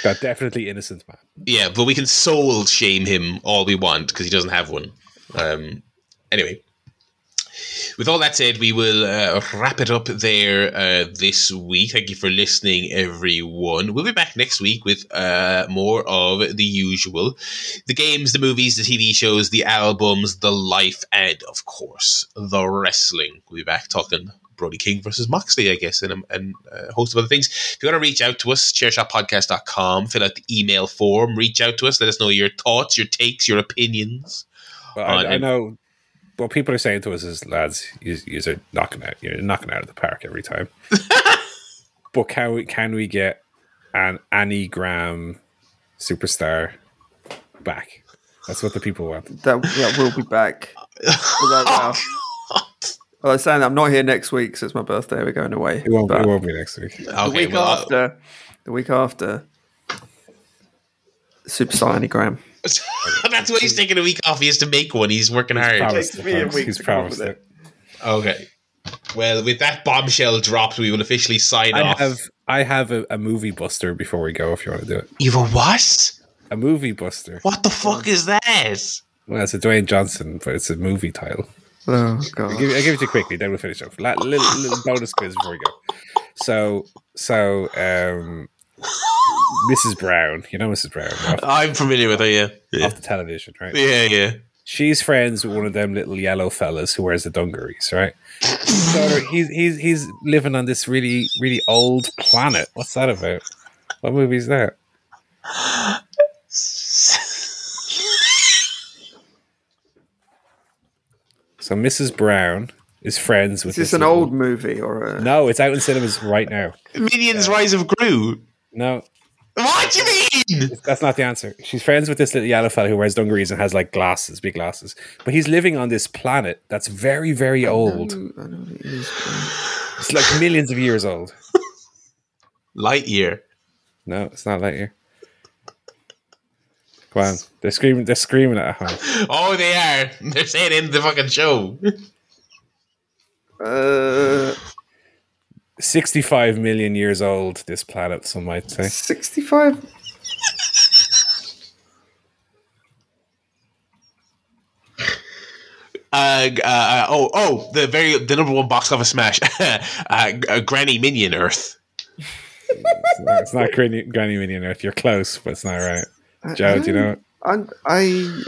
that definitely innocent man. yeah, but we can soul shame him all we want because he doesn't have one. Um, anyway, with all that said, we will uh, wrap it up there uh, this week. Thank you for listening, everyone. We'll be back next week with uh, more of the usual the games, the movies, the TV shows, the albums, the life, and of course, the wrestling. We'll be back talking. Brody King versus Moxley, I guess, and, and a host of other things. If you want to reach out to us, chairshotpodcast.com, fill out the email form, reach out to us, let us know your thoughts, your takes, your opinions. On I, I know what people are saying to us is, lads, you, you are knocking out, you're knocking out of the park every time. but can we can we get an Annie Graham superstar back? That's what the people want. That, that will be back. Without. Well, oh, I'm saying I'm not here next week, so it's my birthday. We're going away. It won't. It won't be next week. the week well, after, the week after, Super Cyanogram. that's why he's taking a week off. He has to make one. He's working hard. Promised Takes me a week He's to promised it. Okay. Well, with that bombshell dropped, we will officially sign I off. have I have a, a movie buster before we go. If you want to do it, You've a what? a movie buster. What the fuck is that? Well, it's a Dwayne Johnson, but it's a movie title. Oh god. I'll give, I'll give it to you quickly, then we'll finish off. La- little, little bonus quiz before we go. So, so um, Mrs. Brown, you know Mrs. Brown off, I'm familiar with her, yeah. Yeah, off the television, right? yeah. yeah. She's friends with one of them little yellow fellas who wears the dungarees, right? so he's he's he's living on this really really old planet. What's that about? What movie is that? So Mrs. Brown is friends with Is this this an little- old movie or a? No, it's out in cinemas right now. Minions Rise of Gru. No, What do you mean? that's not the answer. She's friends with this little yellow fella who wears dungarees and has like glasses, big glasses. But he's living on this planet that's very, very old. I know what it is. It's like millions of years old. Light year. No, it's not Lightyear. Come on, they're screaming. They're screaming at home. Oh, they are. They're saying in the fucking show. Uh, Sixty-five million years old. This planet, some might say. sixty-five. Uh, uh, oh, oh, the very the number one box office smash. uh, uh, Granny Minion Earth. It's not, it's not Granny, Granny Minion Earth. You're close, but it's not right. Joe, do you know? it? I, I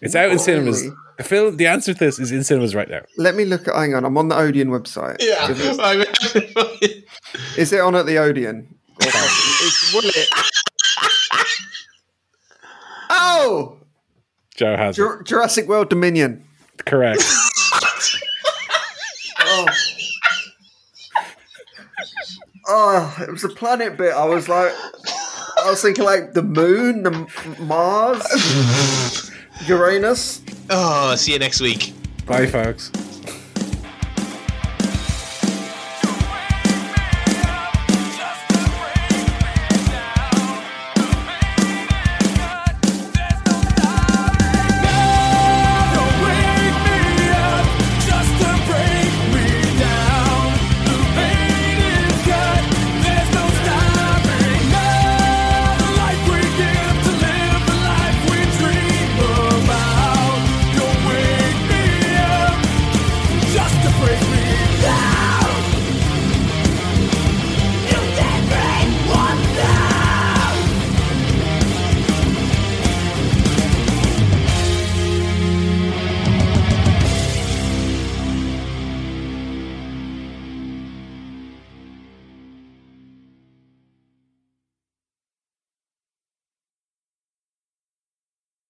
It's out in cinemas. Really? The film. The answer to this is in cinemas right now. let me look at. Hang on, I'm on the Odeon website. Yeah, is it on at the Odeon? It's, will it? Oh, Joe has it. Jur- Jurassic World Dominion. Correct. Oh. oh, it was the planet bit. I was like, I was thinking like the moon, the Mars, Uranus. oh, see you next week. Bye, folks.